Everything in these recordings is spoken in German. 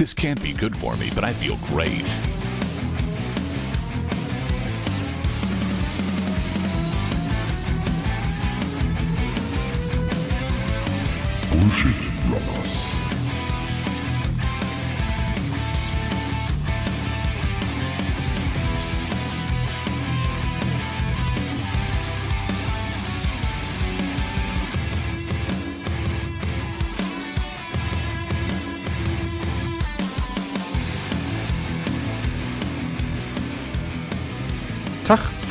This can't be good for me, but I feel great.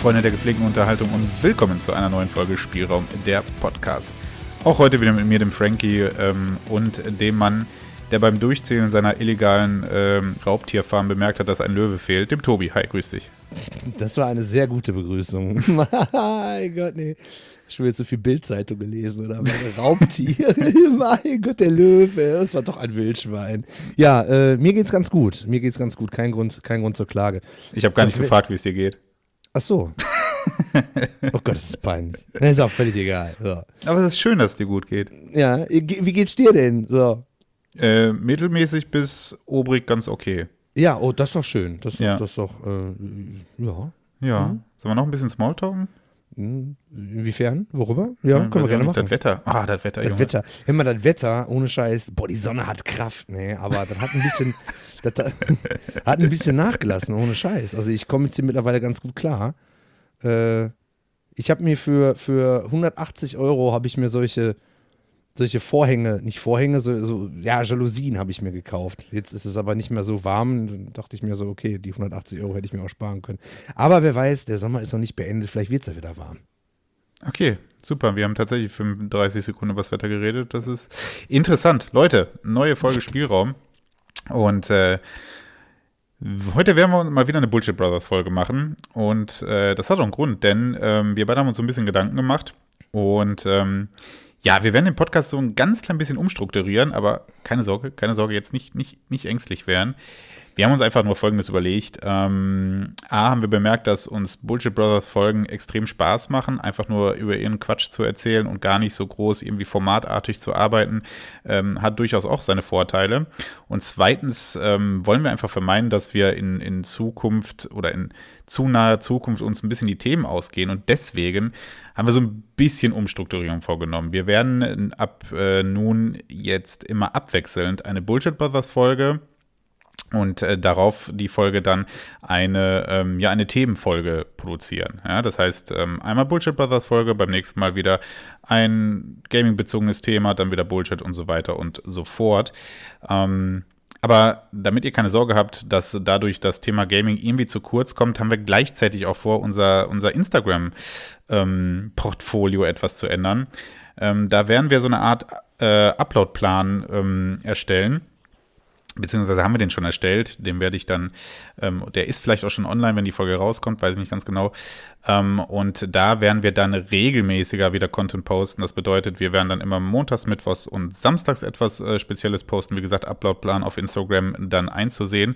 Freunde der gepflegten Unterhaltung und willkommen zu einer neuen Folge Spielraum der Podcast. Auch heute wieder mit mir, dem Frankie ähm, und dem Mann, der beim Durchzählen seiner illegalen ähm, Raubtierfarm bemerkt hat, dass ein Löwe fehlt, dem Tobi. Hi, grüß dich. Das war eine sehr gute Begrüßung. mein Gott, nee. Schon wieder zu viel Bildzeitung gelesen oder Raubtiere. mein Gott, der Löwe. Das war doch ein Wildschwein. Ja, äh, mir geht's ganz gut. Mir geht's ganz gut. Kein Grund, kein Grund zur Klage. Ich habe gar nicht wär- gefragt, wie es dir geht. Ach so. oh Gott, das ist peinlich. Das ist auch völlig egal. So. Aber es ist schön, dass es dir gut geht. Ja, wie geht's dir denn? So. Äh, mittelmäßig bis obrig ganz okay. Ja, oh, das ist doch schön. Das ist Ja. doch, das ist doch, äh, ja. Ja. Mhm. Sollen wir noch ein bisschen Smalltalken? Hm, Inwiefern? Worüber? Ja, können wir gerne machen. Das Wetter. Ah, das Wetter, Das Junge. Wetter. Mal, das Wetter, ohne Scheiß, boah, die Sonne hat Kraft, ne, aber das hat ein bisschen, das hat hat ein bisschen nachgelassen, ohne Scheiß. Also ich komme jetzt hier mittlerweile ganz gut klar. Äh, ich habe mir für, für 180 Euro habe ich mir solche, solche Vorhänge, nicht Vorhänge, so, so ja, Jalousien habe ich mir gekauft. Jetzt ist es aber nicht mehr so warm. Dann dachte ich mir so, okay, die 180 Euro hätte ich mir auch sparen können. Aber wer weiß, der Sommer ist noch nicht beendet, vielleicht wird es ja wieder warm. Okay, super. Wir haben tatsächlich 35 Sekunden über das Wetter geredet. Das ist interessant. Leute, neue Folge Spielraum. Und äh, heute werden wir mal wieder eine Bullshit Brothers Folge machen. Und äh, das hat auch einen Grund, denn ähm, wir beide haben uns so ein bisschen Gedanken gemacht. Und ähm, ja, wir werden den Podcast so ein ganz klein bisschen umstrukturieren, aber keine Sorge, keine Sorge, jetzt nicht, nicht, nicht ängstlich werden. Wir haben uns einfach nur Folgendes überlegt. Ähm, A, haben wir bemerkt, dass uns Bullshit Brothers Folgen extrem Spaß machen, einfach nur über ihren Quatsch zu erzählen und gar nicht so groß irgendwie formatartig zu arbeiten, ähm, hat durchaus auch seine Vorteile. Und zweitens ähm, wollen wir einfach vermeiden, dass wir in, in Zukunft oder in zu naher Zukunft uns ein bisschen die Themen ausgehen und deswegen haben wir so ein bisschen Umstrukturierung vorgenommen. Wir werden ab äh, nun jetzt immer abwechselnd eine Bullshit Brothers Folge und äh, darauf die Folge dann eine, ähm, ja, eine Themenfolge produzieren. Ja, das heißt, ähm, einmal Bullshit Brothers Folge, beim nächsten Mal wieder ein gaming-bezogenes Thema, dann wieder Bullshit und so weiter und so fort. Ähm, aber damit ihr keine Sorge habt, dass dadurch das Thema Gaming irgendwie zu kurz kommt, haben wir gleichzeitig auch vor, unser, unser Instagram-Portfolio etwas zu ändern. Ähm, da werden wir so eine Art äh, Upload-Plan ähm, erstellen beziehungsweise haben wir den schon erstellt. Den werde ich dann, ähm, der ist vielleicht auch schon online, wenn die Folge rauskommt, weiß ich nicht ganz genau. Ähm, und da werden wir dann regelmäßiger wieder Content posten. Das bedeutet, wir werden dann immer montags, mittwochs und samstags etwas äh, Spezielles posten. Wie gesagt, Uploadplan auf Instagram dann einzusehen.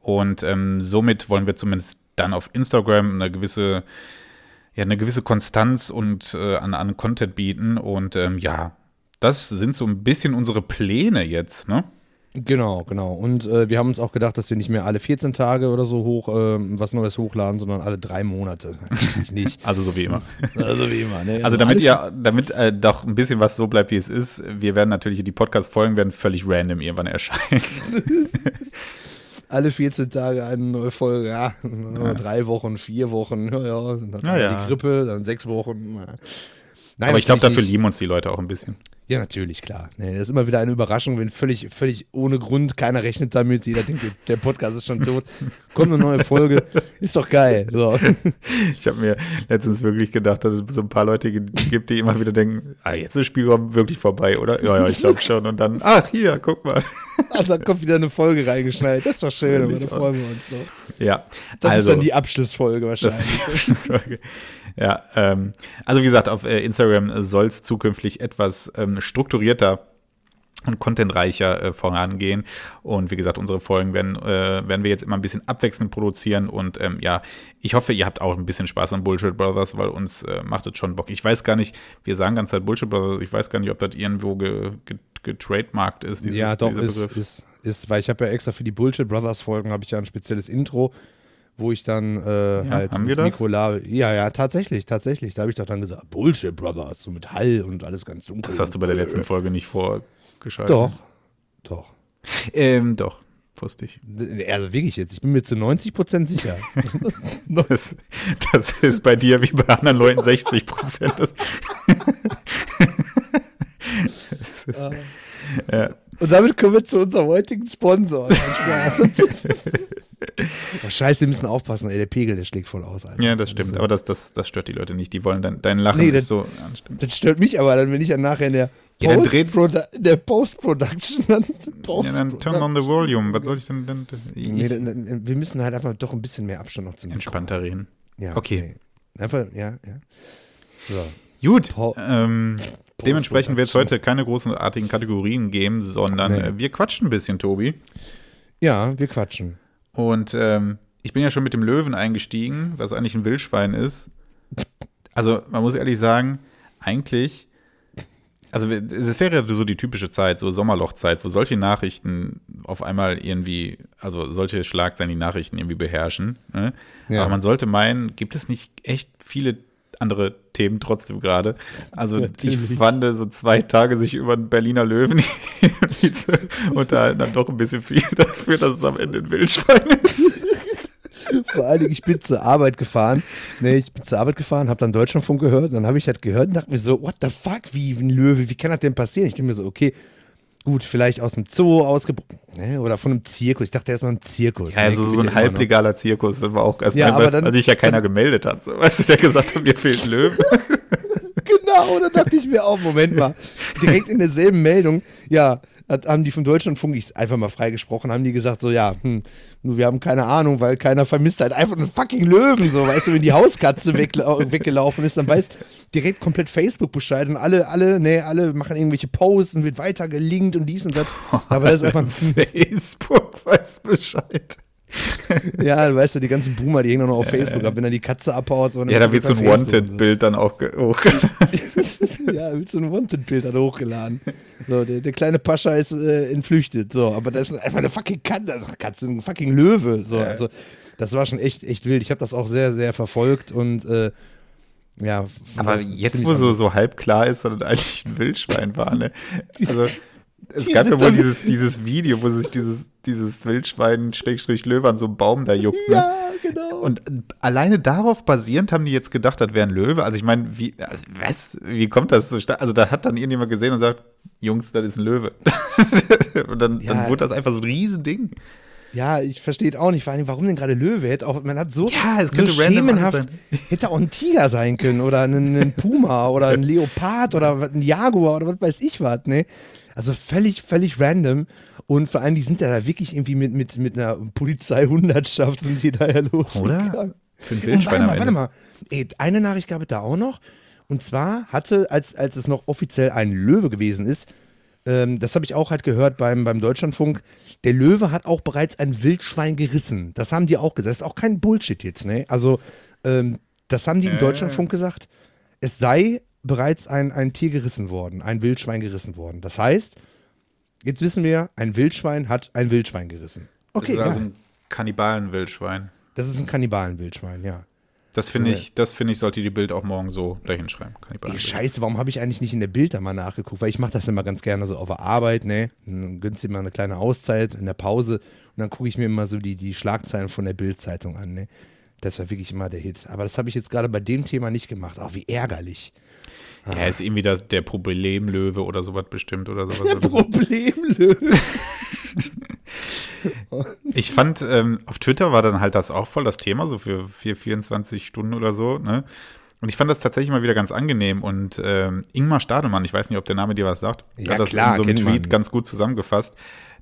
Und ähm, somit wollen wir zumindest dann auf Instagram eine gewisse ja, eine gewisse Konstanz und äh, an, an Content bieten. Und ähm, ja, das sind so ein bisschen unsere Pläne jetzt, ne? Genau, genau. Und äh, wir haben uns auch gedacht, dass wir nicht mehr alle 14 Tage oder so hoch ähm, was Neues hochladen, sondern alle drei Monate. Nicht. Also so wie immer. Also wie immer. Ne? Also damit ihr, damit äh, doch ein bisschen was so bleibt, wie es ist, wir werden natürlich, die Podcast-Folgen werden völlig random irgendwann erscheinen. alle 14 Tage eine neue Folge, ja. Drei Wochen, vier Wochen, ja, ja. Dann hat Ja, ja. die Grippe, dann sechs Wochen. ja. Nein, Aber ich glaube, dafür nicht. lieben uns die Leute auch ein bisschen. Ja, natürlich, klar. Nee, das ist immer wieder eine Überraschung, wenn völlig, völlig ohne Grund keiner rechnet damit. Jeder denkt, der Podcast ist schon tot. Kommt eine neue Folge. Ist doch geil. So. Ich habe mir letztens wirklich gedacht, dass es so ein paar Leute gi- gibt, die immer wieder denken, ah, jetzt ist das Spielraum wirklich vorbei, oder? Ja, ja, ich glaube schon. Und dann, ach, hier, guck mal. Also dann kommt wieder eine Folge reingeschneit. Das ist doch schön, aber da freuen wir uns so. Ja, Das also, ist dann die Abschlussfolge Das wahrscheinlich. ist die Abschlussfolge. Ja, ähm, also wie gesagt, auf äh, Instagram soll es zukünftig etwas ähm, strukturierter und contentreicher äh, vorangehen. Und wie gesagt, unsere Folgen werden, äh, werden wir jetzt immer ein bisschen abwechselnd produzieren. Und ähm, ja, ich hoffe, ihr habt auch ein bisschen Spaß an Bullshit Brothers, weil uns äh, macht es schon Bock. Ich weiß gar nicht, wir sagen ganz Zeit Bullshit Brothers, ich weiß gar nicht, ob das irgendwo ge, ge, getrademarkt ist, dieses, ja, doch, ist, Begriff. ist, ist, weil ich habe ja extra für die Bullshit Brothers Folgen habe ich ja ein spezielles Intro, wo ich dann äh, halt haben wir das? Mikro labe. Ja, ja, tatsächlich, tatsächlich. Da habe ich doch dann gesagt, Bullshit Brothers, so mit Hall und alles ganz dunkel. Das hast du bei der letzten Folge nicht vorgeschaltet. Doch, doch. Ähm, doch, wusste ich. Also wirklich jetzt, ich bin mir zu 90 Prozent sicher. Das, das ist bei dir wie bei anderen Leuten 60 Prozent. ja. Und damit kommen wir zu unserem heutigen Sponsor. Oh, scheiße, wir müssen aufpassen, ey, der Pegel, der schlägt voll aus. Alter. ja, das stimmt. Aber das, das, das stört die Leute nicht. Die wollen dein, dein Lachen Nee, ist das- so anstrengend. Das stört mich aber dann, wenn ich dann nachher in der Ja, dreht- Post-Production dann Ja, dann turn on the volume. Was soll ich denn? denn ich, Nee, dann, dann, wir müssen halt einfach doch ein bisschen mehr Abstand noch zum Mikro entspannter reden. Ja, Okay. Nee. Einfach, ja, ja. So. Gut. Po- ähm, dementsprechend wird es heute keine großartigen Kategorien geben, sondern Nee. äh, wir quatschen ein bisschen, Tobi. Ja, wir quatschen. Und ähm, ich bin ja schon mit dem Löwen eingestiegen, was eigentlich ein Wildschwein ist. Also, man muss ehrlich sagen, eigentlich, also es wäre ja so die typische Zeit, so Sommerlochzeit, wo solche Nachrichten auf einmal irgendwie, also solche Schlagzeilen die Nachrichten irgendwie beherrschen. Ne? Ja. Aber man sollte meinen, gibt es nicht echt viele andere Themen trotzdem gerade. Also Natürlich. ich fand so zwei Tage sich über den Berliner Löwen zu unterhalten, dann doch ein bisschen viel dafür, dass es am Ende ein Wildschwein ist. Vor allen Dingen, ich bin zur Arbeit gefahren. Nee, ich bin zur Arbeit gefahren, habe dann Deutschlandfunk gehört. Dann habe ich das gehört und dachte mir so, what the fuck, wie ein Löwe, wie kann das denn passieren? Ich denke mir so, okay, gut, vielleicht aus dem Zoo ausgebrochen, ne, oder von einem Zirkus. Ich dachte erstmal ein Zirkus. Ja, ne, also so ein halblegaler Zirkus, das war auch erstmal, Ja, weil, dann- weil sich ja keiner gemeldet hat. So. Weißt du, der gesagt hat, mir fehlt Löwe. Genau, da dachte ich mir auch, Moment mal, direkt in derselben Meldung, ja, haben die von Deutschlandfunk, ich einfach mal freigesprochen, haben die gesagt, so, ja, hm, nur wir haben keine Ahnung, weil keiner vermisst halt einfach einen fucking Löwen, so, weißt du, wenn die Hauskatze weggelaufen ist, dann weiß direkt komplett Facebook Bescheid und alle, alle, nee, alle machen irgendwelche Posts und wird weiter gelinkt und dies und das, aber das ist einfach, Facebook weiß Bescheid. ja, du weißt ja, die ganzen Boomer, die hängen auch noch auf Facebook ab, wenn er die Katze abhaut, so, dann Ja, da wird so ein so. Wanted-Bild dann auch hochgeladen. Ja, mit so einem Wanted-Bild hat er hochgeladen. So, der, der kleine Pascha ist äh, entflüchtet. So, aber das ist einfach eine fucking Katze, Katze ein fucking Löwe. So, also, das war schon echt, echt wild. Ich habe das auch sehr, sehr verfolgt und äh, ja. Aber jetzt, wo so, so halb klar ist, dass das eigentlich ein Wildschwein war, ne? Also, es Die gab ja wohl dieses, dieses Video, wo sich dieses, dieses Wildschwein Schrägstrich Löwe an so einem Baum da juckt, ne? Ja, genau. Und alleine darauf basierend haben die jetzt gedacht, das wäre ein Löwe. Also ich meine, wie, also was, wie kommt das so stark? Also da hat dann irgendjemand gesehen und sagt, Jungs, das ist ein Löwe. und dann, Ja. dann wurde das einfach so ein Riesending. Ja, ich verstehe auch nicht, vor allem, warum denn gerade Löwe? Hätte auch, man hat so, Ja, es so könnte alles schemenhaft, hätte auch ein Tiger sein können oder ein, ein Puma oder ein Leopard oder ein Jaguar oder was weiß ich was, ne? Also völlig, völlig random und vor allem, die sind ja da wirklich irgendwie mit, mit, mit einer Polizeihundertschaft sind die da ja los. Oder? Für ein Und Wildschwein warte mal, warte mal. Ey, eine Nachricht gab es da auch noch. Und zwar hatte, als, als es noch offiziell ein Löwe gewesen ist, ähm, das habe ich auch halt gehört beim, beim Deutschlandfunk, der Löwe hat auch bereits ein Wildschwein gerissen. Das haben die auch gesagt. Das ist auch kein Bullshit jetzt, ne? Also, ähm, das haben die im Äh. Deutschlandfunk gesagt. Es sei bereits ein, ein Tier gerissen worden, ein Wildschwein gerissen worden. Das heißt, jetzt wissen wir, ein Wildschwein hat ein Wildschwein gerissen. Okay, das ist also ja. ein Kannibalen-Wildschwein. das ist ein Kannibalenwildschwein, ja. Das finde Ja. ich, das finde ich, sollte die Bild auch morgen so dahin schreiben. Ey, scheiße, warum habe ich eigentlich nicht in der Bild da mal nachgeguckt? Weil ich mache das immer ganz gerne so auf der Arbeit, ne? Dann gönnst dir mal eine kleine Auszeit in der Pause und dann gucke ich mir immer so die, die Schlagzeilen von der Bild-Zeitung an, ne? Das war wirklich immer der Hit. Aber das habe ich jetzt gerade bei dem Thema nicht gemacht. Auch wie ärgerlich. Ja, ist irgendwie das, der Problemlöwe oder sowas bestimmt oder sowas. Der Problemlöwe. Ich fand, ähm, auf Twitter war dann halt das auch voll das Thema, so für 4, 24 Stunden oder so, ne? Und ich fand das tatsächlich mal wieder ganz angenehm. Und ähm, Ingmar Stadelmann, ich weiß nicht, ob der Name dir was sagt, Ja, hat das klar, in so einem Tweet man. ganz gut zusammengefasst.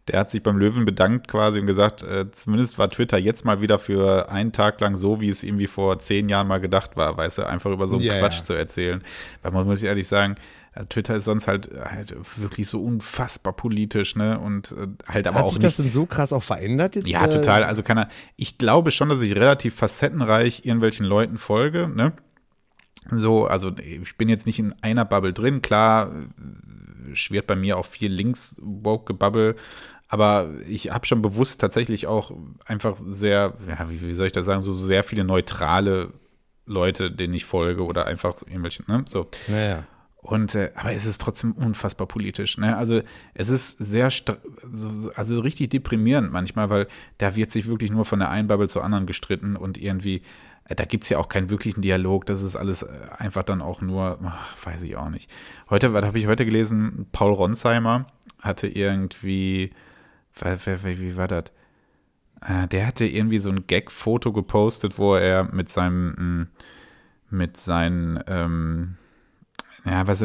Der hat sich beim Löwen bedankt quasi und gesagt, äh, zumindest war Twitter jetzt mal wieder für einen Tag lang so, wie es irgendwie vor zehn Jahren mal gedacht war, weißt du, einfach über so einen Ja, Quatsch ja. zu erzählen. Weil man muss ehrlich sagen, äh, Twitter ist sonst halt, halt wirklich so unfassbar politisch, ne? Und äh, halt aber Hat auch sich nicht das denn so krass auch verändert jetzt? ja, äh, total. Also kann er, ich glaube schon, dass ich relativ facettenreich irgendwelchen Leuten folge, ne? So, also ich bin jetzt nicht in einer Bubble drin. Klar, schwirrt bei mir auch viel links woke Bubble, Aber ich habe schon bewusst tatsächlich auch einfach sehr, ja, wie, wie soll ich das sagen, so sehr viele neutrale Leute, denen ich folge oder einfach so irgendwelche, ne? So. Naja. Und äh, aber es ist trotzdem unfassbar politisch. Ne? Also es ist sehr so, so- also richtig deprimierend manchmal, weil da wird sich wirklich nur von der einen Bubble zur anderen gestritten und irgendwie, äh, da gibt es ja auch keinen wirklichen Dialog. Das ist alles äh, einfach dann auch nur, ach, weiß ich auch nicht. Heute, was habe ich heute gelesen? Paul Ronsheimer hatte irgendwie, wie war das? Äh, der hatte irgendwie so ein Gag-Foto gepostet, wo er mit seinem, mm, mit seinen, ähm, ja, was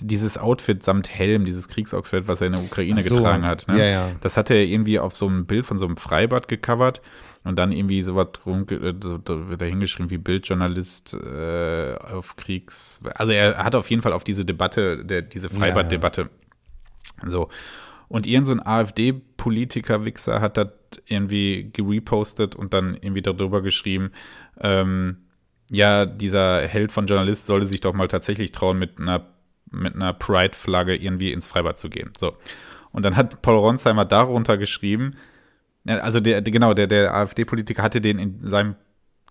dieses Outfit samt Helm, dieses Kriegsoutfit, was er in der Ukraine so, getragen hat, ne? ja, ja. das hatte er irgendwie auf so einem Bild von so einem Freibad gecovert und dann irgendwie sowas drum, äh, so, da hingeschrieben wie Bildjournalist äh, auf Kriegs. Also er hat auf jeden Fall auf diese Debatte, der, diese Freibad-Debatte. So. Und irgend so AfD-Politiker-Wichser hat das irgendwie gerepostet und dann irgendwie darüber geschrieben, ähm, ja, dieser Held von Journalist sollte sich doch mal tatsächlich trauen, mit einer, mit einer Pride-Flagge irgendwie ins Freibad zu gehen. So. Und dann hat Paul Ronsheimer darunter geschrieben, also der- genau, der, der AfD-Politiker hatte den in seinem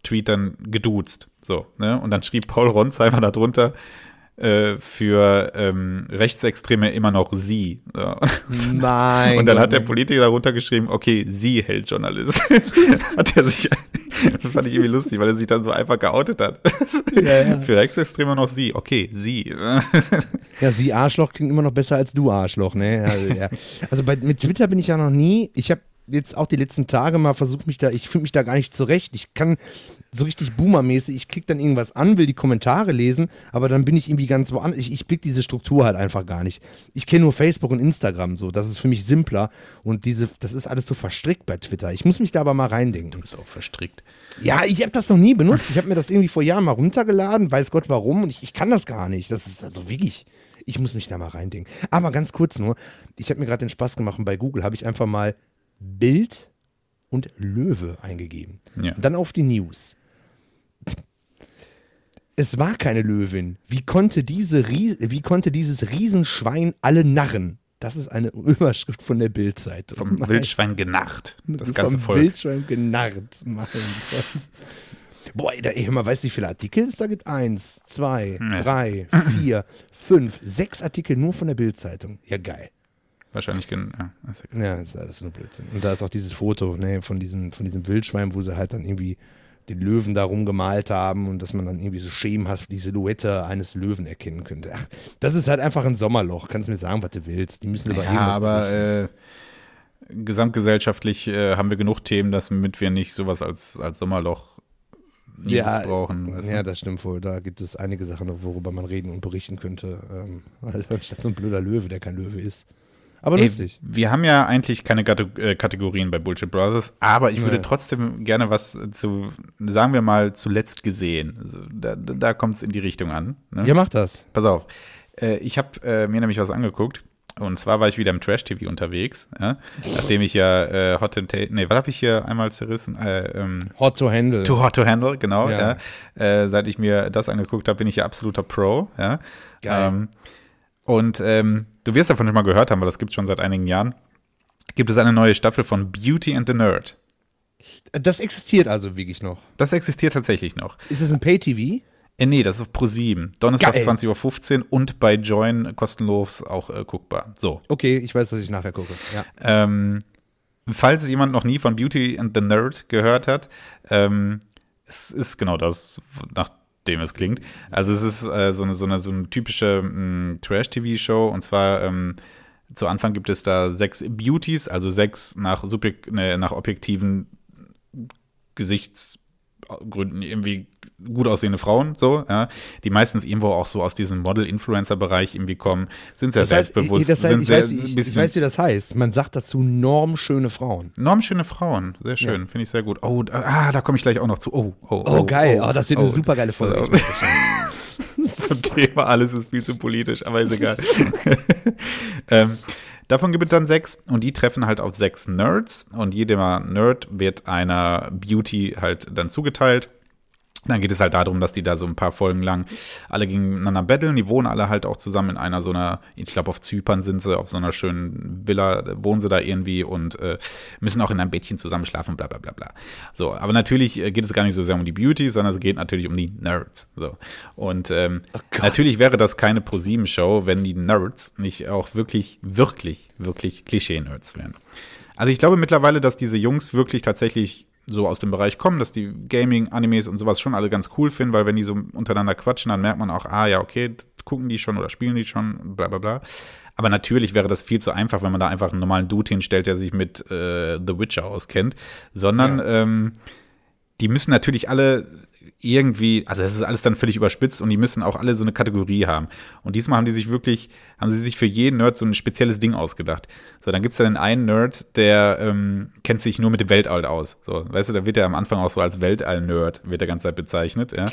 Tweet dann geduzt. So, ne? Und dann schrieb Paul Ronsheimer darunter, äh, für ähm, Rechtsextreme immer noch sie. So. Nein. Und dann hat der Politiker darunter geschrieben, okay, sie hält Journalist. hat er sich, das fand ich irgendwie lustig, weil er sich dann so einfach geoutet hat. Ja, ja. Für Rechtsextreme noch sie, okay, sie. Ja, sie Arschloch klingt immer noch besser als du Arschloch, ne? Also, ja. also bei, mit Twitter bin ich ja noch nie. Ich habe jetzt auch die letzten Tage mal versucht, mich da, ich fühle mich da gar nicht zurecht. Ich kann so richtig boomermäßig, ich klicke dann irgendwas an, will die Kommentare lesen, aber dann bin ich irgendwie ganz woanders. Ich, ich blick diese Struktur halt einfach gar nicht. Ich kenne nur Facebook und Instagram so. Das ist für mich simpler und diese, das ist alles so verstrickt bei Twitter. Ich muss mich da aber mal reindenken. Ist auch verstrickt. Ja, ich habe das noch nie benutzt. Ich habe mir das irgendwie vor Jahren mal runtergeladen, weiß Gott warum, und ich, ich kann das gar nicht. Das ist also wirklich. Ich muss mich da mal reindenken. Aber ganz kurz nur, ich habe mir gerade den Spaß gemacht und bei Google habe ich einfach mal Bild und Löwe eingegeben. Ja. Und dann auf die News. Es war keine Löwin. Wie konnte, diese wie konnte dieses Riesenschwein alle narren? Das ist eine Überschrift von der Bildzeitung. Vom Mein- Wildschwein genarrt. Das ganze vom Volk. Wildschwein genarrt. Mein Gott. Boah, da, ey, mal, weißt du, wie viele Artikel es da gibt? Eins, zwei, Nee. drei, vier, fünf, sechs Artikel nur von der Bildzeitung. Ja, geil. Wahrscheinlich, ja, ist. Ja, das ist alles nur Blödsinn. Und da ist auch dieses Foto ne, von, diesem, von diesem Wildschwein, wo sie halt dann irgendwie den Löwen da rumgemalt haben und dass man dann irgendwie so schemenhaft die Silhouette eines Löwen erkennen könnte. Ach, das ist halt einfach ein Sommerloch. Kannst mir sagen, was du willst. Die müssen über Ja, irgendwas aber äh, gesamtgesellschaftlich äh, haben wir genug Themen, damit wir nicht sowas als, als Sommerloch ja, brauchen. weißt du? ja, das stimmt wohl. Da gibt es einige Sachen, worüber man reden und berichten könnte. Ähm, anstatt so ein blöder Löwe, der kein Löwe ist. Aber Ey, lustig. wir haben ja eigentlich keine äh, Kategorien bei Bullshit Brothers, aber ich würde Nee. trotzdem gerne was zu, sagen wir mal, zuletzt gesehen. Also, da da kommt es in die Richtung an. Ne? Ja, mach das. Pass auf. Äh, ich habe äh, mir nämlich was angeguckt. Und zwar war ich wieder im Trash-TV unterwegs, ja? nachdem ich ja äh, Hot and Ta- Nee, was habe ich hier einmal zerrissen? Äh, ähm, Hot to handle. Too Hot to Handle, genau. Ja. Ja. Äh, seit ich mir das angeguckt habe, bin ich ja absoluter Pro. Ja. Geil. Ähm, und ähm, du wirst davon schon mal gehört haben, weil das gibt es schon seit einigen Jahren. Gibt es eine neue Staffel von Beauty and the Nerd. Das existiert also wirklich noch. Das existiert tatsächlich noch. Ist es ein Pay-TV? Äh, nee, das ist auf Pro7. Donnerstag Geil. 20.15 Uhr und bei Join kostenlos auch äh, guckbar. So. Okay, ich weiß, dass ich nachher gucke. Ja. Ähm, falls jemand noch nie von Beauty and the Nerd gehört hat, ähm, es ist genau das, nach dem es klingt. Also es ist äh, so, eine, so, eine, so eine typische mh, Trash-TV-Show und zwar ähm, zu Anfang gibt es da sechs Beauties, also sechs nach, subjek ne, nach objektiven Gesichtsgründen irgendwie gut aussehende Frauen, so, ja, die meistens irgendwo auch so aus diesem Model-Influencer-Bereich irgendwie kommen, sind sehr Das heißt, selbstbewusst, das heißt sind ich, sehr, weiß, ich, ich weiß, wie das heißt. Man sagt dazu normschöne Frauen. Normschöne Frauen, sehr schön, finde ich sehr gut. Oh, da- ah, da komme ich gleich auch noch zu. Oh, oh, Oh, geil. Oh, das wird eine oh. super geile Folge. Also, Zum Thema, alles ist viel zu politisch, aber ist egal. ähm, davon gibt es dann sechs und die treffen halt auf sechs Nerds und jeder Nerd wird einer Beauty halt dann zugeteilt. Dann geht es halt darum, dass die da so ein paar Folgen lang alle gegeneinander battlen. Die wohnen alle halt auch zusammen in einer so einer, ich glaube auf Zypern sind sie, auf so einer schönen Villa, wohnen sie da irgendwie und äh, müssen auch in einem Bettchen zusammen schlafen, bla bla bla bla. So, aber natürlich äh, geht es gar nicht so sehr um die Beauty, sondern es geht natürlich um die Nerds. So. Und ähm, Oh natürlich wäre das keine ProSieben-Show, wenn die Nerds nicht auch wirklich, wirklich, wirklich Klischee-Nerds wären. Also ich glaube mittlerweile, dass diese Jungs wirklich tatsächlich so aus dem Bereich kommen, dass die Gaming, Animes und sowas schon alle ganz cool finden, weil wenn die so untereinander quatschen, dann merkt man auch, ah ja, okay, gucken die schon oder spielen die schon, bla bla bla. Aber natürlich wäre das viel zu einfach, wenn man da einfach einen normalen Dude hinstellt, der sich mit äh, The Witcher auskennt, sondern ähm, die müssen natürlich alle irgendwie, also das ist alles dann völlig überspitzt und die müssen auch alle so eine Kategorie haben. Und diesmal haben die sich wirklich, haben sie sich für jeden Nerd so ein spezielles Ding ausgedacht. So, dann gibt's da den einen Nerd, der ähm, kennt sich nur mit dem Weltall aus. So, weißt du, da wird er am Anfang auch so als Weltall-Nerd, wird er ganze Zeit bezeichnet, ja.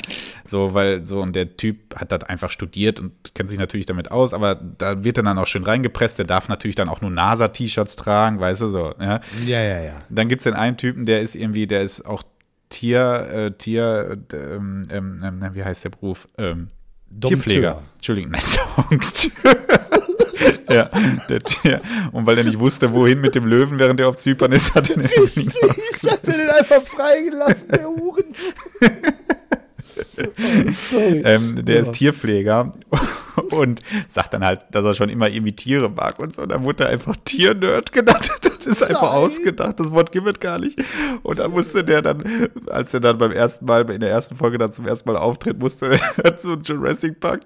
So, weil, so, und der Typ hat das einfach studiert und kennt sich natürlich damit aus, aber da wird er dann auch schön reingepresst, der darf natürlich dann auch nur NASA-T-Shirts tragen, weißt du, so, ja. Ja, ja, ja. Dann gibt's den einen Typen, der ist irgendwie, der ist auch Tier, äh, Tier, äh, ähm, ähm, ähm, wie heißt der Beruf? Ähm, Tierpfleger. Entschuldigung, nein, Dompteur. ja, der Tier. Und weil er nicht wusste, wohin mit dem Löwen, während er auf Zypern ist, hat er den Richtig, ich hatte den einfach freigelassen, der Huren. sorry. ähm, der Ja. ist Tierpfleger und sagt dann halt, dass er schon immer irgendwie Tiere mag und so. Dann wurde er einfach Tiernerd genannt. Das ist einfach Nein. ausgedacht. Das Wort gibt es gar nicht. Und dann musste der dann, als er dann beim ersten Mal, in der ersten Folge dann zum ersten Mal auftritt, musste er so ein Jurassic Park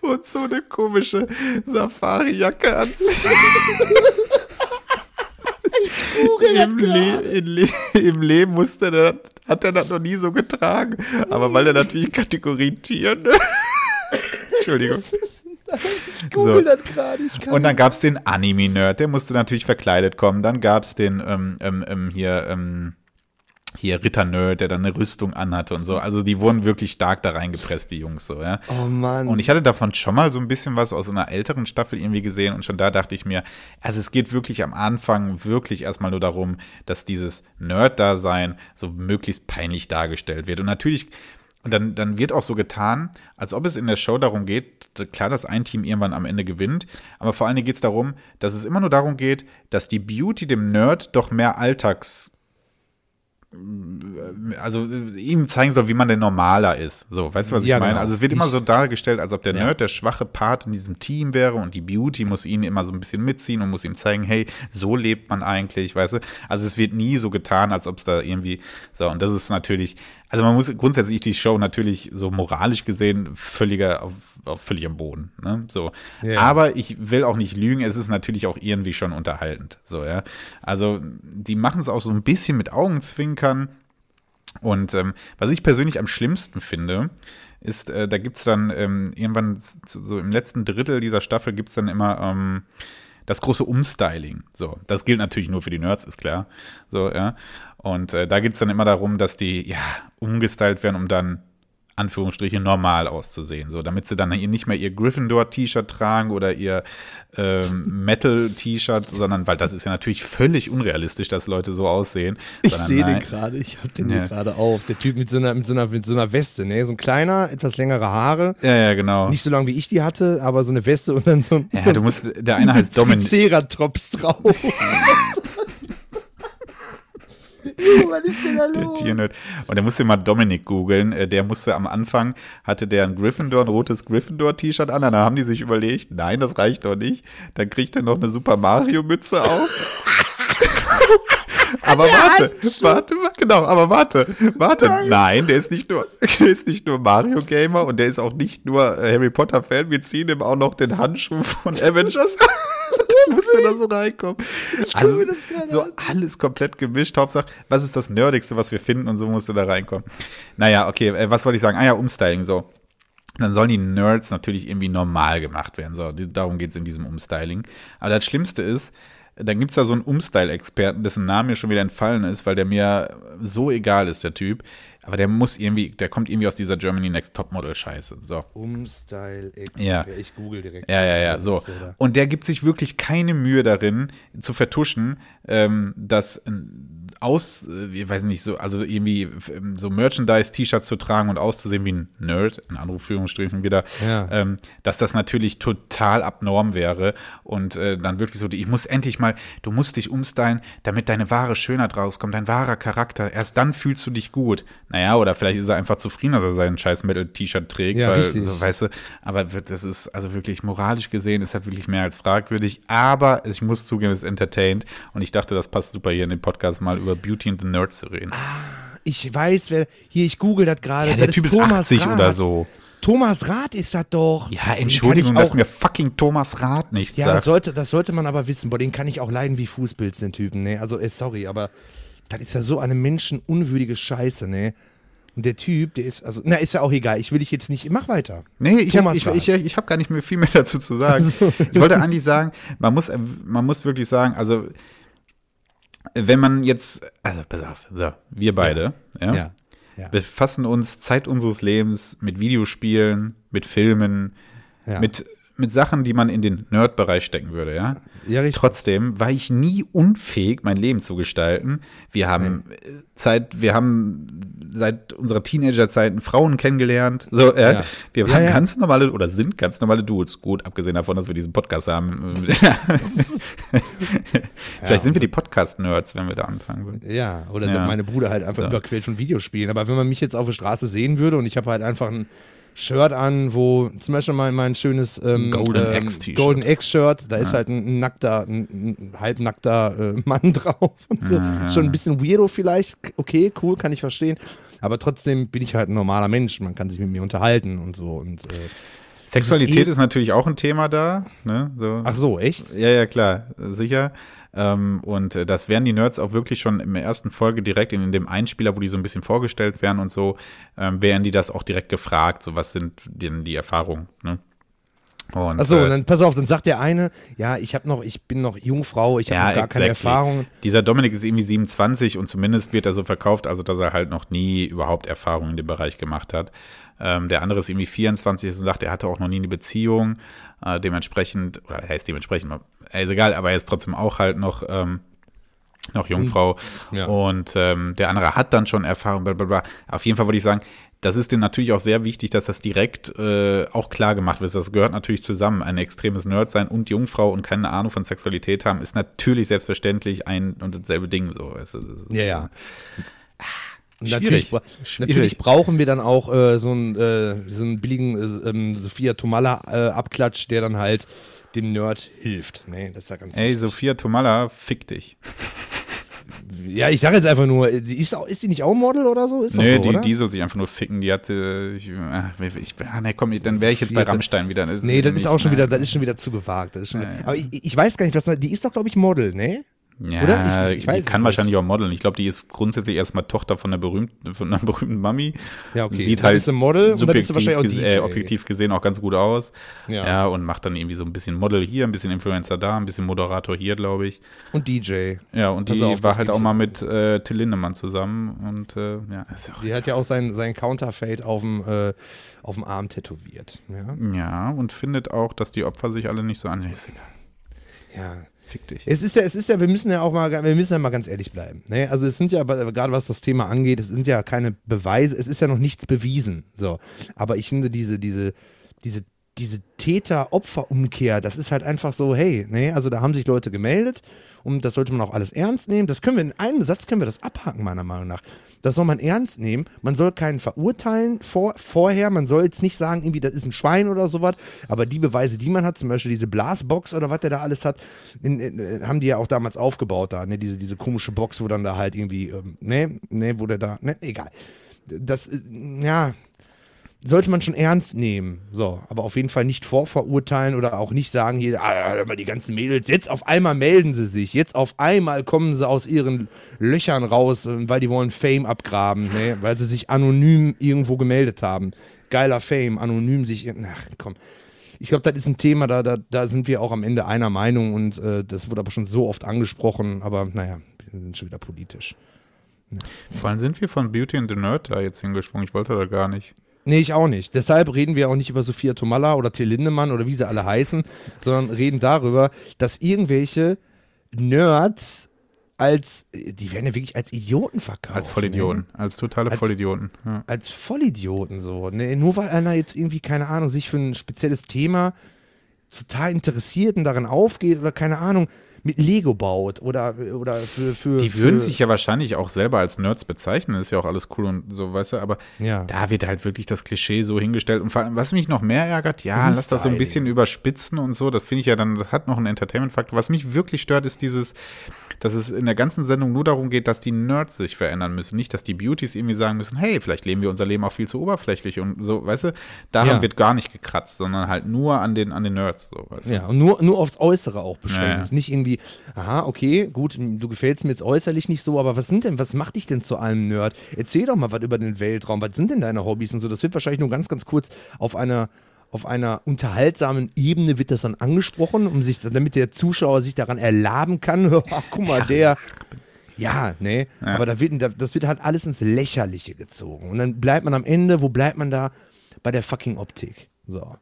und so eine komische Safari-Jacke anziehen. Im, Le Le Im Leben musste der, hat er das noch nie so getragen. Aber weil er natürlich Kategorie Tier, ne? Entschuldigung. Google so. das gerade. ich Und dann gab es den Anime-Nerd, der musste natürlich verkleidet kommen. Dann gab es den ähm, ähm, ähm, hier, ähm, hier Ritter-Nerd, der dann eine Rüstung anhatte und so. Also die wurden wirklich stark da reingepresst, die Jungs so, ja. Oh Mann. Und ich hatte davon schon mal so ein bisschen was aus einer älteren Staffel irgendwie gesehen und schon da dachte ich mir, also es geht wirklich am Anfang wirklich erstmal nur darum, dass dieses Nerd-Dasein so möglichst peinlich dargestellt wird. Und natürlich, und dann, dann wird auch so getan, als ob es in der Show darum geht, klar, dass ein Team irgendwann am Ende gewinnt, aber vor allen Dingen geht es darum, dass es immer nur darum geht, dass die Beauty dem Nerd doch mehr Alltags also äh, ihm zeigen soll, wie man denn normaler ist. So, weißt du, was ich Ja, meine? genau. Also es wird immer so dargestellt, als ob der Ja. Nerd der schwache Part in diesem Team wäre und die Beauty muss ihn immer so ein bisschen mitziehen und muss ihm zeigen, hey, so lebt man eigentlich, weißt du? Also es wird nie so getan, als ob es da irgendwie so und das ist natürlich, also man muss grundsätzlich die Show natürlich so moralisch gesehen völliger auf, auf völlig am Boden, ne? So. Ja. Aber ich will auch nicht lügen, es ist natürlich auch irgendwie schon unterhaltend, so, ja. Also die machen es auch so ein bisschen mit Augenzwinkern. Und ähm, was ich persönlich am schlimmsten finde, ist, äh, da gibt es dann ähm, irgendwann so im letzten Drittel dieser Staffel gibt es dann immer ähm, das große Umstyling. So, das gilt natürlich nur für die Nerds, ist klar. So, ja. Und äh, da geht es dann immer darum, dass die ja umgestylt werden, um dann Anführungsstriche normal auszusehen. So, damit sie dann hier nicht mehr ihr Gryffindor-T-Shirt tragen oder ihr ähm, Metal-T-Shirt, sondern weil das ist ja natürlich völlig unrealistisch, dass Leute so aussehen. Ich sehe den gerade, ich habe den Ja. hier gerade auf. Der Typ mit so, einer, mit, so einer, mit so einer Weste, ne? So ein kleiner, etwas längere Haare. Ja, ja, genau. Nicht so lang wie ich die hatte, aber so eine Weste und dann so ein Ja, du musst, der eine heißt Dominik. Triceratops drauf. Was ist denn da Der los? Tiernerd. Und der musste mal Dominik googeln. Äh, Der musste am Anfang, hatte der ein Gryffindor, ein rotes Gryffindor-T-Shirt an. Dann haben die sich überlegt, nein, das reicht doch nicht. Dann kriegt er noch eine Super Mario-Mütze auf. Aber warte, warte, warte, genau, aber warte, warte. Nein. der ist nicht nur, der ist nicht nur Mario Gamer und der ist auch nicht nur äh, Harry Potter Fan. Wir ziehen ihm auch noch den Handschuh von Avengers musste da so reinkommen. Also, so an. alles komplett gemischt. Hauptsache, was ist das Nerdigste, was wir finden und so musste da reinkommen. Naja, okay, äh, was wollte ich sagen? Ah ja, Umstyling, so. Dann sollen die Nerds natürlich irgendwie normal gemacht werden. So, darum geht es in diesem Umstyling. Aber das Schlimmste ist, dann gibt es da so einen Umstyle-Experten, dessen Name mir schon wieder entfallen ist, weil der mir so egal ist, der Typ. Aber der muss irgendwie, der kommt irgendwie aus dieser Germany Next Topmodel Scheiße. So. Umstyle X. Ja. Ich google direkt. Ja, ja, ja, so. Und der gibt sich wirklich keine Mühe darin, zu vertuschen, ähm, dass aus, äh, ich weiß nicht, so, also irgendwie ähm, so Merchandise-T-Shirts zu tragen und auszusehen wie ein Nerd, in Anrufführungsstrichen wieder, Ja. ähm, dass das natürlich total abnorm wäre und äh, dann wirklich so, die- ich muss endlich mal, du musst dich umstylen, damit deine wahre Schönheit rauskommt, dein wahrer Charakter, erst dann fühlst du dich gut. Naja, oder vielleicht ist er einfach zufrieden, dass er sein scheiß Metal-T-Shirt trägt, Ja, weil, so, weißt du, aber das ist, also wirklich moralisch gesehen, ist halt wirklich mehr als fragwürdig, aber ich muss zugeben, es ist entertained und ich dachte, das passt super hier in den Podcast mal über Beauty and the Nerd zu reden. Ich weiß, wer. Hier, ich google das gerade. ja, der das Typ ist Thomas 80 Rath. oder so. Thomas Rath ist das doch. Ja, Entschuldigung, dass mir fucking Thomas Rath nichts Ja, das sagt. sollte, das sollte man aber wissen. Boah, den kann ich auch leiden wie Fußpilz, den Typen, ne? Also, ey, sorry, aber das ist ja so eine menschenunwürdige Scheiße, ne? Und der Typ, der ist, also, na, ist ja auch egal. Ich will dich jetzt nicht, mach weiter. Nee, ich habe ich, ich, ich hab gar nicht mehr viel mehr dazu zu sagen. Ich wollte eigentlich sagen, man muss, man muss wirklich sagen, also wenn man jetzt, also pass auf, so, wir beide, ja, Ja. Ja. befassen uns Zeit unseres Lebens mit Videospielen, mit Filmen, mit, mit Sachen, die man in den Nerd-Bereich stecken würde, ja. Ja, richtig. Trotzdem war ich nie unfähig, mein Leben zu gestalten. Wir haben äh, Zeit, wir haben seit unserer Teenagerzeiten Frauen kennengelernt. So, äh, Ja. wir Ja, waren ja. ganz normale oder sind ganz normale Dudes. Gut, abgesehen davon, dass wir diesen Podcast haben. Vielleicht sind wir die Podcast-Nerds, wenn wir da anfangen würden. Ja, oder Ja. meine Bruder halt einfach So. überquält von Videospielen. Aber wenn man mich jetzt auf der Straße sehen würde und ich habe halt einfach ein Shirt an, wo zum Beispiel mein, mein schönes ähm, Golden ähm, Axe-T-Shirt. Golden X-Shirt, da ist halt ein nackter, ein, ein halbnackter äh, Mann drauf und so. Schon ein bisschen weirdo vielleicht. Okay, cool, kann ich verstehen. Aber trotzdem bin ich halt ein normaler Mensch. Man kann sich mit mir unterhalten und so. Und, äh, Sexualität eh- ist natürlich auch ein Thema da. Ne? So. ach so, echt? Ja, ja, klar, sicher. Ähm, und äh, das werden die Nerds auch wirklich schon in der ersten Folge direkt in, in dem Einspieler, wo die so ein bisschen vorgestellt werden und so, ähm, werden die das auch direkt gefragt, so was sind denn die Erfahrungen, ne? Und, Achso, äh, dann pass auf, dann sagt der eine, ja, ich habe noch, ich bin noch Jungfrau, ich habe ja, noch gar keine exactly. Erfahrung. Dieser Dominik ist irgendwie 27 und zumindest wird er so verkauft, also dass er halt noch nie überhaupt Erfahrungen in dem Bereich gemacht hat. Ähm, der andere ist irgendwie 24 und sagt, er hatte auch noch nie eine Beziehung. Äh, dementsprechend, oder er ist dementsprechend, ist egal, aber er ist trotzdem auch halt noch, ähm, noch Jungfrau. Ja. Und ähm, der andere hat dann schon Erfahrung, bla bla bla. Auf jeden Fall wollte ich sagen, das ist denen natürlich auch sehr wichtig, dass das direkt äh, auch klar gemacht wird. Das gehört natürlich zusammen. Ein extremes Nerd sein und Jungfrau und keine Ahnung von Sexualität haben, ist natürlich selbstverständlich ein und dasselbe Ding. So. Es, es ist, Ja, ja. Schwierig. Natürlich, Schwierig. natürlich brauchen wir dann auch äh, so, einen, äh, so einen billigen äh, ähm, Sophia Tomalla äh, der dann halt dem Nerd hilft. Nee, das ist ja ganz Ey, wichtig. Sophia Tomalla, fick dich. Ja, ich sage jetzt einfach nur, ist, auch, ist die nicht auch Model oder so? Ist Nee, so, die, oder? die soll sich einfach nur ficken. Die hatte. Ich, ah, ich, ah, nee, komm, dann wäre ich jetzt bei. Rammstein wieder. Das nee, das ist auch schon nein. wieder, das ist schon wieder zu gewagt. Wieder. Aber ich, ich weiß gar nicht, was die ist doch, glaube ich, Model, ne? Ja, Oder? Ich- ich weiß die kann wahrscheinlich auch modeln. Ich glaube, die ist grundsätzlich erstmal Tochter von einer berühmten, von einer berühmten Mami. Ja, okay. Sieht Dann halt ist sie Model und dann ist sie subjektiv wahrscheinlich auch gese- DJ. Äh, objektiv gesehen auch ganz gut aus. Ja. Ja. und macht dann irgendwie so ein bisschen Model hier, ein bisschen Influencer da, ein bisschen Moderator hier, glaube ich. Und DJ. Ja, und die auf, war halt auch mal mit äh, Till Lindemann zusammen. Und äh, ja, ist auch Die hat ja auch sein, sein Counterfeit auf dem, äh, auf dem Arm tätowiert. Ja. Ja, und findet auch, dass die Opfer sich alle nicht so an. Ist egal. ja. Fick dich. Es ist ja, es ist ja, wir müssen ja auch mal, wir müssen ja mal ganz ehrlich bleiben. Ne? Also es sind ja, gerade was das Thema angeht, es sind ja keine Beweise, es ist ja noch nichts bewiesen. So. Aber ich finde diese, diese, diese, diese Täter-Opfer-Umkehr, das ist halt einfach so, hey, ne, also da haben sich Leute gemeldet und das sollte man auch alles ernst nehmen. Das können wir in einem Satz können wir das abhaken, meiner Meinung nach. Das soll man ernst nehmen. Man soll keinen verurteilen vor, vorher. Man soll jetzt nicht sagen, irgendwie, das ist ein Schwein oder sowas. Aber die Beweise, die man hat, zum Beispiel diese Blasbox oder was der da alles hat, in, in, äh, haben die ja auch damals aufgebaut da, ne? Diese, diese komische Box, wo dann da halt irgendwie, ähm, ne, ne, wo der da, ne, egal. Das, äh, ja, sollte man schon ernst nehmen. So, aber auf jeden Fall nicht vorverurteilen oder auch nicht sagen, hier, ah, die ganzen Mädels, jetzt auf einmal melden sie sich, jetzt auf einmal kommen sie aus ihren Löchern raus, äh, weil die wollen Fame abgraben, ne? weil sie sich anonym irgendwo gemeldet haben. Geiler Fame, anonym sich, ach komm. Ich glaube, das ist ein Thema, da, da, da sind wir auch am Ende einer Meinung und äh, das wurde aber schon so oft angesprochen, aber naja, wir sind schon wieder politisch. Vor allem sind wir von Beauty and the Nerd da jetzt hingeschwungen. Ich wollte da gar nicht. Nee, ich auch nicht. Deshalb reden wir auch nicht über Sophia Tomalla oder Till Lindemann oder wie sie alle heißen, sondern reden darüber, dass irgendwelche Nerds als, die werden ja wirklich als Idioten verkauft. Als Vollidioten. Ne? Als totale Als- Vollidioten. Ja. Als Vollidioten so. Ne? Nur weil einer jetzt irgendwie, keine Ahnung, sich für ein spezielles Thema total interessiert und darin aufgeht oder keine Ahnung, mit Lego baut oder, oder für, für. Die für, würden sich ja wahrscheinlich auch selber als Nerds bezeichnen, ist ja auch alles cool und so, weißt du, aber Ja. da wird halt wirklich das Klischee so hingestellt. Und vor allem, was mich noch mehr ärgert, ja, lass das so ein bisschen überspitzen und so, das finde ich ja dann, das hat noch einen Entertainment-Faktor. Was mich wirklich stört, ist dieses, dass es in der ganzen Sendung nur darum geht, dass die Nerds sich verändern müssen. Nicht, dass die Beauties irgendwie sagen müssen, hey, vielleicht leben wir unser Leben auch viel zu oberflächlich und so, weißt du, daran Ja. wird gar nicht gekratzt, sondern halt nur an den, an den Nerds, so, weißt du. Ja, und nur, nur aufs Äußere auch beschränkt. Ja, ja. Nicht irgendwie, aha, okay, gut, du gefällst mir jetzt äußerlich nicht so, aber was sind denn, was macht dich denn zu einem Nerd? Erzähl doch mal was über den Weltraum, was sind denn deine Hobbys und so. Das wird wahrscheinlich nur ganz, ganz kurz auf einer, auf einer unterhaltsamen Ebene wird das dann angesprochen, um sich, damit der Zuschauer sich daran erlaben kann. Ach, guck mal, der. Ja, ne, aber da wird, das wird halt alles ins Lächerliche gezogen. Und dann bleibt man am Ende, wo bleibt man da? Bei der fucking Optik. So.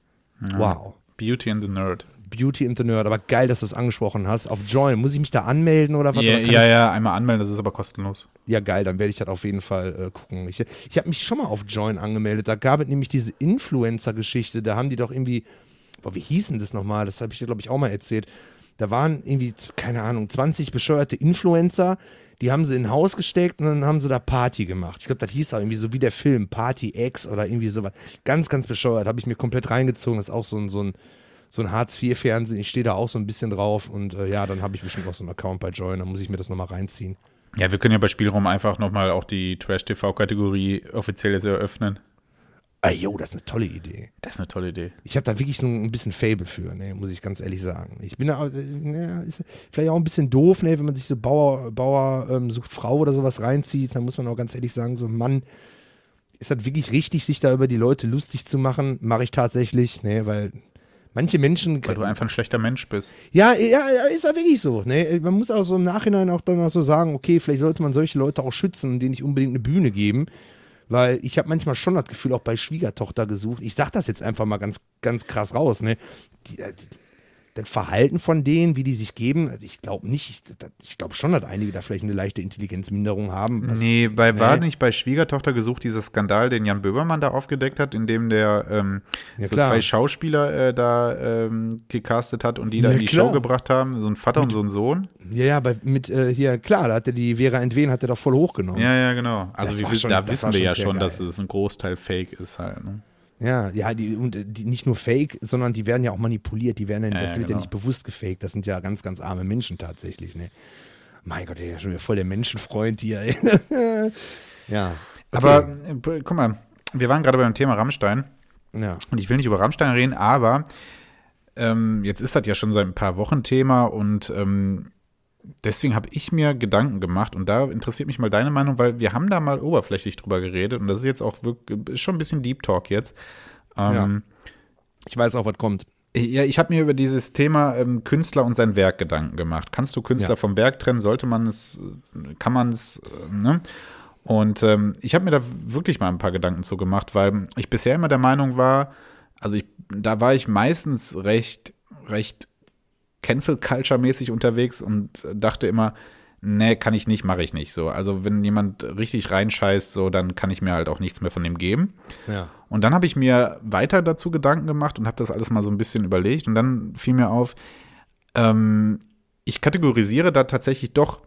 Wow. Beauty and the Nerd. Beauty and the Nerd, aber geil, dass du es angesprochen hast. Auf Join, muss ich mich da anmelden oder was? Ja, Oder ja, ja, einmal anmelden, das ist aber kostenlos. ja, geil, dann werde ich das auf jeden Fall äh, gucken. Ich, ich habe mich schon mal auf Join angemeldet. Da gab es nämlich diese Influencer-Geschichte. Da haben die doch irgendwie, boah, wie hießen das nochmal? Das habe ich dir, glaube ich, auch mal erzählt. Da waren irgendwie, keine Ahnung, 20 bescheuerte Influencer, die haben sie in ein Haus gesteckt und dann haben sie da Party gemacht. Ich glaube, das hieß auch irgendwie so wie der Film Party X oder irgendwie sowas. Ganz, ganz bescheuert. Habe ich mir komplett reingezogen. Das ist auch so ein, so ein, so ein Hartz-IV-Fernsehen. Ich stehe da auch so ein bisschen drauf und äh, ja, dann habe ich bestimmt auch so einen Account bei Join. Dann muss ich mir das nochmal reinziehen. Ja, wir können ja bei Spielraum einfach nochmal auch die Trash-TV-Kategorie offiziell jetzt eröffnen. Ah, jo, das ist eine tolle Idee. Das ist eine tolle Idee. Ich habe da wirklich so ein bisschen Fable für, ne, muss ich ganz ehrlich sagen. Ich bin da, äh, ja, ist vielleicht auch ein bisschen doof, ne, wenn man sich so Bauer, Bauer ähm, sucht Frau oder sowas reinzieht, dann muss man auch ganz ehrlich sagen, so Mann, ist das wirklich richtig, sich da über die Leute lustig zu machen? Mache ich tatsächlich, ne, weil manche Menschen. Weil du einfach ein schlechter Mensch bist. Ja, ja, ist ja wirklich so. Ne? Man muss auch so im Nachhinein auch dann mal so sagen, okay, vielleicht sollte man solche Leute auch schützen und denen nicht unbedingt eine Bühne geben. Weil ich habe manchmal schon das Gefühl, auch bei Schwiegertochter gesucht. Ich sag das jetzt einfach mal ganz, ganz krass raus, ne? Die, äh, das Verhalten von denen, wie die sich geben, ich glaube nicht, ich, ich glaube schon, dass einige da vielleicht eine leichte Intelligenzminderung haben. was- nee, bei, war nee. nicht bei Schwiegertochter gesucht dieser Skandal, den Jan Böhmermann da aufgedeckt hat, in dem der ähm, Ja, so zwei Schauspieler äh, da ähm, gecastet hat und die da Ja, in die klar. Show gebracht haben, so ein Vater und so ein Sohn. Ja, ja, bei, mit, äh, hier, klar, da hat er die Vera Entwen, hat er doch voll hochgenommen. Ja, ja, genau. Also wie, war schon- da wissen war wir ja schon, geil. dass es ein Großteil Fake ist halt. Ne? Ja, ja, die, und äh, die nicht nur fake, sondern die werden ja auch manipuliert. Die werden, ja, das ja, wird genau. ja nicht bewusst gefaked. Das sind ja ganz, ganz arme Menschen tatsächlich. Ne? Mein Gott, der ist ja schon wieder voll der Menschenfreund hier. Ey. ja. okay. Aber äh, guck mal, wir waren gerade beim Thema Rammstein. ja. Und ich will nicht über Rammstein reden, aber ähm, jetzt ist das ja schon seit ein paar Wochen Thema und ähm, deswegen habe ich mir Gedanken gemacht und da interessiert mich mal deine Meinung, weil wir haben da mal oberflächlich drüber geredet und das ist jetzt auch wirklich schon ein bisschen Deep Talk jetzt. Ähm, Ich weiß auch, was kommt. ja, ich habe mir über dieses Thema ähm, Künstler und sein Werk Gedanken gemacht. Kannst du Künstler Ja. vom Werk trennen? Sollte man es, kann man es, äh, ne? Und ähm, ich habe mir da wirklich mal ein paar Gedanken zu gemacht, weil ich bisher immer der Meinung war, also ich, da war ich meistens recht, recht Cancel Culture mäßig unterwegs und dachte immer, nee, kann ich nicht, mache ich nicht so. Also wenn jemand richtig reinscheißt, so, dann kann ich mir halt auch nichts mehr von dem geben. Ja. Und dann habe ich mir weiter dazu Gedanken gemacht und habe das alles mal so ein bisschen überlegt. Und dann fiel mir auf, ähm, ich kategorisiere da tatsächlich doch.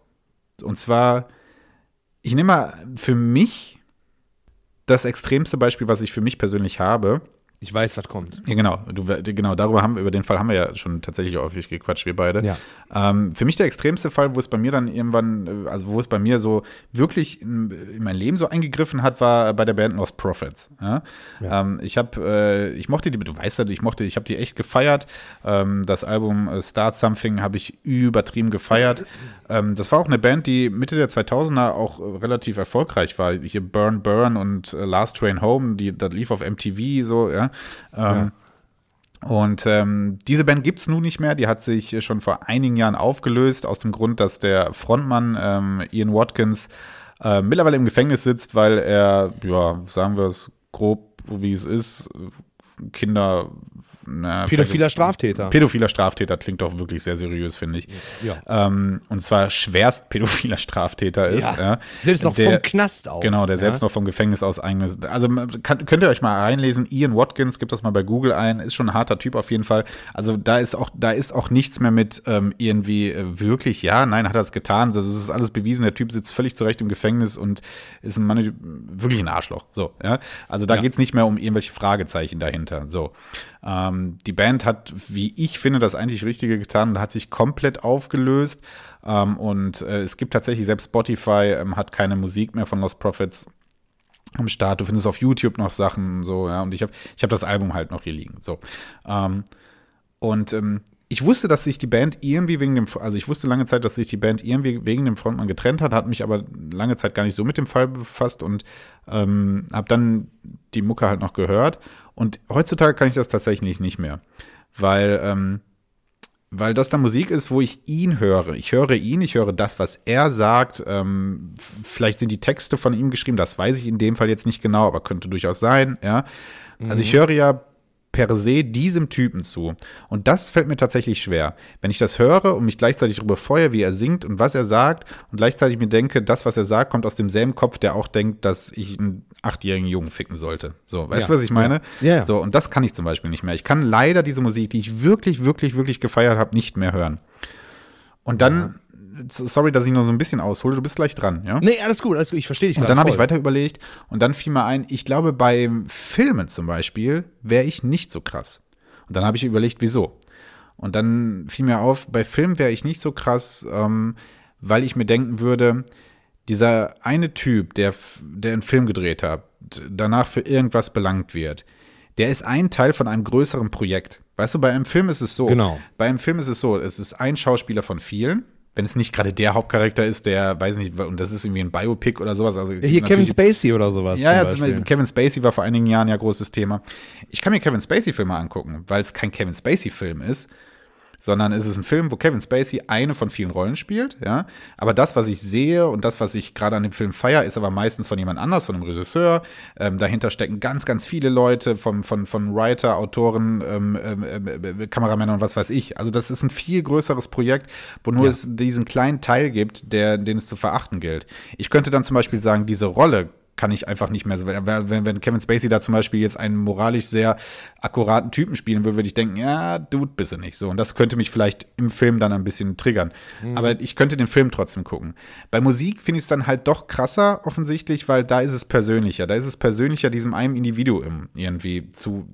Und zwar, ich nehme mal für mich das extremste Beispiel, was ich für mich persönlich habe. Ich weiß, was kommt. Ja, genau. Du, genau, darüber haben wir, über den Fall haben wir ja schon tatsächlich häufig gequatscht, wir beide. Ja. Ähm, für mich der extremste Fall, wo es bei mir dann irgendwann, äh, also wo es bei mir so wirklich in, in mein Leben so eingegriffen hat, war bei der Band Lost Prophets. Ja? Ja. Ähm, ich habe, äh, ich mochte die, du weißt ja, ich mochte, ich habe die echt gefeiert. Ähm, das Album äh, Start Something habe ich übertrieben gefeiert. ähm, das war auch eine Band, die Mitte der 2000er auch relativ erfolgreich war. Hier Burn Burn und äh, Last Train Home, die, das lief auf MTV so, ja. Ähm, Und ähm, diese Band gibt's nun nicht mehr. Die hat sich schon vor einigen Jahren aufgelöst, aus dem Grund, dass der Frontmann ähm, Ian Watkins äh, mittlerweile im Gefängnis sitzt, weil er, ja, sagen wir es grob, wie es ist, Kinder na, Pädophiler Straftäter. Pädophiler Straftäter klingt doch wirklich sehr seriös, finde ich. Ja. Ähm, und zwar schwerst pädophiler Straftäter ist. Ja. Ja. Selbst noch Der- vom Knast aus. Genau, der selbst noch vom Gefängnis aus eigenes. Also kann, könnt ihr euch mal reinlesen. Ian Watkins, gibt das mal bei Google ein, ist schon ein harter Typ auf jeden Fall. Also da ist auch, da ist auch nichts mehr mit ähm, irgendwie äh, wirklich, ja, nein, hat er es getan. Also das ist alles bewiesen. Der Typ sitzt völlig zurecht im Gefängnis und ist ein Mann, wirklich ein Arschloch. So, ja. Also da Ja. geht's nicht mehr um irgendwelche Fragezeichen dahinter. So. Ähm, die Band hat, wie ich finde, das einzig Richtige getan und hat sich komplett aufgelöst. Ähm, und äh, es gibt tatsächlich, selbst Spotify ähm, hat keine Musik mehr von Lost Prophets am Start. Du findest auf YouTube noch Sachen so, ja. Und ich habe ich hab das Album halt noch hier liegen. So. Ähm, und ähm, ich wusste, dass sich die Band irgendwie wegen dem, also ich wusste lange Zeit, dass sich die Band irgendwie wegen dem Frontmann getrennt hat, hat mich aber lange Zeit gar nicht so mit dem Fall befasst und ähm, habe dann die Mucke halt noch gehört. Und heutzutage kann ich das tatsächlich nicht mehr, weil ähm, weil das dann Musik ist, wo ich ihn höre. Ich höre ihn, ich höre das, was er sagt. Ähm, vielleicht sind die Texte von ihm geschrieben, das weiß ich in dem Fall jetzt nicht genau, aber könnte durchaus sein. Ja, also ich höre ja per se diesem Typen zu. Und das fällt mir tatsächlich schwer. Wenn ich das höre und mich gleichzeitig darüber freue, wie er singt und was er sagt und gleichzeitig mir denke, das, was er sagt, kommt aus demselben Kopf, der auch denkt, dass ich einen achtjährigen Jungen ficken sollte. So, weißt Ja, du, was ich meine? ja. Ja, ja. So, und das kann ich zum Beispiel nicht mehr. Ich kann leider diese Musik, die ich wirklich, wirklich, wirklich gefeiert habe, nicht mehr hören. Und dann, sorry, dass ich nur so ein bisschen aushole, du bist gleich dran, ja? Nee, alles gut, alles gut. Ich verstehe dich Und dann habe ich weiter überlegt und dann fiel mir ein, ich glaube, beim Filmen zum Beispiel wäre ich nicht so krass. Und dann habe ich überlegt, wieso. Und dann fiel mir auf, bei Filmen wäre ich nicht so krass, ähm, weil ich mir denken würde, dieser eine Typ, der, der einen Film gedreht hat, danach für irgendwas belangt wird, der ist ein Teil von einem größeren Projekt. Weißt du, bei einem Film ist es so. Genau. Bei einem Film ist es so, es ist ein Schauspieler von vielen. Wenn es nicht gerade der Hauptcharakter ist, der, weiß nicht, und das ist irgendwie ein Biopic oder sowas. Also Ja, hier Kevin Spacey oder sowas. ja, zum ja. Beispiel Kevin Spacey war vor einigen Jahren ja großes Thema. Ich kann mir Kevin Spacey-Filme angucken, weil es kein Kevin Spacey-Film ist, sondern es ist ein Film, wo Kevin Spacey eine von vielen Rollen spielt, ja. Aber das, was ich sehe und das, was ich gerade an dem Film feier, ist aber meistens von jemand anders, von einem Regisseur. Ähm, dahinter stecken ganz, ganz viele Leute, von, von, von Writer, Autoren, ähm, ähm, äh, Kameramänner und was weiß ich. Also das ist ein viel größeres Projekt, wo nur es diesen kleinen Teil gibt, der, den es zu verachten gilt. Ich könnte dann zum Beispiel sagen, diese Rolle kann ich einfach nicht mehr so. Wenn, wenn Kevin Spacey da zum Beispiel jetzt einen moralisch sehr akkuraten Typen spielen würde, würde ich denken, ja, Dude, bist du nicht so. Und das könnte mich vielleicht im Film dann ein bisschen triggern. Aber ich könnte den Film trotzdem gucken. Bei Musik finde ich es dann halt doch krasser, offensichtlich, weil da ist es persönlicher. Da ist es persönlicher, diesem einem Individuum irgendwie zu,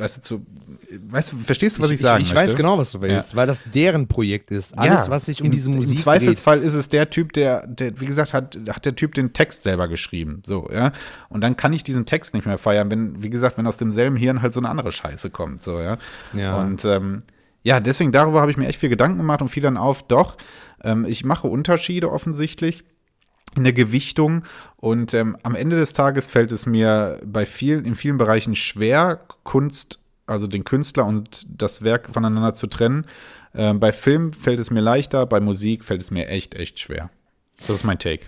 weißt du, zu, weißt du, verstehst du, was ich, ich, sagen ich möchte? weiß genau, was du willst, weil das deren Projekt ist. Alles, was sich um in- diese Musik Im Zweifelsfall ist es der Typ, der, der, wie gesagt, hat, hat der Typ den Text selber geschrieben. So, ja. Und dann kann ich diesen Text nicht mehr feiern, wenn, wie gesagt, wenn aus demselben Hirn halt so eine andere Scheiße kommt. So, ja. Ja. Und ähm, ja, deswegen darüber habe ich mir echt viel Gedanken gemacht und fiel dann auf, doch, ähm, ich mache Unterschiede offensichtlich in der Gewichtung und ähm, am Ende des Tages fällt es mir bei vielen, in vielen Bereichen schwer, Kunst, also den Künstler und das Werk voneinander zu trennen. Ähm, bei Film fällt es mir leichter, bei Musik fällt es mir echt, echt schwer. Das ist mein Take.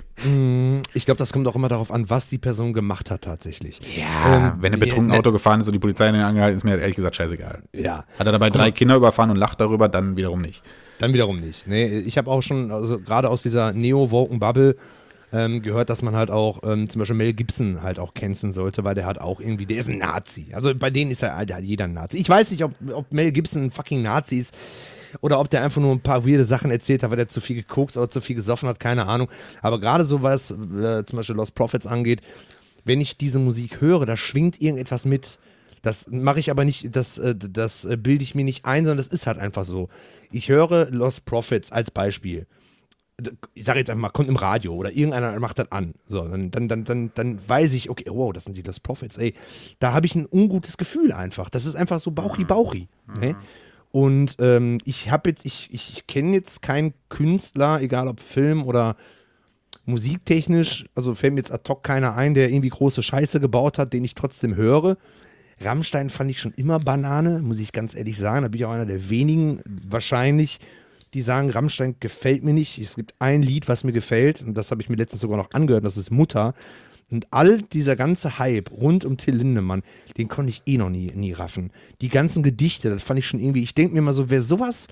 Ich glaube, das kommt auch immer darauf an, was die Person gemacht hat tatsächlich. Ja, Ähm, wenn er betrunken ja, Auto gefahren ist und die Polizei ihn angehalten, ist mir ehrlich gesagt scheißegal. Ja, Hat er dabei drei Kinder überfahren und lacht darüber, dann wiederum nicht. dann wiederum nicht. Nee, ich habe auch schon, also gerade aus dieser Neo-Woken-Bubble ähm, gehört, dass man halt auch ähm, zum Beispiel Mel Gibson halt auch canceln sollte, weil der hat auch irgendwie, der ist ein Nazi. Also bei denen ist ja hat jeder ein Nazi. Ich weiß nicht, ob, ob Mel Gibson ein fucking Nazi ist oder ob der einfach nur ein paar weirde Sachen erzählt hat, weil der zu viel gekokst oder zu viel gesoffen hat, keine Ahnung. Aber gerade so was äh, zum Beispiel Lost Prophets angeht, wenn ich diese Musik höre, da schwingt irgendetwas mit. Das mache ich aber nicht, das, äh, das äh, bilde ich mir nicht ein, sondern das ist halt einfach so. Ich höre Lost Prophets als Beispiel. Ich sage jetzt einfach mal, kommt im Radio oder irgendeiner macht das an. So, dann, dann, dann, dann, dann weiß ich, okay, wow, das sind die Lost Prophets, ey. Da habe ich ein ungutes Gefühl einfach. Das ist einfach so bauchi-bauchi. Ne? Und ähm, ich habe jetzt, ich, ich, ich kenne jetzt keinen Künstler, egal ob Film oder musiktechnisch, also fällt mir jetzt ad hoc keiner ein, der irgendwie große Scheiße gebaut hat, den ich trotzdem höre. Rammstein fand ich schon immer Banane, muss ich ganz ehrlich sagen. Da bin ich auch einer der wenigen, wahrscheinlich, die sagen, Rammstein gefällt mir nicht. Es gibt ein Lied, was mir gefällt, und das habe ich mir letztens sogar noch angehört, das ist Mutter. Und all dieser ganze Hype rund um Till Lindemann, den konnte ich eh noch nie, nie raffen. Die ganzen Gedichte, das fand ich schon irgendwie, ich denke mir mal so, wer sowas,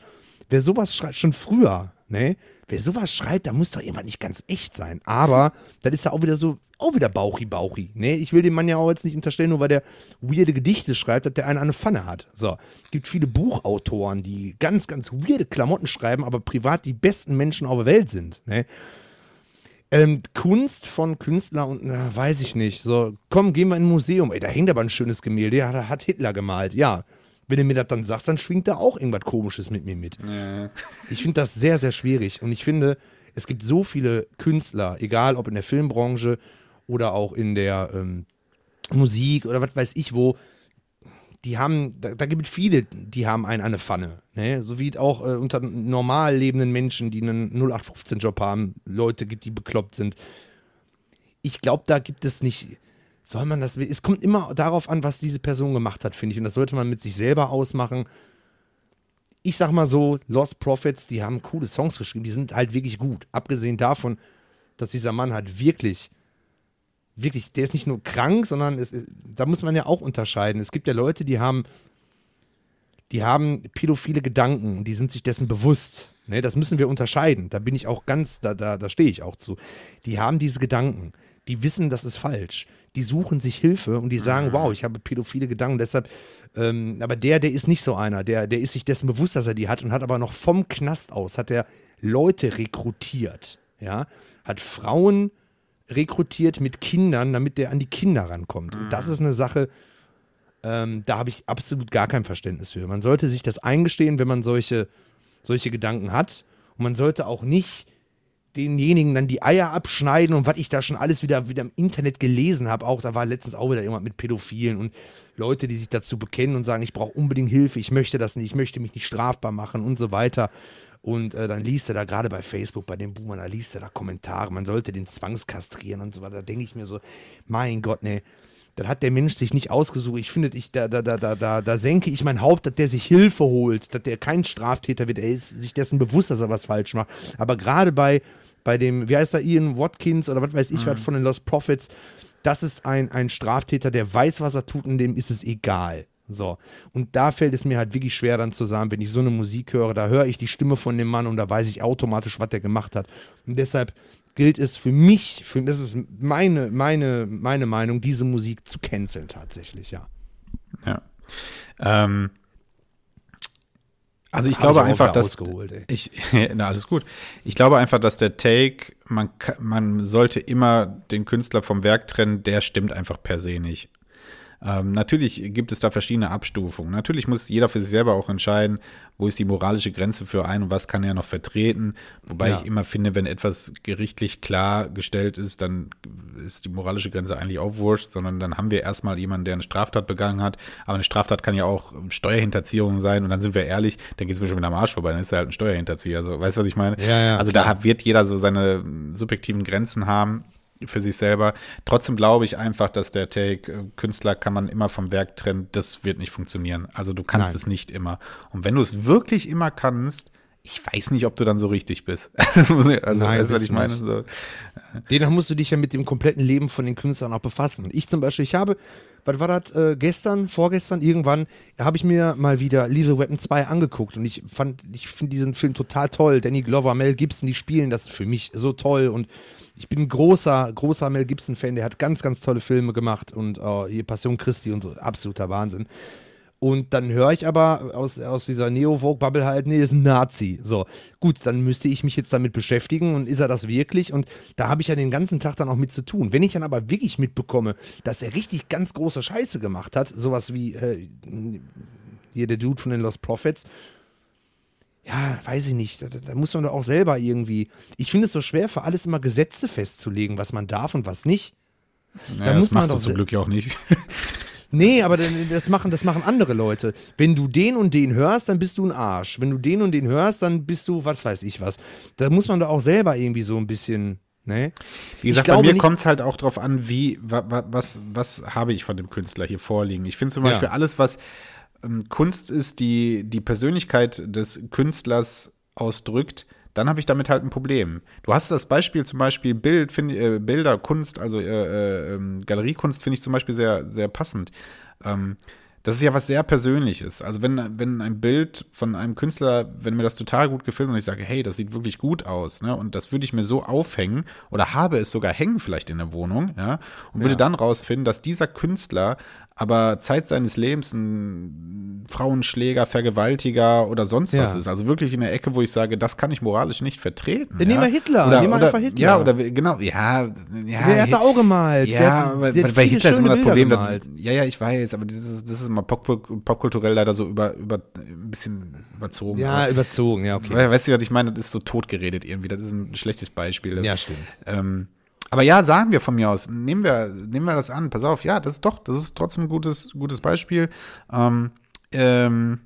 wer sowas schreibt, schon früher, ne? Wer sowas schreibt, da muss doch irgendwann nicht ganz echt sein. Aber das ist ja auch wieder so, auch wieder Bauchi Bauchi. Ne? Ich will dem Mann ja auch jetzt nicht unterstellen, nur weil der weirde Gedichte schreibt, dass der eine eine Pfanne hat. So. Gibt viele Buchautoren, die ganz, ganz weirde Klamotten schreiben, aber privat die besten Menschen auf der Welt sind. Ne? Ähm, Kunst von Künstler und na, weiß ich nicht. So, komm, gehen wir in ein Museum. Ey, da hängt aber ein schönes Gemälde. Ja, da hat Hitler gemalt. Ja. Wenn du mir das dann sagst, dann schwingt da auch irgendwas Komisches mit mir mit. Ja. Ich finde das sehr, sehr schwierig. Und ich finde, es gibt so viele Künstler, egal ob in der Filmbranche oder auch in der ähm, Musik oder was weiß ich wo, die haben, da, da gibt es viele, die haben einen eine Pfanne. Ne? So wie es auch äh, unter normal lebenden Menschen, die einen 0815-Job haben, Leute gibt, die bekloppt sind. Ich glaube, da gibt es nicht. Soll man das. Es kommt immer darauf an, was diese Person gemacht hat, finde ich. Und das sollte man mit sich selber ausmachen. Ich sag mal so, Lost Prophets, die haben coole Songs geschrieben, die sind halt wirklich gut. Abgesehen davon, dass dieser Mann halt wirklich wirklich, der ist nicht nur krank, sondern es, da muss man ja auch unterscheiden. Es gibt ja Leute, die haben, die haben pädophile Gedanken und die sind sich dessen bewusst. Ne, das müssen wir unterscheiden. Da bin ich auch ganz, da, da, da stehe ich auch zu. Die haben diese Gedanken. Die wissen, das ist falsch. Die suchen sich Hilfe und die sagen, Mhm. wow, ich habe pädophile Gedanken. Deshalb, ähm, aber der, der ist nicht so einer. Der, der ist sich dessen bewusst, dass er die hat und hat aber noch vom Knast aus, hat er Leute rekrutiert. Ja, hat Frauen rekrutiert mit Kindern, damit der an die Kinder rankommt. Und das ist eine Sache, ähm, da habe ich absolut gar kein Verständnis für. Man sollte sich das eingestehen, wenn man solche, solche Gedanken hat. Und man sollte auch nicht denjenigen dann die Eier abschneiden und was ich da schon alles wieder, wieder im Internet gelesen habe, auch da war letztens auch wieder jemand mit Pädophilen und Leute, die sich dazu bekennen und sagen, ich brauche unbedingt Hilfe, ich möchte das nicht, ich möchte mich nicht strafbar machen und so weiter. Und äh, dann liest er da gerade bei Facebook, bei den Boomern, da liest er da Kommentare, man sollte den zwangskastrieren und so weiter. Da denke ich mir so, mein Gott, ne, das hat der Mensch sich nicht ausgesucht. Ich finde, ich, da, da, da, da, da, da senke ich mein Haupt, dass der sich Hilfe holt, dass der kein Straftäter wird. Er ist sich dessen bewusst, dass er was falsch macht. Aber gerade bei, bei dem, wie heißt er, Ian Watkins oder was weiß ich, was von den Lost Prophets, das ist ein, ein Straftäter, der weiß, was er tut und dem ist es egal. So. Und da fällt es mir halt wirklich schwer dann zu sagen, wenn ich so eine Musik höre, da höre ich die Stimme von dem Mann und da weiß ich automatisch, was der gemacht hat. Und deshalb gilt es für mich, für, das ist meine, meine, meine Meinung, diese Musik zu canceln tatsächlich, ja. Ja. Ähm, also ich Hab glaube ich einfach, dass ich na alles gut. Ich glaube einfach, dass der Take, man man sollte immer den Künstler vom Werk trennen, der stimmt einfach per se nicht. Ähm, natürlich gibt es da verschiedene Abstufungen. Natürlich muss jeder für sich selber auch entscheiden, wo ist die moralische Grenze für einen und was kann er noch vertreten. Wobei Ja. ich immer finde, wenn etwas gerichtlich klargestellt ist, dann ist die moralische Grenze eigentlich auch wurscht, sondern dann haben wir erstmal jemanden, der eine Straftat begangen hat. Aber eine Straftat kann ja auch Steuerhinterziehung sein und dann sind wir ehrlich, dann geht es mir schon wieder am Arsch vorbei, dann ist er halt ein Steuerhinterzieher. Also, weißt du, was ich meine? Ja, ja, also da hat- wird jeder so seine subjektiven Grenzen haben für sich selber. Trotzdem glaube ich einfach, dass der Take, äh, Künstler kann man immer vom Werk trennen, das wird nicht funktionieren. Also du kannst Nein. es nicht immer. Und wenn du es wirklich immer kannst, ich weiß nicht, ob du dann so richtig bist. Das muss ich, also, Nein, weißt du, was ich meine? So. Demnach musst du dich ja mit dem kompletten Leben von den Künstlern auch befassen. Ich zum Beispiel, ich habe, was war das, äh, gestern, vorgestern, irgendwann, habe ich mir mal wieder Lethal Weapon 2 angeguckt und ich fand, ich finde diesen Film total toll. Danny Glover, Mel Gibson, die spielen das für mich so toll und ich bin großer, großer Mel Gibson-Fan, der hat ganz, ganz tolle Filme gemacht und äh, hier Passion Christi und so, absoluter Wahnsinn. Und dann höre ich aber aus, aus dieser Neo-Vogue-Bubble halt, nee, ist ein Nazi. So, gut, dann müsste ich mich jetzt damit beschäftigen und ist er das wirklich? Und da habe ich ja den ganzen Tag dann auch mit zu tun. Wenn ich dann aber wirklich mitbekomme, dass er richtig ganz große Scheiße gemacht hat, sowas wie äh, hier der Dude von den Lost Prophets, ja, weiß ich nicht, da, da muss man doch auch selber irgendwie. Ich finde es so schwer, für alles immer Gesetze festzulegen, was man darf und was nicht. Ja, muss das man machst du doch zum se- Glück ja auch nicht. Nee, aber das machen, das machen andere Leute. Wenn du den und den hörst, dann bist du ein Arsch. Wenn du den und den hörst, dann bist du, was weiß ich was. Da muss man doch auch selber irgendwie so ein bisschen, ne? Wie gesagt, glaube bei mir kommt es halt auch drauf an, wie, wa, wa, was, was habe ich von dem Künstler hier vorliegen. Ich finde zum Beispiel Ja. alles, was Kunst ist, die die Persönlichkeit des Künstlers ausdrückt, dann habe ich damit halt ein Problem. Du hast das Beispiel zum Beispiel Bild, find, äh, Bilder, Kunst, also äh, äh, ähm, Galeriekunst finde ich zum Beispiel sehr, sehr passend. Ähm, das ist ja was sehr Persönliches. Also wenn, wenn ein Bild von einem Künstler, wenn mir das total gut gefällt und ich sage, hey, das sieht wirklich gut aus, ne, und das würde ich mir so aufhängen oder habe es sogar hängen vielleicht in der Wohnung, ja, und würde Ja. dann rausfinden, dass dieser Künstler aber Zeit seines Lebens ein Frauenschläger, Vergewaltiger oder sonst was Ja. ist. Also wirklich in der Ecke, wo ich sage, das kann ich moralisch nicht vertreten. Ja, nehmen wir Hitler, Oder, nehmen wir einfach Hitler. Ja, oder genau, ja. ja Der hat da auch gemalt. ja, der hat, der hat bei Hitler ist immer das Bilder Problem, dass, ja, ja, ich weiß, aber das ist, das ist immer pop popkulturell leider so über, über, ein bisschen überzogen. Ja, Aber- überzogen, ja, okay. We- Weißt du, was ich meine? Das ist so totgeredet irgendwie. Das ist ein schlechtes Beispiel. Ja, stimmt. Ähm, aber ja, sagen wir von mir aus, nehmen wir, nehmen wir das an. Pass auf, ja, das ist doch, das ist trotzdem ein gutes, gutes Beispiel. Ähm, ähm,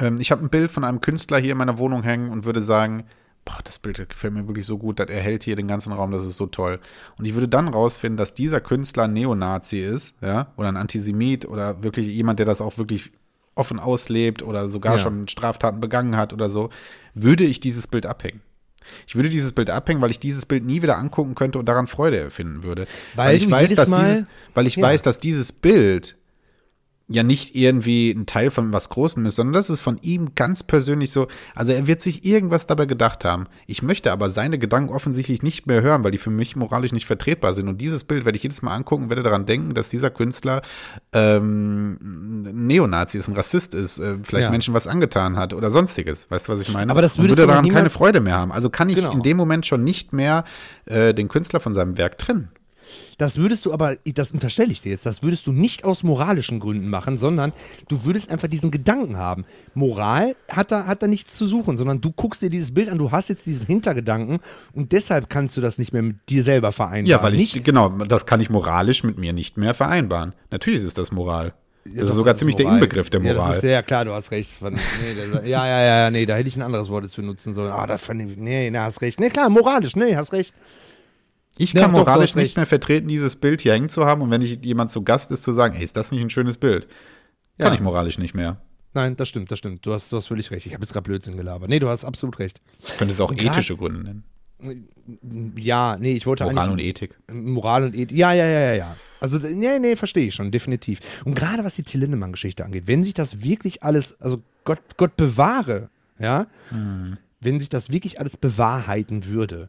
ähm, ich habe ein Bild von einem Künstler hier in meiner Wohnung hängen und würde sagen, boah, das Bild gefällt mir wirklich so gut, das erhält hier den ganzen Raum, das ist so toll. Und ich würde dann rausfinden, dass dieser Künstler ein Neonazi ist, ja, oder ein Antisemit oder wirklich jemand, der das auch wirklich offen auslebt oder sogar Ja. schon Straftaten begangen hat oder so, würde ich dieses Bild abhängen. Ich würde dieses Bild abhängen, weil ich dieses Bild nie wieder angucken könnte und daran Freude empfinden würde. Weil ich du weiß, dass Mal- dieses, weil ich Ja. weiß, dass dieses Bild ja nicht irgendwie ein Teil von was Großem ist, sondern das ist von ihm ganz persönlich so. Also er wird sich irgendwas dabei gedacht haben. Ich möchte aber seine Gedanken offensichtlich nicht mehr hören, weil die für mich moralisch nicht vertretbar sind. Und dieses Bild werde ich jedes Mal angucken, werde daran denken, dass dieser Künstler ähm, ein Neonazi ist, ein Rassist ist, äh, vielleicht Ja. Menschen was angetan hat oder sonstiges. Weißt du, was ich meine? Aber das würde daran keine Freude mehr haben. Also kann ich Genau. in dem Moment schon nicht mehr äh, den Künstler von seinem Werk trennen. Das würdest du aber, das unterstelle ich dir jetzt, das würdest du nicht aus moralischen Gründen machen, sondern du würdest einfach diesen Gedanken haben. Moral hat da, hat da nichts zu suchen, sondern du guckst dir dieses Bild an, du hast jetzt diesen Hintergedanken und deshalb kannst du das nicht mehr mit dir selber vereinbaren. Ja, weil ich, nicht, genau, das kann ich moralisch mit mir nicht mehr vereinbaren. Natürlich ist das Moral. Das Ja, ist doch, sogar das ziemlich Moral. der Inbegriff der Ja, Moral. das ist, ja, klar, du hast recht. Nee, das, ja, ja, ja, ja, nee, da hätte ich ein anderes Wort jetzt für nutzen sollen. Ah, das fand ich, nee, nee, hast recht. Nee, klar, moralisch, nee, hast recht. Ich Ja, kann doch, du moralisch hast nicht recht. mehr vertreten, dieses Bild hier hängen zu haben. Und wenn ich jemand zu Gast ist, zu sagen, ey, ist das nicht ein schönes Bild? Kann Ja. ich moralisch nicht mehr. Nein, das stimmt, das stimmt. Du hast, du hast völlig recht. Ich habe jetzt gerade Blödsinn gelabert. Nee, du hast absolut recht. Ich könnte es auch Und grad- ethische Gründe nennen. Ja, nee, ich wollte Moral und eigentlich. Ethik. Moral und Ethik. Ja, ja, ja, ja, ja. Also, nee, nee, verstehe ich schon, definitiv. Und gerade was die Till Lindemann-Geschichte angeht, wenn sich das wirklich alles, also Gott, Gott bewahre, ja, wenn sich das wirklich alles bewahrheiten würde,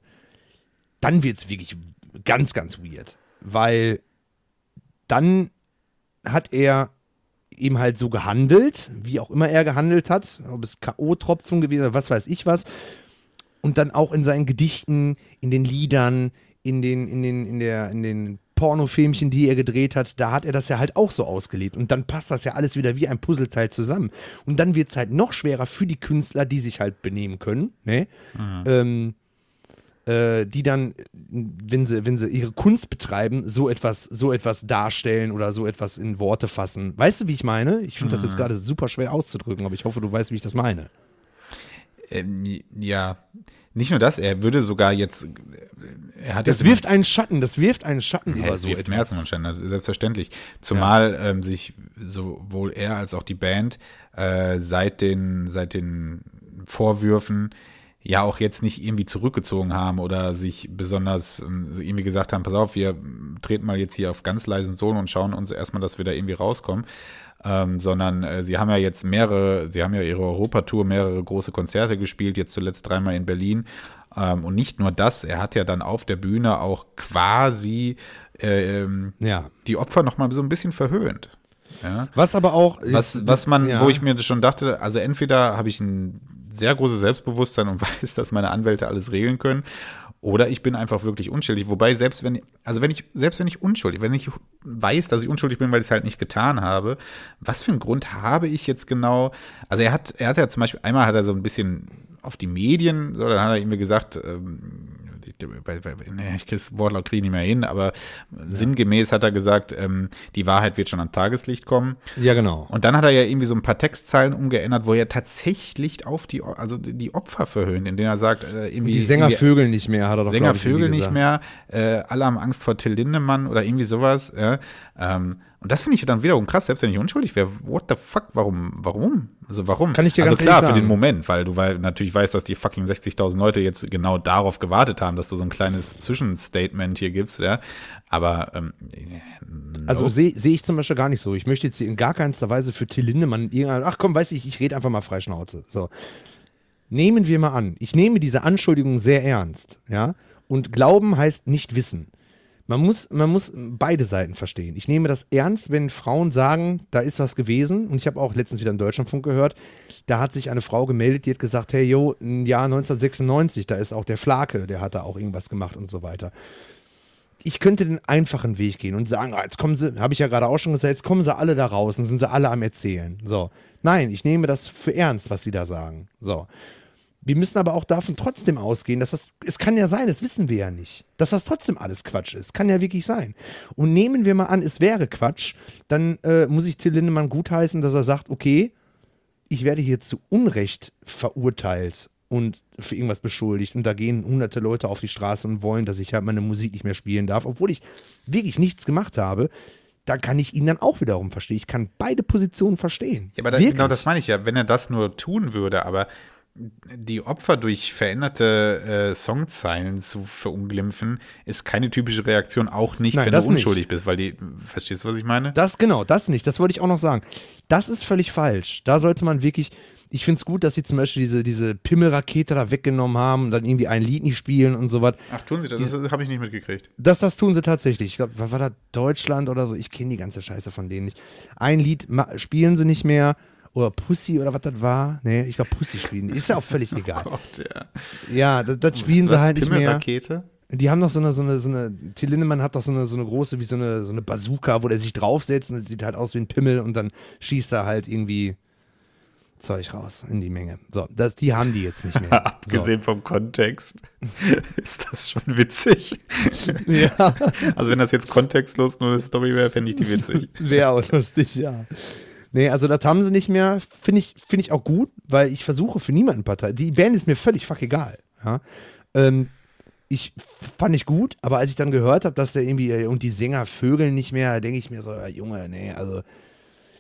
dann wird es wirklich ganz, ganz weird. Weil dann hat er eben halt so gehandelt, wie auch immer er gehandelt hat, ob es K.O.-Tropfen gewesen oder was weiß ich was. Und dann auch in seinen Gedichten, in den Liedern, in den, in den, in der, in den Pornofilmchen, die er gedreht hat, da hat er das ja halt auch so ausgelebt. Und dann passt das ja alles wieder wie ein Puzzleteil zusammen. Und dann wird es halt noch schwerer für die Künstler, die sich halt benehmen können, ne? Ähm, äh, die dann, wenn sie, wenn sie ihre Kunst betreiben, so etwas, so etwas darstellen oder so etwas in Worte fassen. Weißt du, wie ich meine? Ich finde das jetzt gerade super schwer auszudrücken, aber ich hoffe, du weißt, wie ich das meine. Ähm, ja, nicht nur das, er würde sogar jetzt. Er hat Das wirft einen Schatten, das wirft einen Schatten Ja, über so wirft etwas. einen Schatten, das ist selbstverständlich. Zumal ähm, sich sowohl er als auch die Band äh, seit, den, seit den Vorwürfen ja auch jetzt nicht irgendwie zurückgezogen haben oder sich besonders ähm, irgendwie gesagt haben, pass auf, wir treten mal jetzt hier auf ganz leisen Sohlen und schauen uns erstmal, dass wir da irgendwie rauskommen. Ähm, sondern äh, sie haben ja jetzt mehrere, sie haben ja ihre Europatour, mehrere große Konzerte gespielt, jetzt zuletzt dreimal in Berlin. Ähm, und nicht nur das, er hat ja dann auf der Bühne auch quasi äh, ähm, Ja. die Opfer noch mal so ein bisschen verhöhnt. Ja? Was aber auch. Was, was man, ja. wo ich mir schon dachte, also entweder habe ich ein sehr großes Selbstbewusstsein und weiß, dass meine Anwälte alles regeln können, oder ich bin einfach wirklich unschuldig. Wobei, selbst wenn, also wenn ich, selbst wenn ich unschuldig, wenn ich weiß, dass ich unschuldig bin, weil ich es halt nicht getan habe, was für einen Grund habe ich jetzt genau? Also er hat, er hat ja zum Beispiel, einmal hat er so ein bisschen auf die Medien, so, dann hat er irgendwie gesagt, ähm, ich, ich krieg's Wortlaut kriege ich nicht mehr hin, aber sinngemäß hat er gesagt, ähm, die Wahrheit wird schon an Tageslicht kommen. Ja, genau. Und dann hat er ja irgendwie so ein paar Textzeilen umgeändert, wo er tatsächlich auf die, also die Opfer verhöhnt, indem er sagt, äh, irgendwie. Die Sänger vögeln nicht mehr, hat er doch Sänger glaub ich, irgendwie Vögel nicht mehr, äh, alle haben Angst vor Till Lindemann oder irgendwie sowas. Ja? Ähm, Und das finde ich dann wiederum krass, selbst wenn ich unschuldig wäre. What the fuck? Warum? Warum? Also warum? Kann ich dir also ganz klar, für den. Moment, weil du weil natürlich weißt, dass die fucking 60.000 Leute jetzt genau darauf gewartet haben, dass du so ein kleines Zwischenstatement hier gibst, ja. Aber ähm, no. Also sehe seh ich zum Beispiel gar nicht so. Ich möchte jetzt in gar keinster Weise für Till Lindemann irgendein, ach komm, weiß ich, ich rede einfach mal frei Schnauze. So. Nehmen wir mal an, ich nehme diese Anschuldigung sehr ernst, ja. Und Glauben heißt nicht wissen. Man muss, man muss beide Seiten verstehen. Ich nehme das ernst, wenn Frauen sagen, da ist was gewesen. Und ich habe auch letztens wieder im Deutschlandfunk gehört, da hat sich eine Frau gemeldet, die hat gesagt, hey, yo, im Jahr 1996, da ist auch der Flake, der hat da auch irgendwas gemacht und so weiter ich könnte den einfachen Weg gehen und sagen, ah, jetzt kommen sie, habe ich ja gerade auch schon gesagt, jetzt kommen sie alle da raus und sind sie alle am Erzählen. So. Nein, ich nehme das für ernst, was sie da sagen. So. Wir müssen aber auch davon trotzdem ausgehen, dass das, es kann ja sein, das wissen wir ja nicht, dass das trotzdem alles Quatsch ist. Kann ja wirklich sein. Und nehmen wir mal an, es wäre Quatsch, dann äh, muss ich Till Lindemann gutheißen, dass er sagt, okay, ich werde hier zu Unrecht verurteilt und für irgendwas beschuldigt. Und da gehen hunderte Leute auf die Straße und wollen, dass ich halt meine Musik nicht mehr spielen darf, obwohl ich wirklich nichts gemacht habe. Da kann ich ihn dann auch wiederum verstehen. Ich kann beide Positionen verstehen. Ja, aber da, genau das meine ich ja. Wenn er das nur tun würde, aber die Opfer durch veränderte äh, Songzeilen zu verunglimpfen, ist keine typische Reaktion, auch nicht, Nein, wenn du unschuldig nicht. bist, weil die, verstehst du, was ich meine? Das genau, das nicht. Das wollte ich auch noch sagen. Das ist völlig falsch. Da sollte man wirklich. Ich finde es gut, dass sie zum Beispiel diese, diese Pimmelrakete da weggenommen haben und dann irgendwie ein Lied nicht spielen und so was. Ach, tun sie das? Das habe ich nicht mitgekriegt. Das, das tun sie tatsächlich. Ich glaube, was war da Deutschland oder so? Ich kenne die ganze Scheiße von denen nicht. Ein Lied spielen sie nicht mehr. Oder Pussy oder was das war. Nee, ich glaube Pussy spielen. Ist ja auch völlig egal. Gott, ja. Ja, das, das spielen sie halt nicht mehr. Pimmelrakete? Die haben doch so eine, so eine, so eine, Till Lindemann hat doch so eine, so eine große, wie so eine, so eine Bazooka, wo der sich draufsetzt und das sieht halt aus wie ein Pimmel und dann schießt er halt irgendwie Zeug raus in die Menge. So, das, die haben die jetzt nicht mehr. so. Abgesehen vom Kontext ist das schon witzig. Ja, Also wenn das jetzt kontextlos nur eine Story wäre, fände ich die witzig. wäre auch lustig, ja. Nee, also das haben sie nicht mehr. Finde ich, finde ich auch gut, weil ich versuche für niemanden Partei. Die Band ist mir völlig fuck egal. Ja. Ähm, ich fand ich gut, aber als ich dann gehört habe, dass der irgendwie äh, und die Sänger vögeln nicht mehr, denke ich mir so, ja, Junge, nee, also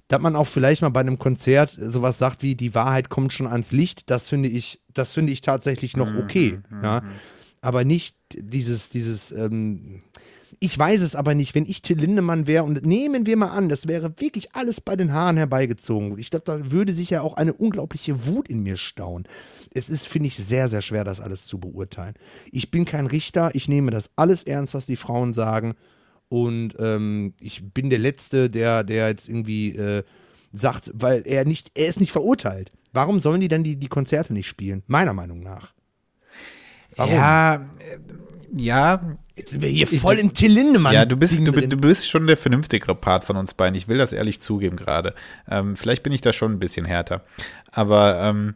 dass man auch vielleicht mal bei einem Konzert sowas sagt wie die Wahrheit kommt schon ans Licht, das finde ich, das finde ich tatsächlich noch okay, ja. Aber nicht dieses, dieses, ähm, ich weiß es aber nicht, wenn ich Till Lindemann wäre und nehmen wir mal an, das wäre wirklich alles bei den Haaren herbeigezogen. Ich glaube, da würde sich ja auch eine unglaubliche Wut in mir stauen. Es ist, finde ich, sehr, sehr schwer, das alles zu beurteilen. Ich bin kein Richter, ich nehme das alles ernst, was die Frauen sagen. Und ähm, ich bin der Letzte, der, der jetzt irgendwie äh, sagt, weil er nicht, er ist nicht verurteilt. Warum sollen die dann die, die Konzerte nicht spielen? Meiner Meinung nach. Warum? Ja, äh, ja, Jetzt sind wir hier voll im Till Lindemann. Ja, du bist, du, du bist schon der vernünftigere Part von uns beiden. Ich will das ehrlich zugeben gerade. Ähm, vielleicht bin ich da schon ein bisschen härter. Aber ähm,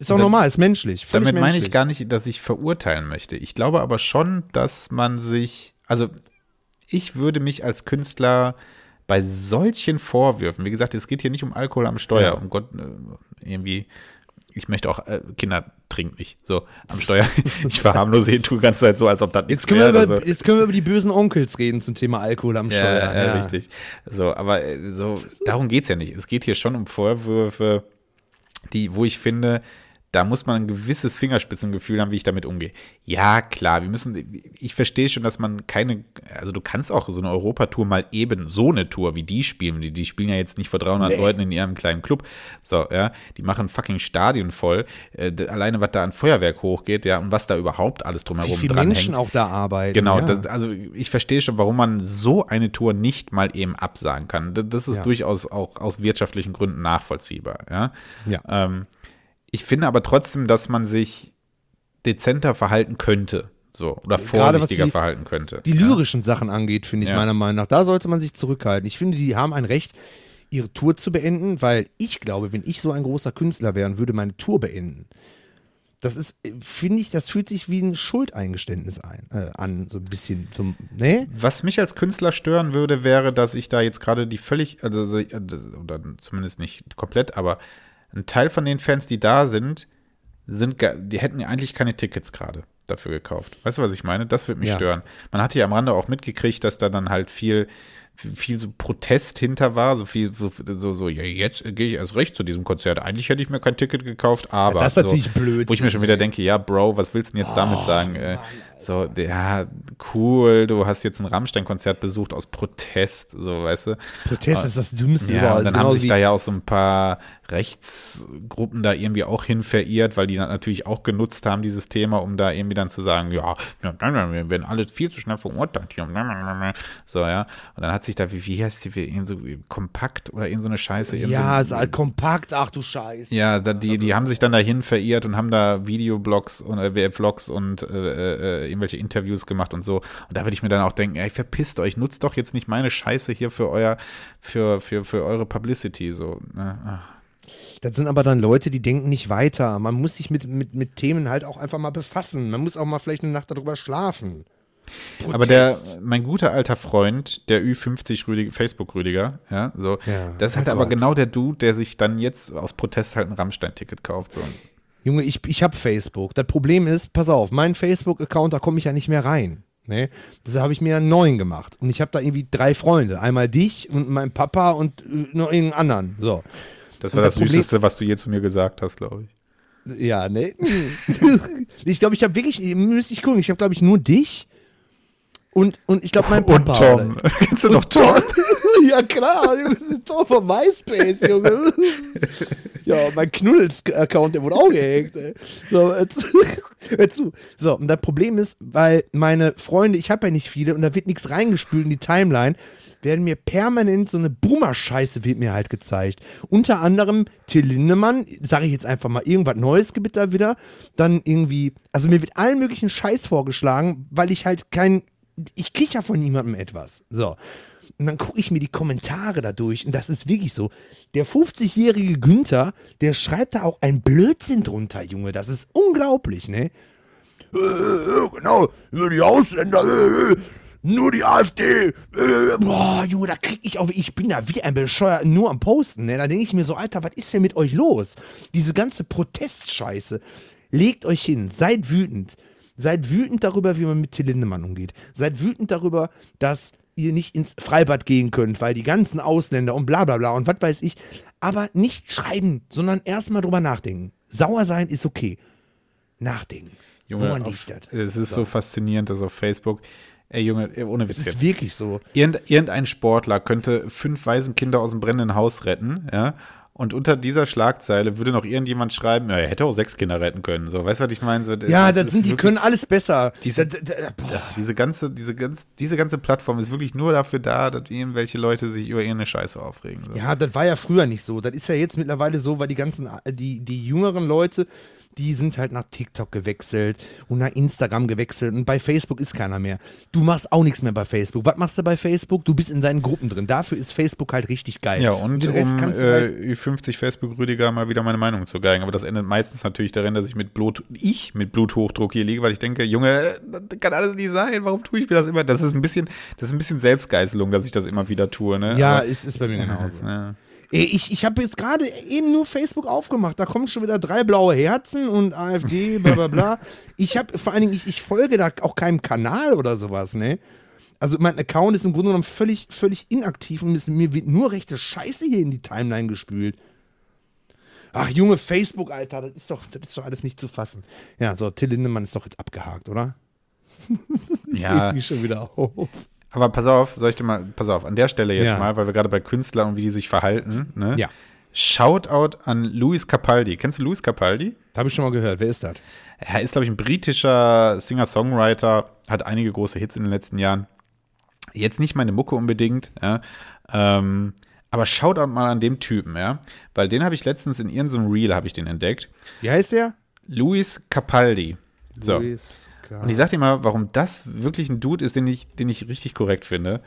Ist auch normal, ist menschlich. damit meine ich menschlich. gar nicht, dass ich verurteilen möchte. Ich glaube aber schon, dass man sich, also ich würde mich als Künstler bei solchen Vorwürfen, wie gesagt, es geht hier nicht um Alkohol am Steuer, Ja. um Gott, äh, irgendwie, ich möchte auch, äh, Kinder trinken nicht, so, am Steuer. ich verharmlose die die ganze Zeit so, als ob das Jetzt nichts können, wir über, so. jetzt können wir über die bösen Onkels reden zum Thema Alkohol am Steuer. Ja, ja, richtig. So, aber äh, so, darum geht es ja nicht. Es geht hier schon um Vorwürfe, die, wo ich finde, da muss man ein gewisses Fingerspitzengefühl haben, wie ich damit umgehe. Ja, klar, wir müssen, ich verstehe schon, dass man keine, also du kannst auch so eine Europatour mal eben so eine Tour wie die spielen. Die, die spielen ja jetzt nicht vor 300 Nee. Leuten in ihrem kleinen Club. So, ja, die machen fucking Stadion voll. Äh, alleine, was da an Feuerwerk hochgeht, ja, und was da überhaupt alles Wie drumherum viele dranhängt. Menschen auch da arbeiten. Genau, ja. das, also ich verstehe schon, warum man so eine Tour nicht mal eben absagen kann. Das ist Ja. durchaus auch aus wirtschaftlichen Gründen nachvollziehbar. Ja? Ja. Ähm, ich finde aber trotzdem, dass man sich dezenter verhalten könnte. So, oder vorsichtiger die- verhalten könnte. die ja. lyrischen Sachen angeht, finde ich Ja. meiner Meinung nach. Da sollte man sich zurückhalten. Ich finde, die haben ein Recht, ihre Tour zu beenden, weil ich glaube, wenn ich so ein großer Künstler wäre und würde meine Tour beenden, das ist, finde ich, das fühlt sich wie ein Schuldeingeständnis ein, äh, an, so ein bisschen. So, ne? Was mich als Künstler stören würde, wäre, dass ich da jetzt gerade die völlig, also, das- oder zumindest nicht komplett, aber ein Teil von den Fans, die da sind, sind, die hätten ja eigentlich keine Tickets gerade dafür gekauft. Weißt du, was ich meine? Das würde mich Ja. stören. Man hatte ja am Rande auch mitgekriegt, dass da dann halt viel viel so Protest hinter war, so viel, so, so, so ja, jetzt gehe ich erst recht zu diesem Konzert. Eigentlich hätte ich mir kein Ticket gekauft, aber. das ist so, natürlich blöd. Wo ich mir schon wieder denke, ja, Bro, was willst du denn jetzt damit sagen? Äh, so, ja, cool, du hast jetzt ein Rammstein-Konzert besucht aus Protest, so, weißt du. Protest ist das Dümmste Ja, überall. und dann Ist haben sich da ja auch so ein paar Rechtsgruppen da irgendwie auch hin verirrt, weil die dann natürlich auch genutzt haben, dieses Thema, um da irgendwie dann zu sagen, ja, wir werden alle viel zu schnell verurteilt hier. So, ja. Und dann hat sich da, wie, wie heißt die, wie, irgend so kompakt oder irgend so eine Scheiße. irgendwie- ja, ist halt kompakt, ach du Scheiße. ja, da, die, die haben sich dann dahin verirrt und haben da Videoblogs und äh, Vlogs und äh, äh, irgendwelche Interviews gemacht und so. Und da würde ich mir dann auch denken, ey, verpisst euch, nutzt doch jetzt nicht meine Scheiße hier für euer, für, für, für eure Publicity. So. Ne? Ach. Das sind aber dann Leute, die denken nicht weiter. Man muss sich mit, mit, mit Themen halt auch einfach mal befassen. Man muss auch mal vielleicht eine Nacht darüber schlafen. Aber der, Protest. mein guter alter Freund, der Ü50 Rüdiger, Facebook-Rüdiger, ja, so, Ja, das ist halt aber Gott. genau der Dude, der sich dann jetzt aus Protest halt ein Rammstein-Ticket kauft. So. Junge, ich, ich habe Facebook. Das Problem ist, pass auf, mein Facebook-Account, da komme ich ja nicht mehr rein. Ne? Deshalb habe ich mir einen neuen gemacht. Und ich habe da irgendwie drei Freunde. Einmal dich und meinen Papa und äh, noch irgendeinen anderen. So. Das war das, das Problem- Süßeste, was du je zu mir gesagt hast, glaube ich. Ja, ne? ich glaube, ich habe wirklich, müsste ich gucken, ich habe, glaube ich, nur dich und, und ich glaube, mein Papa. Und Tom. Kennst du noch Tom? ja, klar, Junge, Tom von MySpace, Junge. Ja, mein Knuddels-Account, der wurde auch gehackt. Ey. So, hör zu. So, und das Problem ist, weil meine Freunde, ich habe ja nicht viele und da wird nichts reingespült in die Timeline, werden mir permanent so eine Boomer-Scheiße wird mir halt gezeigt. Unter anderem Till Lindemann, sage ich jetzt einfach mal, irgendwas Neues gibt da wieder. Dann irgendwie, also mir wird allen möglichen Scheiß vorgeschlagen, weil ich halt kein, ich kriege ja von niemandem etwas. So. Und dann gucke ich mir die Kommentare da durch und das ist wirklich so. Der 50-jährige Günther, der schreibt da auch ein Blödsinn drunter, Junge. Das ist unglaublich, ne? Äh, genau, nur die Ausländer, äh, äh, nur die AfD. Boah, Junge, da krieg ich auch, ich bin da wie ein Bescheuert nur am Posten, ne? Da denke ich mir so, Alter, was ist denn mit euch los? Diese ganze Protestscheiße. Legt euch hin, seid wütend. Seid wütend darüber, wie man mit Till Lindemann umgeht. Seid wütend darüber, dass ihr nicht ins Freibad gehen könnt, weil die ganzen Ausländer und bla bla bla und was weiß ich. Aber nicht schreiben, sondern erstmal drüber nachdenken. Sauer sein ist okay. Nachdenken. Woran auf- liegt das? Es ist so faszinierend, dass auf Facebook, ey Junge, ohne Witz jetzt. ist wirklich so. Irgend, irgendein Sportler könnte fünf Waisenkinder aus dem brennenden Haus retten, ja. Und unter dieser Schlagzeile würde noch irgendjemand schreiben, ja, er hätte auch sechs Kinder retten können. So, weißt du, was ich meine? So, Ja, das ist sind die können alles besser. Diese- Da- da- da-. Diese ganze, diese, ganz, diese ganze Plattform ist wirklich nur dafür da, dass irgendwelche Leute sich über irgendeine Scheiße aufregen. So. Ja, das war ja früher nicht so. Das ist ja jetzt mittlerweile so, weil die ganzen, die, die jüngeren Leute, die sind halt nach TikTok gewechselt und nach Instagram gewechselt und bei Facebook ist keiner mehr. Du machst auch nichts mehr bei Facebook. Was machst du bei Facebook? Du bist in deinen Gruppen drin. Dafür ist Facebook halt richtig geil. Ja, und den Rest um kannst du äh, halt, Ü50 Facebook-Rüdiger mal wieder meine Meinung zu geigen. Aber das endet meistens natürlich darin, dass ich mit Blut, ich mit Bluthochdruck hier liege, weil ich denke, Junge, das kann alles nicht sein. Warum tue ich mir das immer? Das ist ein bisschen, das ist ein bisschen Selbstgeißelung, dass ich das immer wieder tue. Ne? ja, Aber- ist, ist bei mir genauso. ja. Ich, ich habe jetzt gerade eben nur Facebook aufgemacht. Da kommen schon wieder drei blaue Herzen und AfD, bla bla bla. Ich habe vor allen Dingen, ich, ich folge da auch keinem Kanal oder sowas, ne? Also mein Account ist im Grunde genommen völlig, völlig inaktiv und es- mir wird nur rechte Scheiße hier in die Timeline gespült. Ach, Junge, Facebook, Alter, das ist doch, das ist doch alles nicht zu fassen. Ja, so, Till Lindemann ist doch jetzt abgehakt, oder? ja, Reg mich schon wieder auf. Aber pass auf, soll ich dir mal, pass auf, an der Stelle jetzt Ja. mal, weil wir gerade bei Künstlern und wie die sich verhalten, ne? Ja. Shoutout an Luis Capaldi. Kennst du Luis Capaldi? Habe ich schon mal gehört. Wer ist das? Er ist, glaube ich, ein britischer Singer-Songwriter, hat einige große Hits in den letzten Jahren. Jetzt nicht meine Mucke unbedingt, ja. Ähm, aber schaut auch mal an dem Typen, ja. Weil den habe ich letztens in irgendeinem Reel habe ich den entdeckt. Wie heißt der? Luis Capaldi. So. Luis K. Und ich sag dir mal, warum das wirklich ein Dude ist, den ich, den ich richtig korrekt finde.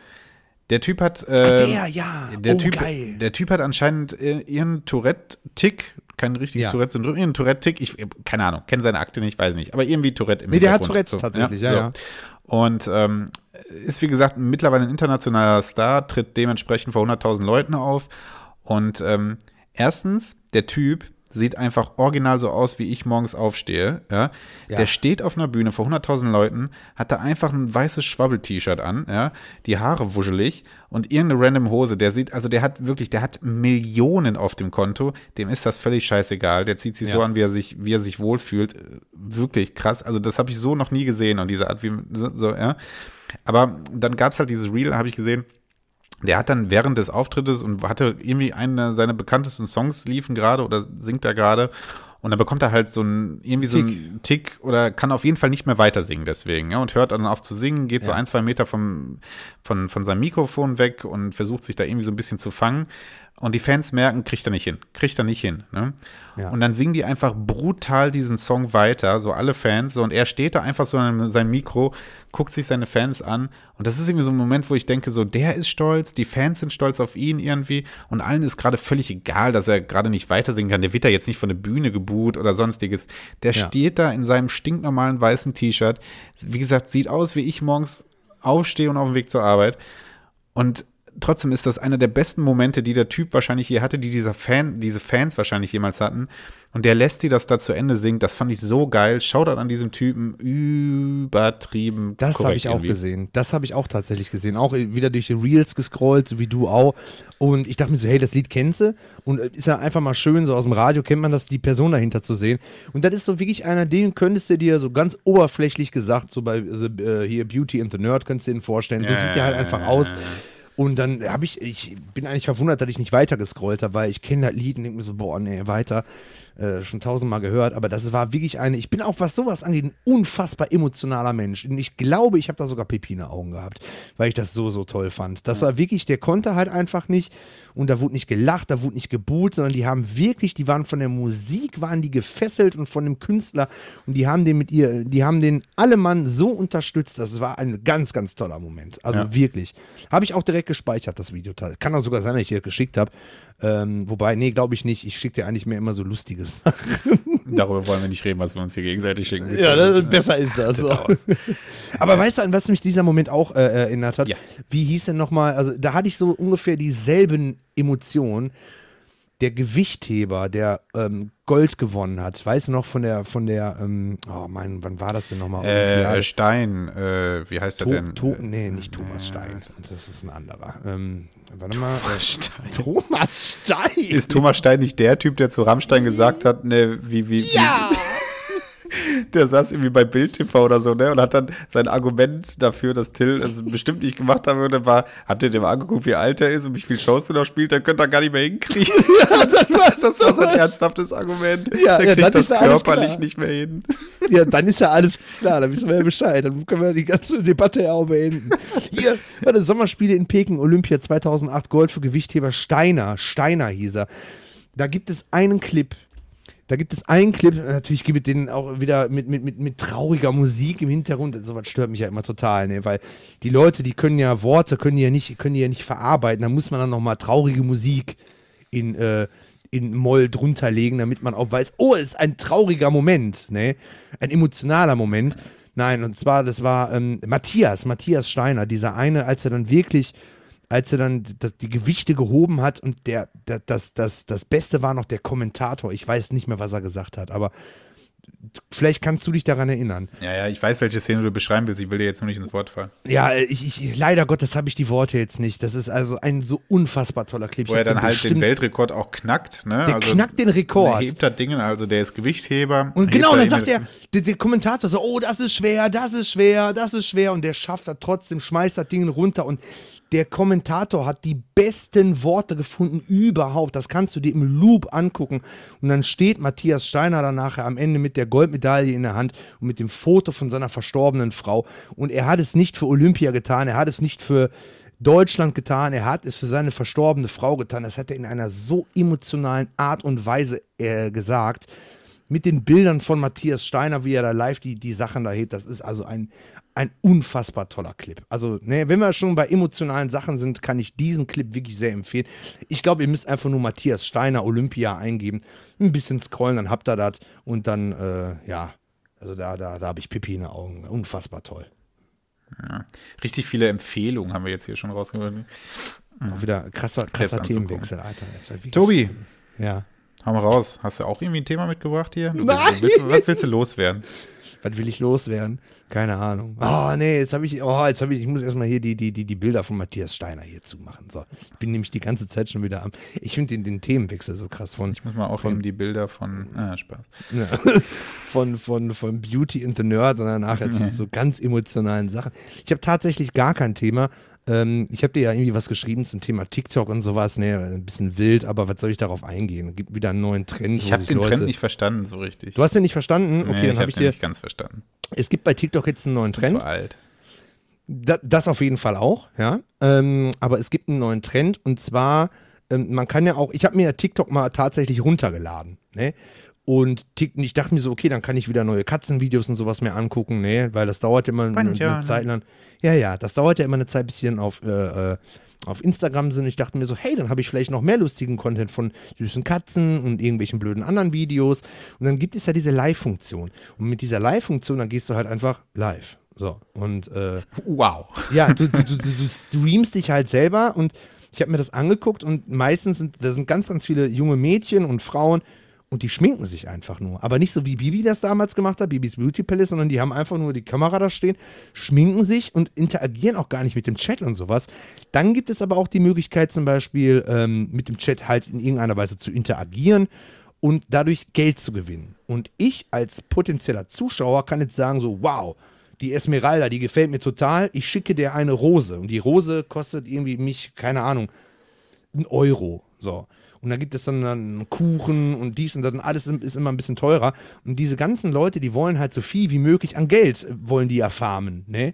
Der Typ hat. Ach, ähm, der, ja. der, oh, typ, geil. der Typ hat anscheinend äh, ihren Tourette-Tick, kein richtiges Ja. Tourette-Syndrom, ihren Tourette-Tick, ich, keine Ahnung, kenne seine Akte nicht, weiß nicht, aber irgendwie Tourette im Nee, der hat. Tourette tatsächlich, ja, ja. Und ähm, ist, wie gesagt, mittlerweile ein internationaler Star, tritt dementsprechend vor 100.000 Leuten auf. Und ähm, erstens, der Typ, sieht einfach original so aus, wie ich morgens aufstehe. Ja? Ja. Der steht auf einer Bühne vor 100.000 Leuten, hat da einfach ein weißes Schwabbel-T-Shirt an, ja? die Haare wuschelig und irgendeine random Hose. Der sieht, also der hat wirklich, der hat Millionen auf dem Konto. Dem ist das völlig scheißegal. Der zieht sich so Ja. an, wie er sich, wie er sich wohlfühlt. Wirklich krass. Also das habe ich so noch nie gesehen und diese Art, wie so, so ja. Aber dann gab es halt dieses Reel, habe ich gesehen. Der hat dann während des Auftrittes und hatte irgendwie einen seiner bekanntesten Songs liefen gerade oder singt da gerade. Und dann bekommt er halt so ein, irgendwie so einen Tick oder kann auf jeden Fall nicht mehr weiter singen deswegen, ja, und hört dann auf zu singen, geht so Ja. ein, zwei Meter vom, von, von seinem Mikrofon weg und versucht sich da irgendwie so ein bisschen zu fangen. Und die Fans merken, kriegt er nicht hin, kriegt er nicht hin. Ne? Ja. Und dann singen die einfach brutal diesen Song weiter, so alle Fans, so, und er steht da einfach so an seinem Mikro, guckt sich seine Fans an. Und das ist irgendwie so ein Moment, wo ich denke, so, der ist stolz, die Fans sind stolz auf ihn irgendwie und allen ist gerade völlig egal, dass er gerade nicht weiter singen kann. Der wird da jetzt nicht von der Bühne geboot oder sonstiges. Der Ja. steht da in seinem stinknormalen weißen T-Shirt. Wie gesagt, sieht aus, wie ich morgens aufstehe und auf dem Weg zur Arbeit. Und trotzdem ist das einer der besten Momente, die der Typ wahrscheinlich je hatte, die dieser Fan, diese Fans wahrscheinlich jemals hatten. Und der lässt die das da zu Ende singen. Das fand ich so geil. Shoutout an diesem Typen. Übertrieben. Das habe ich auch irgendwie. gesehen. Das habe ich auch tatsächlich gesehen. Auch wieder durch die Reels gescrollt, so wie du auch. Und ich dachte mir so, hey, das Lied kennst du? Und äh, ist ja einfach mal schön, so aus dem Radio kennt man das, die Person dahinter zu sehen. Und das ist so wirklich einer, den könntest du dir so ganz oberflächlich gesagt, so bei also, äh, hier Beauty and the Nerd, könntest du dir den vorstellen. So sieht der halt einfach aus. Und dann habe ich, ich bin eigentlich verwundert, dass ich nicht weiter gescrollt habe, weil ich kenne das Lied und denke mir so, boah, nee, weiter. Äh, schon tausendmal gehört, aber das war wirklich eine, ich bin auch, was sowas angeht, ein unfassbar emotionaler Mensch. Und ich glaube, ich habe da sogar Pepine-Augen gehabt, weil ich das so, so toll fand. Das war wirklich, der konnte halt einfach nicht und da wurde nicht gelacht, da wurde nicht geboot, sondern die haben wirklich, die waren von der Musik, waren die gefesselt und von dem Künstler und die haben den mit ihr, die haben den alle Mann so unterstützt, das war ein ganz, ganz toller Moment. Also Ja. wirklich. Habe ich auch direkt gespeichert, das Video. Kann auch sogar sein, dass ich dir geschickt habe. Ähm, wobei, nee, glaube ich nicht. Ich schicke dir eigentlich mehr immer so Lustiges. Darüber wollen wir nicht reden, was wir uns hier gegenseitig schicken. Ja, das, besser ist das. Aber weißt du, an was mich dieser Moment auch äh, erinnert hat? Ja. Wie hieß denn nochmal, also da hatte ich so ungefähr dieselben Emotionen. Der Gewichtheber, der ähm, Gold gewonnen hat, weißt du noch von der, von der, ähm, oh mein, wann war das denn nochmal? Äh, Stein, äh, wie heißt To denn? to nee, nicht Thomas Stein. Das ist ein anderer. Ähm, warte mal. äh, Thomas Stein. Ist Thomas Stein nicht der Typ, der zu Rammstein gesagt hat, ne, wie, wie, ja! Der saß irgendwie bei Bild TV oder so, ne, und hat dann sein Argument dafür, dass Till das bestimmt nicht gemacht haben würde, war, habt ihr dem angeguckt, wie alt er ist und wie viel Shows er noch spielt, dann könnt ihr gar nicht mehr hinkriegen. das, das, das war sein ernsthaftes Argument. Ja, der ja, kriegt dann das ist ja alles körperlich klar. nicht mehr hin. Ja, dann ist ja alles klar, dann wissen wir ja Bescheid. Dann können wir die ganze Debatte ja auch beenden. Hier, warte, Sommerspiele in Peking, Olympia 2008, Gold für Gewichtheber Steiner. Steiner hieß er. Da gibt es einen Clip. Da gibt es einen Clip, natürlich gibt es den auch wieder mit, mit, mit, mit trauriger Musik im Hintergrund. Sowas stört mich ja immer total, ne? weil die Leute, die können ja Worte, können die ja nicht, können die ja nicht verarbeiten. Da muss man dann nochmal traurige Musik in, äh, in Moll drunter legen, damit man auch weiß, oh, es ist ein trauriger Moment, ne? Ein emotionaler Moment. Nein, und zwar, das war ähm, Matthias, Matthias Steiner, dieser eine, als er dann wirklich, als er dann die Gewichte gehoben hat und der, der, das, das, das Beste war noch der Kommentator. Ich weiß nicht mehr, was er gesagt hat, aber vielleicht kannst du dich daran erinnern. Ja, ja, ich weiß, welche Szene du beschreiben willst. Ich will dir jetzt nur nicht ins Wort fallen. Ja, ich, ich, leider Gottes habe ich die Worte jetzt nicht. Das ist also ein so unfassbar toller Clip. Wo er dann halt den Weltrekord auch knackt, ne? Der knackt den Rekord. Er hebt das Ding, also der ist Gewichtheber. Und genau, da dann sagt er, der, der Kommentator so, oh, das ist schwer, das ist schwer, das ist schwer. Und der schafft das trotzdem, schmeißt das Ding runter. Und der Kommentator hat die besten Worte gefunden überhaupt. Das kannst du dir im Loop angucken. Und dann steht Matthias Steiner dann nachher am Ende mit der Goldmedaille in der Hand und mit dem Foto von seiner verstorbenen Frau. Und er hat es nicht für Olympia getan, er hat es nicht für Deutschland getan, er hat es für seine verstorbene Frau getan. Das hat er in einer so emotionalen Art und Weise äh, gesagt mit den Bildern von Matthias Steiner, wie er da live die, die Sachen da hebt, das ist also ein, ein unfassbar toller Clip. Also, ne, wenn wir schon bei emotionalen Sachen sind, kann ich diesen Clip wirklich sehr empfehlen. Ich glaube, ihr müsst einfach nur Matthias Steiner Olympia eingeben, ein bisschen scrollen, dann habt ihr das und dann, äh, ja, also da, da, da habe ich Pipi in den Augen. Unfassbar toll. Richtig viele Empfehlungen haben wir jetzt hier schon rausgehört. Auch wieder krasser, krasser Themenwechsel, Alter. Ja wirklich- Tobi, Ja. Hau mal raus. Hast du auch irgendwie ein Thema mitgebracht hier? Du, Nein. Du willst, was willst du loswerden? Was will ich loswerden? Keine Ahnung. Oh, nee, jetzt habe ich, oh, jetzt habe ich, ich muss erstmal hier die, die, die, die Bilder von Matthias Steiner hier zumachen. So, ich bin nämlich die ganze Zeit schon wieder am. Ich finde den, den Themenwechsel so krass von, Ich muss mal aufnehmen, die Bilder von. Ah, Spaß. ja, von, von, von Beauty and the Nerd und danach jetzt so ganz emotionalen Sachen. Ich habe tatsächlich gar kein Thema. Ähm, ich habe dir ja irgendwie was geschrieben zum Thema TikTok und sowas. Nee, ein bisschen wild, aber was soll ich darauf eingehen? Gibt wieder einen neuen Trend. Ich habe den Leute, Trend nicht verstanden, so richtig. Du hast den nicht verstanden? Okay, nee, dann ich habe ich den dir. nicht ganz verstanden. Es gibt bei TikTok jetzt einen neuen Trend. zu alt. Da, das auf jeden Fall auch, ja. Ähm, aber es gibt einen neuen Trend und zwar, ähm, man kann ja auch, ich habe mir ja TikTok mal tatsächlich runtergeladen, ne? Und Tik- ich dachte mir so, okay, dann kann ich wieder neue Katzenvideos und sowas mehr angucken, ne? Weil das dauert ja immer eine, eine. Zeit lang. Ja, ja, das dauert ja immer eine Zeit, bis die dann auf, äh, äh, auf Instagram sind. Ich dachte mir so, hey, dann habe ich vielleicht noch mehr lustigen Content von süßen Katzen und irgendwelchen blöden anderen Videos. Und dann gibt es ja diese Live-Funktion. Und mit dieser Live-Funktion, dann gehst du halt einfach live. So, und äh, Wow. ja, du, du, du, du du streamst dich halt selber und ich habe mir das angeguckt und meistens sind, da sind ganz, ganz viele junge Mädchen und Frauen und die schminken sich einfach nur. Aber nicht so wie Bibi das damals gemacht hat, Bibis Beauty Palace, sondern die haben einfach nur die Kamera da stehen, schminken sich und interagieren auch gar nicht mit dem Chat und sowas. Dann gibt es aber auch die Möglichkeit zum Beispiel ähm, mit dem Chat halt in irgendeiner Weise zu interagieren und dadurch Geld zu gewinnen. Und ich als potenzieller Zuschauer kann jetzt sagen so, wow, die Esmeralda, die gefällt mir total. Ich schicke dir eine Rose. Und die Rose kostet irgendwie mich, keine Ahnung, einen Euro. So. Und da gibt es dann einen Kuchen und dies und das und alles ist immer ein bisschen teurer. Und diese ganzen Leute, die wollen halt so viel wie möglich an Geld, äh, wollen die ja farmen. Ne?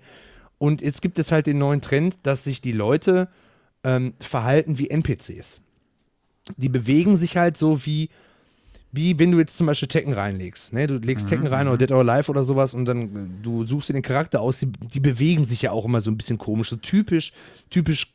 Und jetzt gibt es halt den neuen Trend, dass sich die Leute ähm, verhalten wie NPCs. Die bewegen sich halt so wie, wie wenn du jetzt zum Beispiel Tekken reinlegst. Ne? Du legst Tekken rein oder Dead or Alive oder sowas und dann äh, du suchst dir den Charakter aus. Die, die bewegen sich ja auch immer so ein bisschen komisch, so typisch, typisch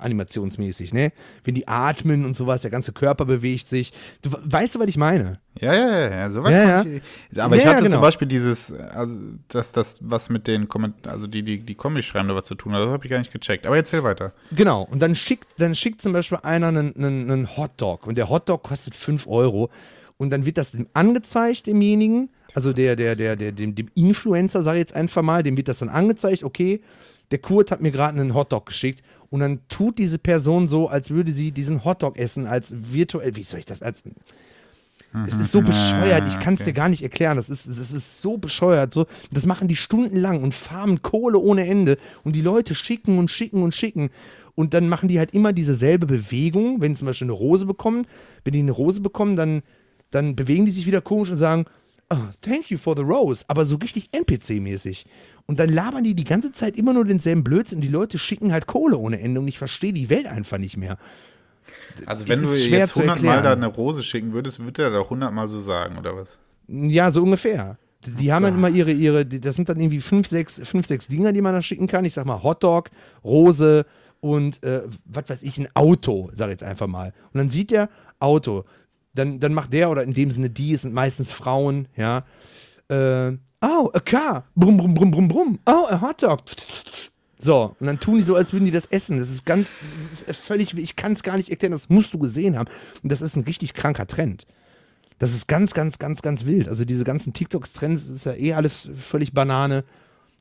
Computer-animationsmäßig. Ne? Wenn die atmen und sowas, der ganze Körper bewegt sich. Du weißt du, was ich meine? Ja, ja, ja, ja. Sowas Ja, fand Ich, aber Ja, ich ja, hatte genau. zum Beispiel dieses, also, dass das was mit den Kommentaren, also die, die, die Comedy schreiben, da was zu tun hat, das habe ich gar nicht gecheckt. Aber erzähl weiter. Genau, und dann schickt, dann schickt zum Beispiel einer einen, einen, einen Hotdog und der Hotdog kostet 5 Euro und dann wird das dem angezeigt, demjenigen, also der, der, der, der, dem, dem Influencer, sage ich jetzt einfach mal, dem wird das dann angezeigt, okay, der Kurt hat mir gerade einen Hotdog geschickt und dann tut diese Person so, als würde sie diesen Hotdog essen, als virtuell, wie soll ich das, als es ist so bescheuert, ich kann es dir gar nicht erklären. Das ist, das ist so bescheuert. So, das machen die stundenlang und farmen Kohle ohne Ende. Und die Leute schicken und schicken und schicken. Und dann machen die halt immer dieselbe Bewegung, wenn die zum Beispiel eine Rose bekommen. Wenn die eine Rose bekommen, dann, dann bewegen die sich wieder komisch und sagen, oh, thank you for the rose. Aber so richtig NPC-mäßig. Und dann labern die die ganze Zeit immer nur denselben Blödsinn. Und die Leute schicken halt Kohle ohne Ende. Und ich verstehe die Welt einfach nicht mehr. Also wenn du jetzt zu 100 Mal da eine Rose schicken würdest, würde er da 100 Mal so sagen, oder was? Ja, so ungefähr. Die haben dann immer ihre, ihre, das sind dann irgendwie fünf, sechs, fünf, sechs Dinger, die man da schicken kann. Ich sag mal Hotdog, Rose und äh, was weiß ich, ein Auto, sag ich jetzt einfach mal. Und dann sieht der Auto. Dann, dann macht der, oder in dem Sinne die, es sind meistens Frauen, ja. Äh, oh, a car. Brumm, brumm, brumm, brumm, brumm. Oh, a Hotdog. So, und dann tun die so, als würden die das essen. Das ist ganz, das ist völlig, ich kann es gar nicht erklären, das musst du gesehen haben. Und das ist ein richtig kranker Trend. Das ist ganz, ganz, ganz, ganz wild. Also diese ganzen TikToks-Trends ist ja eh alles völlig Banane.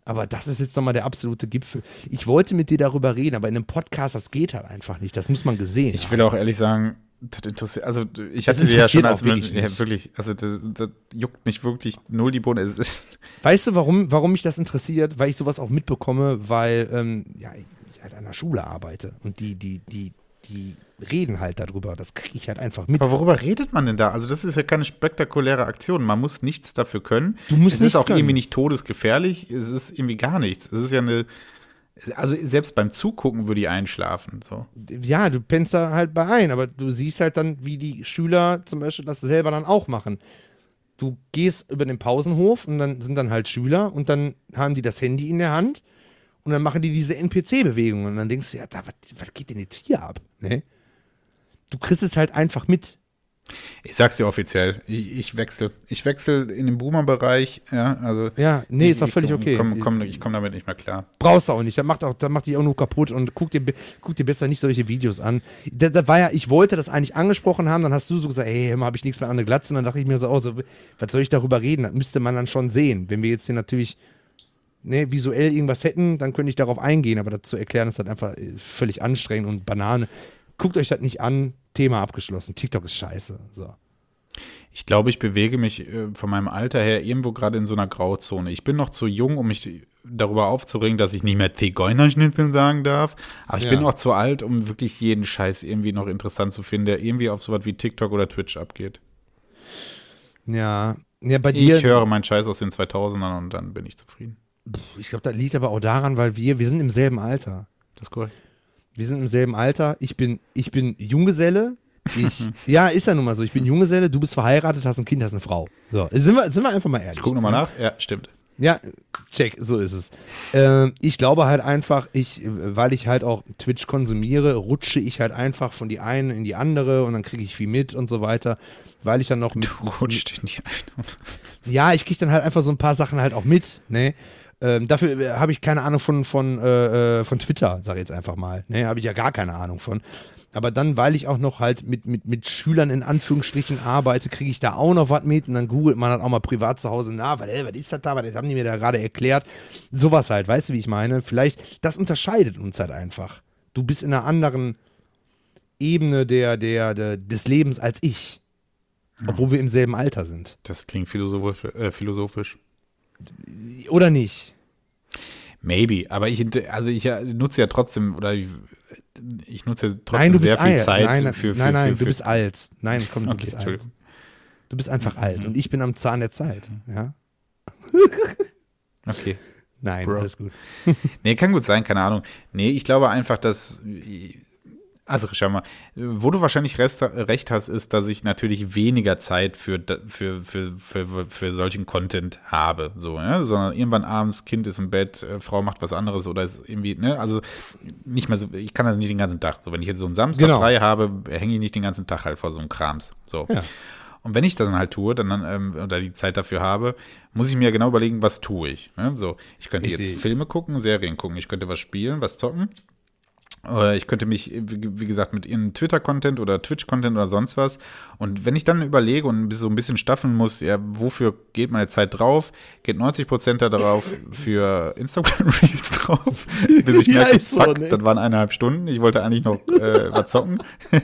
Aber das ist jetzt nochmal der absolute Gipfel. Ich wollte mit dir darüber reden, aber in einem Podcast, das geht halt einfach nicht. Das muss man gesehen Ich haben. will auch ehrlich sagen, das interessiert, also ich hatte dir ja schon als wirklich ja, wirklich, also das, das juckt mich wirklich null die Bohne. Weißt du, warum, warum mich das interessiert? Weil ich sowas auch mitbekomme, weil ähm, ja, ich halt an der Schule arbeite. Und die, die, die, die reden halt darüber. Das kriege ich halt einfach mit. aber worüber redet man denn da? Also das ist ja keine spektakuläre Aktion. Man muss nichts dafür können. Du musst es ist auch können. irgendwie nicht todesgefährlich. Es ist irgendwie gar nichts. Es ist ja eine, also selbst beim Zugucken würde ich einschlafen. So. ja, du pennst da halt bei ein, aber du siehst halt dann, wie die Schüler zum Beispiel das selber dann auch machen. Du gehst über den Pausenhof und dann sind dann halt Schüler und dann haben die das Handy in der Hand und dann machen die diese NPC-Bewegungen und dann denkst du, ja, da, was, was geht denn jetzt hier ab? Ne? Du kriegst es halt einfach mit. Ich sag's dir offiziell, ich, ich wechsle. Ich wechsle in den Boomer-Bereich, ja, also. Ja, nee, ist doch ich- völlig ich okay. Komm, komm, ich komme damit nicht mehr klar. Brauchst du auch nicht. Das macht, auch, macht dich auch nur kaputt und guck dir, guck dir besser nicht solche Videos an. Da, da war ja, ich wollte das eigentlich angesprochen haben, dann hast du so gesagt, ey, immer habe ich nichts mehr an der Glatze. Und dann dachte ich mir so, oh, so, was soll ich darüber reden? Das müsste man dann schon sehen. Wenn wir jetzt hier natürlich ne, visuell irgendwas hätten, dann könnte ich darauf eingehen, aber das zu erklären ist halt einfach äh, völlig anstrengend und Banane. Guckt euch das nicht an, Thema abgeschlossen. TikTok ist scheiße. So. Ich glaube, ich bewege mich äh, von meinem Alter her irgendwo gerade in so einer Grauzone. Ich bin noch zu jung, um mich darüber aufzuregen, dass ich nicht mehr Zigeunerschnitzel sagen darf. Aber ich Ja. bin auch zu alt, um wirklich jeden Scheiß irgendwie noch interessant zu finden, der irgendwie auf sowas wie TikTok oder Twitch abgeht. Ja, ja bei dir. Ich höre meinen Scheiß aus den 2000ern und dann bin ich zufrieden. ich glaube, das liegt aber auch daran, weil wir, wir sind im selben Alter. Das ist korrekt. Wir sind im selben Alter. Ich bin, ich bin Junggeselle. Ich, ja, ist ja nun mal so. Ich bin Junggeselle, du bist verheiratet, hast ein Kind, hast eine Frau. So, sind wir, sind wir einfach mal ehrlich. Ich gucke nochmal nach. Ja, stimmt. Ja, check, so ist es. Ähm, ich glaube halt einfach, ich, weil ich halt auch Twitch konsumiere, rutsche ich halt einfach von die eine in die andere und dann kriege ich viel mit und so weiter. Weil ich dann noch mit. Du rutscht in die eine. Ja, ich kriege dann halt einfach so ein paar Sachen halt auch mit, ne? Ähm, dafür äh, habe ich keine Ahnung von, von, äh, äh, von Twitter, sage ich jetzt einfach mal. Ne, habe ich ja gar keine Ahnung von. Aber dann, weil ich auch noch halt mit, mit, mit Schülern in Anführungsstrichen arbeite, kriege ich da auch noch was mit und dann googelt man halt auch mal privat zu Hause nach, weil, ey, was ist das da, was haben die mir da gerade erklärt? Sowas halt, weißt du, wie ich meine? Vielleicht, das unterscheidet uns halt einfach. Du bist in einer anderen Ebene der, der, der, des Lebens als ich. Obwohl wir im selben Alter sind. Das klingt philosophisch. Äh, philosophisch. Oder nicht? Maybe, aber ich, also ich äh, nutze ja trotzdem, oder ich, ich nutze ja trotzdem Nein, du bist sehr viel alt. Zeit nein, für, für, nein, nein für, du für, bist alt. Nein, komm, du Okay, bist alt. Du bist einfach alt und ich bin am Zahn der Zeit. Ja? Okay. Nein, Bro. alles gut. Nee, kann gut sein, keine Ahnung. Nee, ich glaube einfach, dass. Also, schau mal, wo du wahrscheinlich recht hast, ist, dass ich natürlich weniger Zeit für, für, für, für, für solchen Content habe. So, ja? Sondern irgendwann abends, Kind ist im Bett, äh, Frau macht was anderes oder ist irgendwie, ne, also nicht mehr so, ich kann das nicht den ganzen Tag. So, wenn ich jetzt so einen Samstag Genau. frei habe, hänge ich nicht den ganzen Tag halt vor so einem Krams. So. Ja. Und wenn ich das dann halt tue, dann, dann ähm, oder die Zeit dafür habe, muss ich mir genau überlegen, was tue ich. Ne? So, ich könnte Richtig. jetzt Filme gucken, Serien gucken, ich könnte was spielen, was zocken. Oder ich könnte mich, wie gesagt, mit ihren Twitter-Content oder Twitch-Content oder sonst was. Und wenn ich dann überlege und so ein bisschen staffeln muss, ja, wofür geht meine Zeit drauf? Geht 90% da drauf für Instagram-Reels drauf. Bis ich Ja, merke, ist so, fuck, ne? das waren eineinhalb Stunden. Ich wollte eigentlich noch äh, was zocken.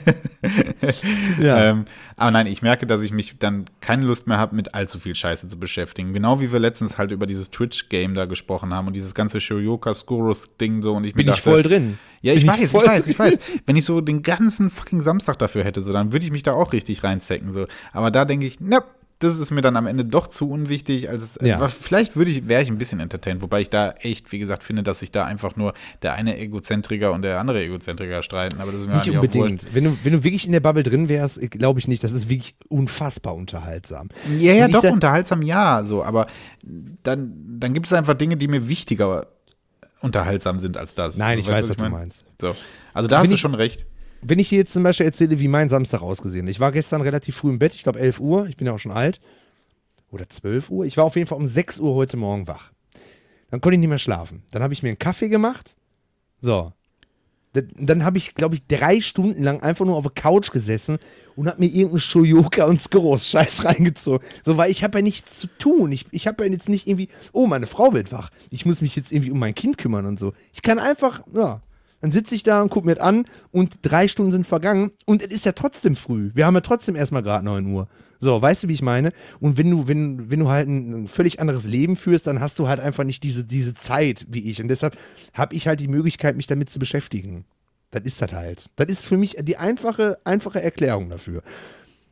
Ja. Ähm, aber nein, ich merke, dass ich mich dann keine Lust mehr habe, mit allzu viel Scheiße zu beschäftigen. Genau wie wir letztens halt über dieses Twitch-Game da gesprochen haben und dieses ganze Shoyoka Skurus-Ding so und ich Bin ich dachte, voll drin. Ja, ich Bin weiß, ich weiß, ich weiß. Wenn ich so den ganzen fucking Samstag dafür hätte, so, dann würde ich mich da auch richtig reinzecken, so. Aber da denke ich, na, das ist mir dann am Ende doch zu unwichtig, als, Ja. als vielleicht würde ich, wäre ich ein bisschen entertained, wobei ich da echt, wie gesagt, finde, dass sich da einfach nur der eine Egozentriker und der andere Egozentriker streiten, aber das ist mir Nicht unbedingt. Wenn du, wenn du wirklich in der Bubble drin wärst, glaube ich nicht. Das ist wirklich unfassbar unterhaltsam. Ja, ja, doch, unterhaltsam, ja, so, aber dann, dann gibt es einfach Dinge, die mir wichtiger unterhaltsam sind als das. Nein, Also, ich weißt weiß, was ich du mein? meinst. So. Also da hast du schon recht. Wenn ich dir jetzt zum Beispiel erzähle, wie mein Samstag ausgesehen hat. Ich war gestern relativ früh im Bett, ich glaube 11 Uhr, ich bin ja auch schon alt. Oder 12 Uhr. Ich war auf jeden Fall um 6 Uhr heute Morgen wach. Dann konnte ich nicht mehr schlafen. Dann habe ich mir einen Kaffee gemacht. So. Dann, habe ich, glaube ich, drei Stunden lang einfach nur auf der Couch gesessen und habe mir irgendeinen Shoyoka und Skoros-Scheiß reingezogen. So, weil ich habe ja nichts zu tun. Ich, ich habe ja jetzt nicht irgendwie, oh, meine Frau wird wach. Ich muss mich jetzt irgendwie um mein Kind kümmern und so. Ich kann einfach, ja, dann sitze ich da und gucke mir das an und drei Stunden sind vergangen und es ist ja trotzdem früh. Wir haben ja trotzdem erstmal gerade 9 Uhr. So, weißt du, wie ich meine? Und wenn du, wenn, wenn du halt ein, völlig anderes Leben führst, dann hast du halt einfach nicht diese, diese Zeit wie ich. Und deshalb habe ich halt die Möglichkeit, mich damit zu beschäftigen. Das ist das halt. Das ist für mich die einfache, einfache Erklärung dafür.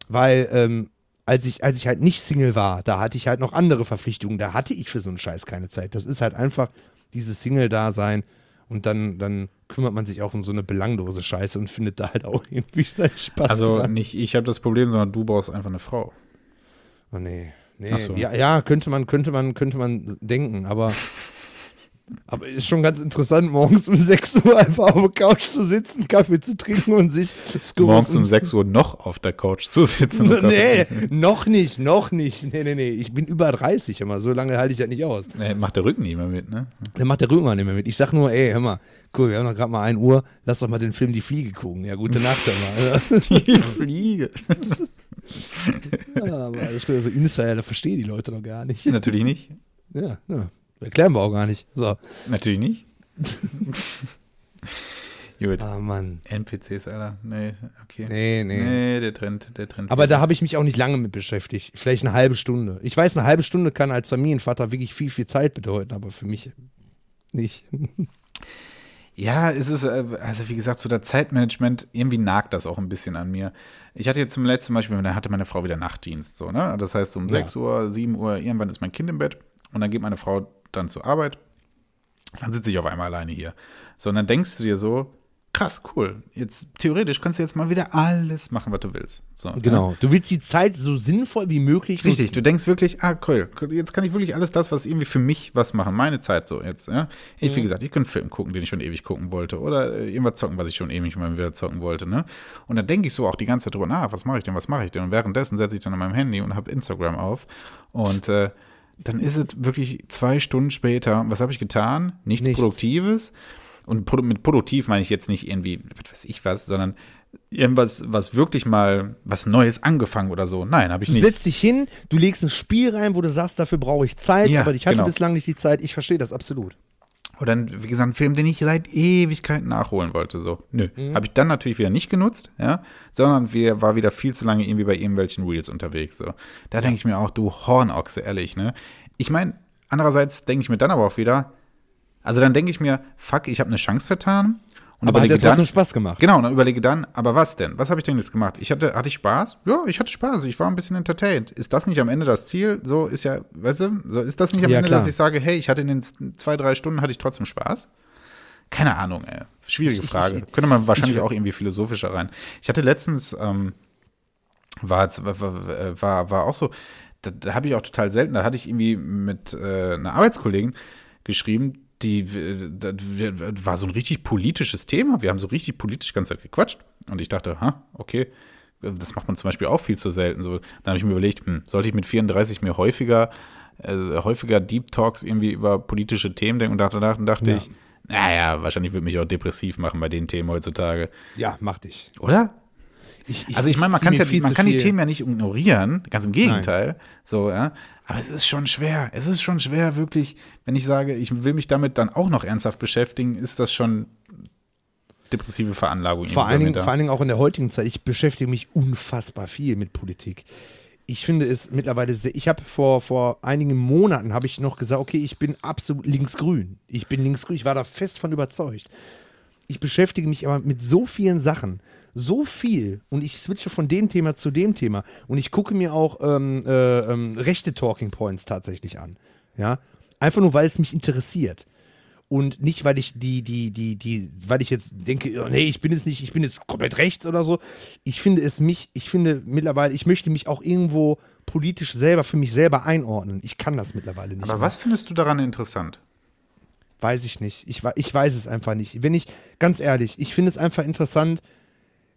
Weil, ähm, als ich, als ich halt nicht Single war, da hatte ich halt noch andere Verpflichtungen. Da hatte ich für so einen Scheiß keine Zeit. Das ist halt einfach dieses Single-Dasein. Und dann, dann kümmert man sich auch um so eine belanglose Scheiße und findet da halt auch irgendwie seinen Spaß Also dran. nicht ich habe das Problem, sondern du brauchst einfach eine Frau. Oh nee. Nee, so. ja, ja, könnte man, könnte man, könnte man denken, aber Aber ist schon ganz interessant, morgens um 6 Uhr einfach auf der Couch zu sitzen, Kaffee zu trinken und sich Skurrus Morgens um 6 Uhr noch auf der Couch zu sitzen. nee, noch nicht, noch nicht. Nee, nee, nee. Ich bin über 30 immer. So lange halte ich das nicht aus. Nee, macht der Rücken nicht mehr mit, ne? Der macht der Rücken auch nicht mehr mit. Ich sag nur, ey, hör mal, cool, wir haben noch gerade mal 1 Uhr, lass doch mal den Film Die Fliege gucken. Ja, gute Nacht, hör mal. Die Fliege. ja, aber das ist so Insider, das verstehen die Leute doch gar nicht. Natürlich nicht. Ja, ja. Erklären wir auch gar nicht. So. Natürlich nicht. Gut. Ah, Mann. NPCs, Alter. Nee, okay. Nee, nee. Nee, der Trend, der Trend. Aber da habe ich mich auch nicht lange mit beschäftigt. Vielleicht eine halbe Stunde. Ich weiß, eine halbe Stunde kann als Familienvater wirklich viel, viel Zeit bedeuten, aber für mich nicht. Ja, es ist, äh, also wie gesagt, so der Zeitmanagement, irgendwie nagt das auch ein bisschen an mir. Ich hatte jetzt zum letzten Beispiel, da hatte meine Frau wieder Nachtdienst, so, ne? Das heißt, um ja. 6 Uhr, 7 Uhr, irgendwann ist mein Kind im Bett und dann geht meine Frau dann zur Arbeit. Dann sitze ich auf einmal alleine hier. So, und dann denkst du dir so, krass, cool. Jetzt theoretisch kannst du jetzt mal wieder alles machen, was du willst. So, genau. Ja? Du willst die Zeit so sinnvoll wie möglich Richtig, nutzen. du denkst wirklich, ah, cool, jetzt kann ich wirklich alles das, was irgendwie für mich was machen, meine Zeit so jetzt. Ja? Ich, mhm. wie gesagt, ich könnte einen Film gucken, den ich schon ewig gucken wollte oder äh, irgendwas zocken, was ich schon ewig mal wieder zocken wollte. Ne? Und dann denke ich so auch die ganze Zeit drüber nach, was mache ich denn, was mache ich denn? Und währenddessen setze ich dann an meinem Handy und habe Instagram auf und äh, dann ist es wirklich zwei Stunden später. Was habe ich getan? Nichts, Nichts. Produktives. Und mit produktiv meine ich jetzt nicht irgendwie, was weiß ich was, sondern irgendwas, was wirklich mal was Neues angefangen oder so. Nein, habe ich nicht. Du setzt dich hin, du legst ein Spiel rein, wo du sagst, dafür brauche ich Zeit, ja, aber ich hatte genau. bislang nicht die Zeit. Ich verstehe das absolut. Oder, wie gesagt, ein Film, den ich seit Ewigkeiten nachholen wollte. So, nö. Mhm. Habe ich dann natürlich wieder nicht genutzt, ja, sondern wir, war wieder viel zu lange irgendwie bei irgendwelchen Reels unterwegs. So. Da denke ich mir auch, du Hornochse, ehrlich, ne? Ich meine, andererseits denke ich mir dann aber auch wieder, also dann denke ich mir, fuck, ich habe eine Chance vertan und aber hat ja trotzdem Spaß gemacht. Genau, und dann überlege dann, aber was denn? Was habe ich denn jetzt gemacht? Ich hatte, hatte ich Spaß? Ja, ich hatte Spaß. Ich war ein bisschen entertained. Ist das nicht am Ende das Ziel? So ist ja, weißt du, so ist das nicht am ja, Ende, klar. dass ich sage, hey, ich hatte in den zwei, drei Stunden hatte ich trotzdem Spaß? Keine Ahnung, ey. Schwierige Frage. Könnte man wahrscheinlich auch irgendwie philosophischer rein. Ich hatte letztens, ähm, war, war, war, war auch so, da, da habe ich auch total selten, da hatte ich irgendwie mit äh, einer Arbeitskollegin geschrieben, die, das war so ein richtig politisches Thema. Wir haben so richtig politisch die ganze Zeit gequatscht. Und ich dachte, ha, okay, das macht man zum Beispiel auch viel zu selten. So, dann habe ich mir überlegt, hm, sollte ich mit 34 mir häufiger, äh, häufiger Deep Talks irgendwie über politische Themen denken? Und danach dachte ja. ich, naja, wahrscheinlich würde mich auch depressiv machen bei den Themen heutzutage. Ja, mach dich. Oder? Ich, ich, also ich meine, man, ja, man kann die Themen ja nicht ignorieren, ganz im Gegenteil. Nein. So, ja. Aber es ist schon schwer. Es ist schon schwer, wirklich, wenn ich sage, ich will mich damit dann auch noch ernsthaft beschäftigen, ist das schon depressive Veranlagung. Vor allen, Dingen, vor allen Dingen auch in der heutigen Zeit. Ich beschäftige mich unfassbar viel mit Politik. Ich finde es mittlerweile sehr, ich habe vor, vor einigen Monaten habe ich noch gesagt, okay, ich bin absolut linksgrün. Ich bin linksgrün. Ich war da fest von überzeugt. Ich beschäftige mich aber mit so vielen Sachen so viel und ich switche von dem Thema zu dem Thema und ich gucke mir auch ähm, äh, ähm, rechte Talking Points tatsächlich an. Ja, einfach nur, weil es mich interessiert. Und nicht, weil ich die, die, die, die, weil ich jetzt denke, oh nee, ich bin jetzt nicht, ich bin jetzt komplett rechts oder so. Ich finde es mich, ich finde mittlerweile, ich möchte mich auch irgendwo politisch selber für mich selber einordnen. Ich kann das mittlerweile nicht. Aber mehr. was findest du daran interessant? Weiß ich nicht. Ich, ich weiß es einfach nicht. Wenn ich, ganz ehrlich, ich finde es einfach interessant,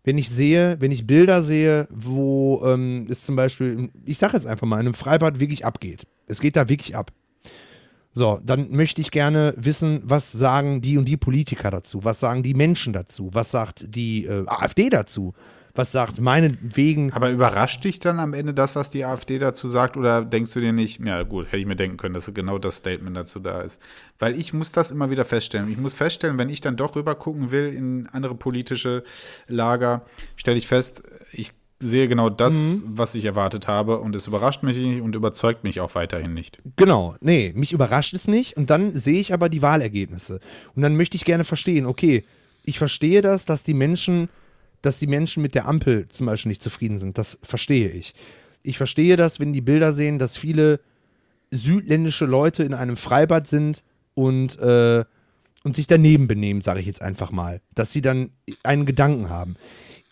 wenn ich sehe, wenn ich Bilder sehe, wo ähm, es zum Beispiel, ich sage jetzt einfach mal, in einem Freibad wirklich abgeht. Es geht da wirklich ab. So, dann möchte ich gerne wissen, was sagen die und die Politiker dazu? Was sagen die Menschen dazu? Was sagt die äh, AfD dazu? Was sagt, meinetwegen. Aber überrascht dich dann am Ende das, was die AfD dazu sagt, oder denkst du dir nicht, ja gut, hätte ich mir denken können, dass genau das Statement dazu da ist? Weil ich muss das immer wieder feststellen. Ich muss feststellen, wenn ich dann doch rüber gucken will in andere politische Lager, stelle ich fest, ich sehe genau das, mhm. was ich erwartet habe und es überrascht mich nicht und überzeugt mich auch weiterhin nicht. Genau, nee, mich überrascht es nicht und dann sehe ich aber die Wahlergebnisse und dann möchte ich gerne verstehen, okay, ich verstehe das, dass die Menschen dass die Menschen mit der Ampel zum Beispiel nicht zufrieden sind. Das verstehe ich. Ich verstehe das, wenn die Bilder sehen, dass viele südländische Leute in einem Freibad sind und, äh, und sich daneben benehmen, sage ich jetzt einfach mal. Dass sie dann einen Gedanken haben.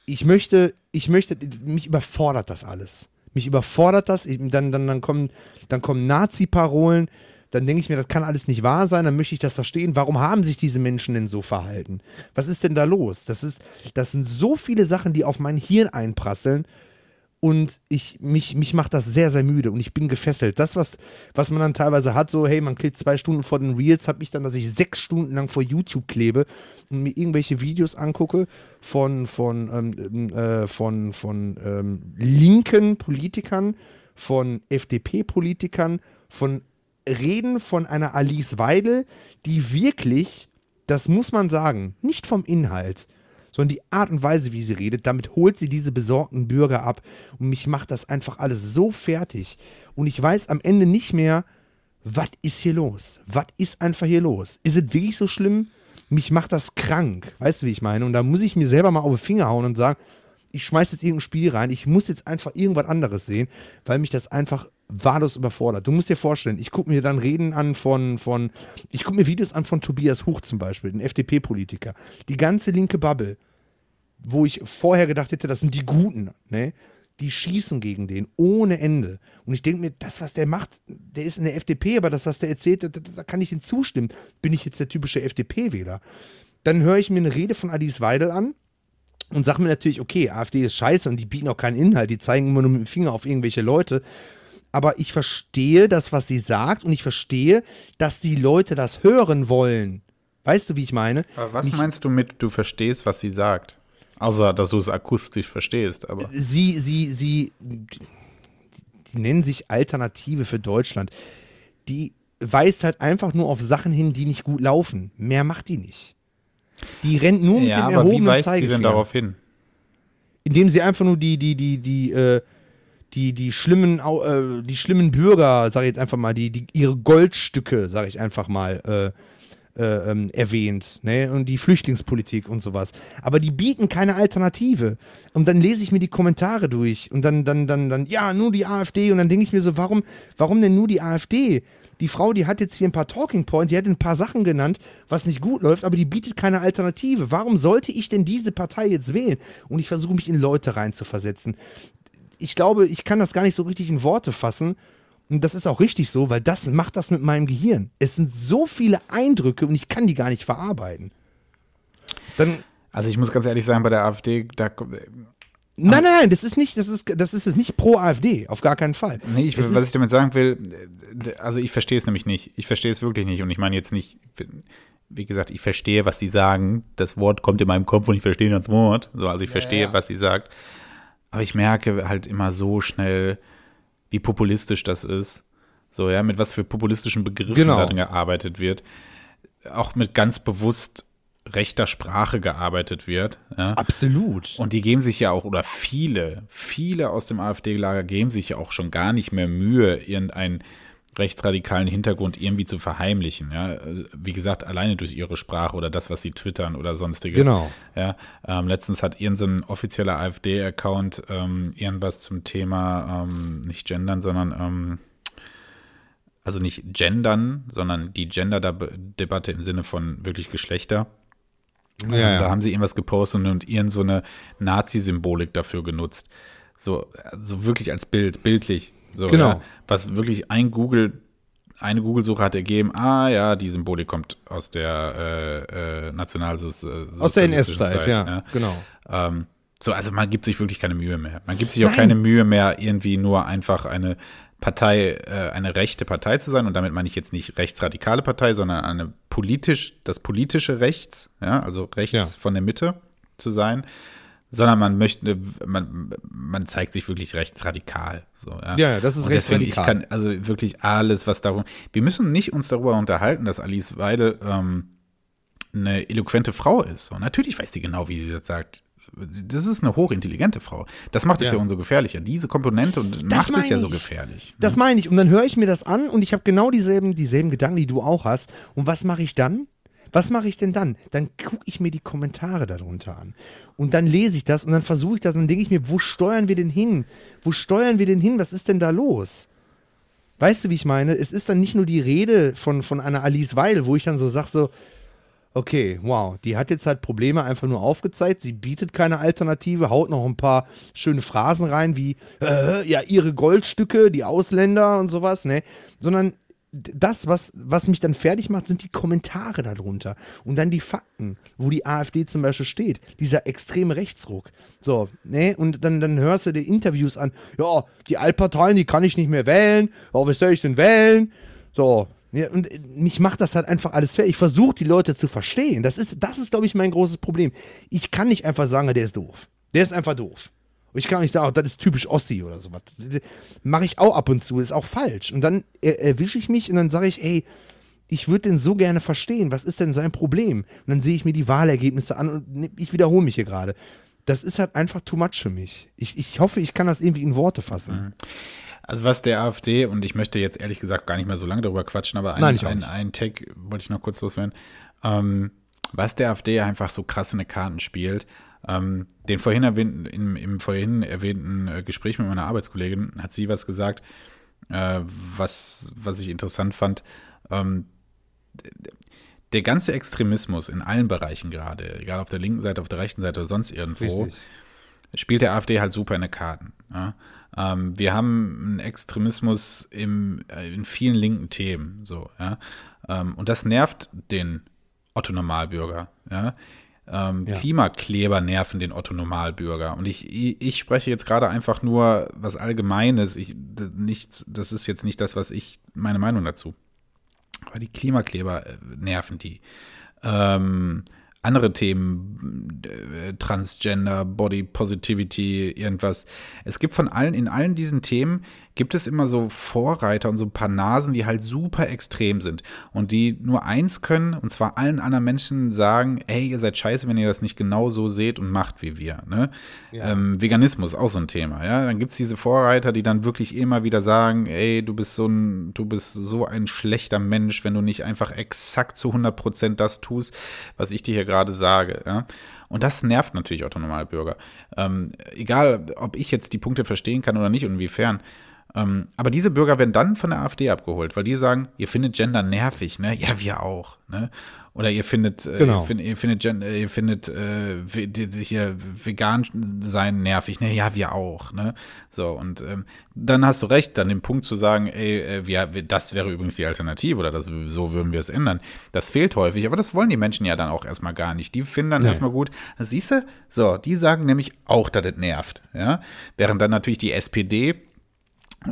Ich möchte, ich möchte, mich überfordert das alles. Mich überfordert das. Ich, dann, dann, dann kommen, dann kommen Nazi-Parolen dann denke ich mir, das kann alles nicht wahr sein, dann möchte ich das verstehen. Warum haben sich diese Menschen denn so verhalten? Was ist denn da los? Das, ist, das sind so viele Sachen, die auf mein Hirn einprasseln. Und ich, mich, mich macht das sehr, sehr müde und ich bin gefesselt. Das, was, was man dann teilweise hat, so, hey, man klebt zwei Stunden vor den Reels, habe ich dann, dass ich sechs Stunden lang vor YouTube klebe und mir irgendwelche Videos angucke von, von, ähm, äh, von, von ähm, linken Politikern, von FDP-Politikern, von Reden von einer Alice Weidel, die wirklich, das muss man sagen, nicht vom Inhalt, sondern die Art und Weise, wie sie redet, damit holt sie diese besorgten Bürger ab. Und mich macht das einfach alles so fertig. Und ich weiß am Ende nicht mehr, was ist hier los? Was ist einfach hier los? Ist es wirklich so schlimm? Mich macht das krank. Weißt du, wie ich meine? Und da muss ich mir selber mal auf den Finger hauen und sagen, ich schmeiß jetzt irgendein Spiel rein. Ich muss jetzt einfach irgendwas anderes sehen, weil mich das einfach wahllos überfordert. Du musst dir vorstellen, ich gucke mir dann Reden an von, von ich gucke mir Videos an von Tobias Huch zum Beispiel, ein FDP-Politiker. Die ganze linke Bubble, wo ich vorher gedacht hätte, das sind die Guten, ne? Die schießen gegen den ohne Ende. Und ich denke mir, das, was der macht, der ist in der FDP, aber das, was der erzählt, da, da kann ich ihm zustimmen. Bin ich jetzt der typische FDP-Wähler? Dann höre ich mir eine Rede von Alice Weidel an und sage mir natürlich, okay, AfD ist scheiße und die bieten auch keinen Inhalt, die zeigen immer nur mit dem Finger auf irgendwelche Leute aber ich verstehe das, was sie sagt und ich verstehe, dass die Leute das hören wollen. Weißt du, wie ich meine? Aber was Mich- meinst du mit, du verstehst, was sie sagt? Außer, dass du es akustisch verstehst, aber. Sie, sie, sie, die, nennen sich Alternative für Deutschland. Die weist halt einfach nur auf Sachen hin, die nicht gut laufen. Mehr macht die nicht. Die rennt nur mit Ja, dem aber wie erhobenen weist sie denn darauf hin? indem sie einfach nur die, die, die, die, äh, die, die schlimmen, äh, die schlimmen Bürger, sage ich jetzt einfach mal, die, die ihre Goldstücke, sage ich einfach mal, äh, äh, ähm, erwähnt, ne? Und die Flüchtlingspolitik und sowas. Aber die bieten keine Alternative. Und dann lese ich mir die Kommentare durch und dann, dann, dann, dann, ja, nur die AfD. Und dann denke ich mir so, warum, warum denn nur die AfD? Die Frau, die hat jetzt hier ein paar Talking Points, die hat ein paar Sachen genannt, was nicht gut läuft, aber die bietet keine Alternative. Warum sollte ich denn diese Partei jetzt wählen? Und ich versuche mich in Leute reinzuversetzen. Ich glaube, ich kann das gar nicht so richtig in Worte fassen. Und das ist auch richtig so, weil das macht das mit meinem Gehirn. Es sind so viele Eindrücke und ich kann die gar nicht verarbeiten. Dann, Also ich muss ganz ehrlich sagen, bei der AfD, da, nein, nein, nein, das ist nicht, das ist, das ist es nicht pro AfD, auf gar keinen Fall. nee, ich, was ich damit sagen will, also ich verstehe es nämlich nicht. Ich verstehe es wirklich nicht. Und ich meine jetzt nicht, wie gesagt, ich verstehe, was sie sagen. Das Wort kommt in meinem Kopf und ich verstehe das Wort. So, also ich verstehe, ja. was sie sagt. Aber ich merke halt immer so schnell, wie populistisch das ist. So, ja, mit was für populistischen Begriffen Genau. darin gearbeitet wird. Auch mit ganz bewusst rechter Sprache gearbeitet wird. Ja. Absolut. Und die geben sich ja auch, oder viele, viele aus dem AfD-Lager geben sich ja auch schon gar nicht mehr Mühe, irgendeinen rechtsradikalen Hintergrund irgendwie zu verheimlichen. Ja? Also, Wie gesagt, alleine durch ihre Sprache oder das, was sie twittern oder sonstiges. Genau. Ja, ähm, letztens hat irgendein so ein offizieller AfD-Account ähm, irgendwas zum Thema nicht ähm, nicht gendern, sondern ähm, also nicht gendern, sondern die Gender-Debatte im Sinne von wirklich Geschlechter. Ja, Ähm, ja. Da haben sie irgendwas gepostet und irgend so eine Nazi-Symbolik dafür genutzt. So, also wirklich als Bild, bildlich. So, Genau. Ja, was wirklich ein Google, eine Google-Suche hat ergeben, ah ja, die Symbolik kommt aus der äh, äh, Nationalsozialistischen Aus der NS-Zeit, ja, genau. Ähm, so, also man gibt sich wirklich keine Mühe mehr. Man gibt sich auch Nein. keine Mühe mehr, irgendwie nur einfach eine Partei, äh, eine rechte Partei zu sein. Und damit meine ich jetzt nicht rechtsradikale Partei, sondern eine politisch, das politische Rechts, ja, also rechts Ja. von der Mitte zu sein. Sondern man möchte, man, man zeigt sich wirklich rechtsradikal. So, ja. Ja, das ist Und deswegen, ich rechtsradikal. kann, also wirklich alles, was darum. Wir müssen nicht uns darüber unterhalten, dass Alice Weidel ähm, eine eloquente Frau ist. Und natürlich weiß sie genau, wie sie das sagt. Das ist eine hochintelligente Frau. Das macht es Ja. ja, umso gefährlicher. Diese Komponente und macht es ja so ich. gefährlich. Das meine ich. Und dann höre ich mir das an und ich habe genau dieselben, dieselben Gedanken, die du auch hast. Und was mache ich dann? Was mache ich denn dann? Dann gucke ich mir die Kommentare darunter an. Und dann lese ich das und dann versuche ich das und dann denke ich mir, wo steuern wir denn hin? Wo steuern wir denn hin? Was ist denn da los? Weißt du, wie ich meine? Es ist dann nicht nur die Rede von, von einer Alice Weil, wo ich dann so sage, so, okay, wow, die hat jetzt halt Probleme einfach nur aufgezeigt, sie bietet keine Alternative, haut noch ein paar schöne Phrasen rein, wie, äh, ja, ihre Goldstücke, die Ausländer und sowas, ne? Sondern das, was, was mich dann fertig macht, sind die Kommentare darunter. Und dann die Fakten, wo die AfD zum Beispiel steht. Dieser extreme Rechtsruck. So, ne? Und dann, dann hörst du dir Interviews an. Ja, die Altparteien, die kann ich nicht mehr wählen. Ja, was soll ich denn wählen? So. Ja, und mich macht das halt einfach alles fair. Ich versuche, die Leute zu verstehen. Das ist, das ist, glaube ich, mein großes Problem. Ich kann nicht einfach sagen, der ist doof. Der ist einfach doof. Und ich kann nicht sagen, oh, das ist typisch Ossi oder sowas. Mache ich auch ab und zu, ist auch falsch. Und dann er, erwische ich mich und dann sage ich, ey, ich würde den so gerne verstehen. Was ist denn sein Problem? Und dann sehe ich mir die Wahlergebnisse an und ich wiederhole mich hier gerade. Das ist halt einfach too much für mich. Ich, ich hoffe, ich kann das irgendwie in Worte fassen. Mhm. Also was der AfD, und ich möchte jetzt ehrlich gesagt gar nicht mehr so lange darüber quatschen, aber ein, Nein, ein, ein Tag wollte ich noch kurz loswerden. Ähm, was der AfD einfach so krass in die Karten spielt, ähm, den vorhin erwähnten, im, im vorhin erwähnten äh, Gespräch mit meiner Arbeitskollegin hat sie was gesagt, äh, was, was ich interessant fand. Ähm, der ganze Extremismus in allen Bereichen gerade, egal auf der linken Seite, auf der rechten Seite oder sonst irgendwo, Richtig. spielt der AfD halt super in die Karten. Ja? Ähm, wir haben einen Extremismus im, äh, in vielen linken Themen, so, ja. Ähm, und das nervt den Otto Normalbürger, ja. Ähm, ja. Klimakleber nerven den Otto Normalbürger. Und ich, ich spreche jetzt gerade einfach nur was Allgemeines. Ich, nicht, das ist jetzt nicht das, was ich, meine Meinung dazu. Aber die Klimakleber äh, nerven die. Ähm, andere Themen, äh, Transgender, Body Positivity, irgendwas. Es gibt von allen, in allen diesen Themen gibt es immer so Vorreiter und so ein paar Nasen, die halt super extrem sind und die nur eins können, und zwar allen anderen Menschen sagen, ey, ihr seid scheiße, wenn ihr das nicht genau so seht und macht wie wir. Ne? Ja. Ähm, Veganismus, auch so ein Thema, ja. Dann gibt es diese Vorreiter, die dann wirklich immer wieder sagen, ey, du bist so ein, du bist so ein schlechter Mensch, wenn du nicht einfach exakt zu 100 Prozent das tust, was ich dir hier gerade sage, ja. Und das nervt natürlich Otto Normalbürger. Ähm, egal, ob ich jetzt die Punkte verstehen kann oder nicht und inwiefern. Ähm, aber diese Bürger werden dann von der AfD abgeholt, weil die sagen, ihr findet Gender nervig, ne? Ja, wir auch, ne? Oder ihr findet, äh, genau. ihr, find, ihr findet, äh, ihr findet äh, hier vegan sein nervig, ne? Ja, wir auch, ne? So, und ähm, dann hast du recht, dann den Punkt zu sagen, ey, äh, wir, das wäre übrigens die Alternative oder das, so würden wir es ändern. Das fehlt häufig, aber das wollen die Menschen ja dann auch erstmal gar nicht. Die finden dann nee. erstmal gut, siehst du, so, die sagen nämlich auch, dass es nervt, ja? Während dann natürlich die SPD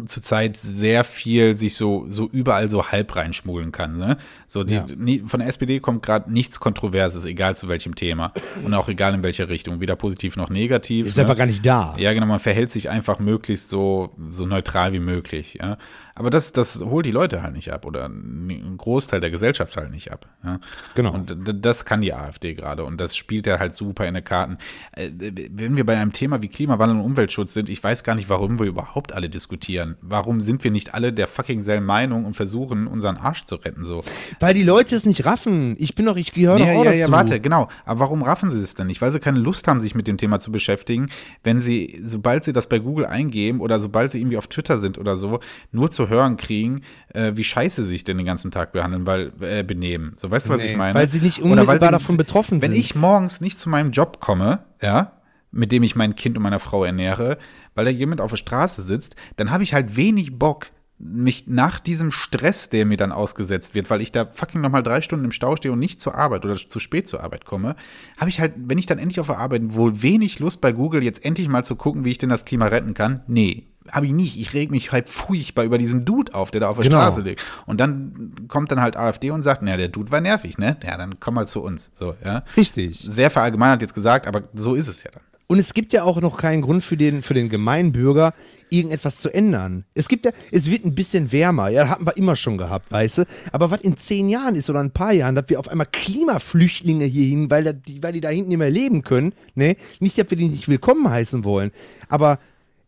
zurzeit sehr viel sich so, so überall so halb reinschmuggeln kann. Ne? So die, ja. nie, von der SPD kommt gerade nichts Kontroverses, egal zu welchem Thema. Und auch egal in welche Richtung, weder positiv noch negativ. Ist ne? einfach gar nicht da. Ja, genau, man verhält sich einfach möglichst so, so neutral wie möglich. Ja? Aber das, das holt die Leute halt nicht ab oder ein Großteil der Gesellschaft halt nicht ab. Ja? Genau. Und das kann die AfD gerade und das spielt er halt super in den Karten. Äh, wenn wir bei einem Thema wie Klimawandel und Umweltschutz sind, ich weiß gar nicht, warum wir überhaupt alle diskutieren. Warum sind wir nicht alle der fucking selben Meinung und versuchen, unseren Arsch zu retten so? Weil die Leute es nicht raffen. Ich bin doch, ich gehöre nee, doch auch ja, dazu. Ja, warte, genau. Aber warum raffen sie es denn nicht? Weil sie keine Lust haben, sich mit dem Thema zu beschäftigen, wenn sie, sobald sie das bei Google eingeben oder sobald sie irgendwie auf Twitter sind oder so, nur zu hören kriegen, äh, wie scheiße sie sich denn den ganzen Tag behandeln, weil äh, benehmen. So, weißt du, was nee, ich meine? Weil sie nicht unmittelbar sie, davon betroffen wenn sind. Wenn ich morgens nicht zu meinem Job komme, ja, mit dem ich mein Kind und meine Frau ernähre, weil da jemand auf der Straße sitzt, dann habe ich halt wenig Bock, mich nach diesem Stress, der mir dann ausgesetzt wird, weil ich da fucking nochmal drei Stunden im Stau stehe und nicht zur Arbeit oder zu spät zur Arbeit komme, habe ich halt, wenn ich dann endlich auf der Arbeit wohl wenig Lust bei Google jetzt endlich mal zu gucken, wie ich denn das Klima retten kann. Nee, habe ich nicht. Ich reg mich halt furchtbar über diesen Dude auf, der da auf der genau. Straße liegt. Und dann kommt dann halt AfD und sagt, naja, der Dude war nervig, ne? Ja, dann komm mal zu uns. So, ja. Richtig. Sehr verallgemeinert jetzt gesagt, aber so ist es ja dann. Und es gibt ja auch noch keinen Grund für den, für den Gemeinbürger, irgendetwas zu ändern. Es gibt ja, es wird ein bisschen wärmer, ja, hatten wir immer schon gehabt, weißt du. Aber was in zehn Jahren ist oder ein paar Jahren, dass wir auf einmal Klimaflüchtlinge hier hin, weil, die, weil die da hinten nicht mehr leben können, ne? Nicht, dass wir die nicht willkommen heißen wollen. Aber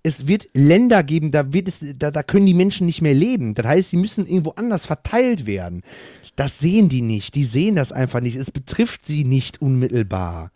es wird Länder geben, da, wird es, da, da können die Menschen nicht mehr leben. Das heißt, sie müssen irgendwo anders verteilt werden. Das sehen die nicht. Die sehen das einfach nicht. Es betrifft sie nicht unmittelbar.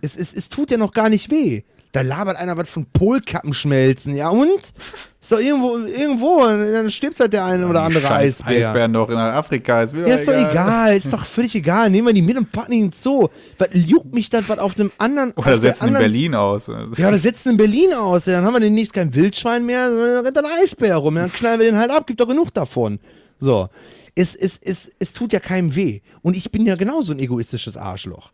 Es, es, es tut ja noch gar nicht weh. Da labert einer was von Polkappenschmelzen. Ja, und? Ist doch irgendwo, irgendwo, dann stirbt halt der eine oder andere Scheiß Eisbär. Eisbären doch in Afrika. Ist, mir Ja, ist doch egal, ist doch völlig egal. Nehmen wir die mit und packen die in den Zoo. Was juckt mich das, was auf einem anderen. Oder setzen in anderen, Berlin aus. Ja, oder setzen in Berlin aus. Ja, dann haben wir demnächst kein Wildschwein mehr, sondern dann rennt ein Eisbär rum. Dann knallen wir den halt ab, gibt doch genug davon. So. Es, es, es, es tut ja keinem weh. Und ich bin ja genauso ein egoistisches Arschloch.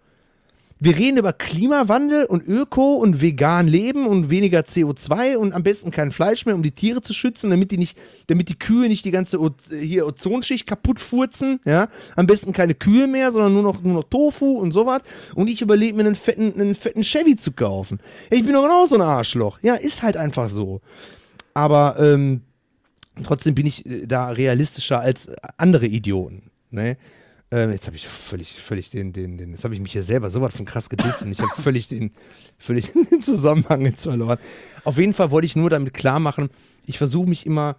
Wir reden über Klimawandel und Öko und vegan leben und weniger CO2 und am besten kein Fleisch mehr, um die Tiere zu schützen, damit die nicht, damit die Kühe nicht die ganze O- hier Ozonschicht kaputt furzen, ja. Am besten keine Kühe mehr, sondern nur noch, nur noch Tofu und sowas. Und ich überlege mir einen fetten, einen fetten Chevy zu kaufen. Ich bin doch genauso ein Arschloch. Ja, ist halt einfach so. Aber ähm, trotzdem bin ich äh, da realistischer als andere Idioten. Ne? Ähm, jetzt habe ich völlig, völlig den, den, den, jetzt habe ich mich hier selber so was von krass gedisst und ich habe völlig den, völlig den Zusammenhang jetzt verloren. Auf jeden Fall wollte ich nur damit klar machen, ich versuche mich immer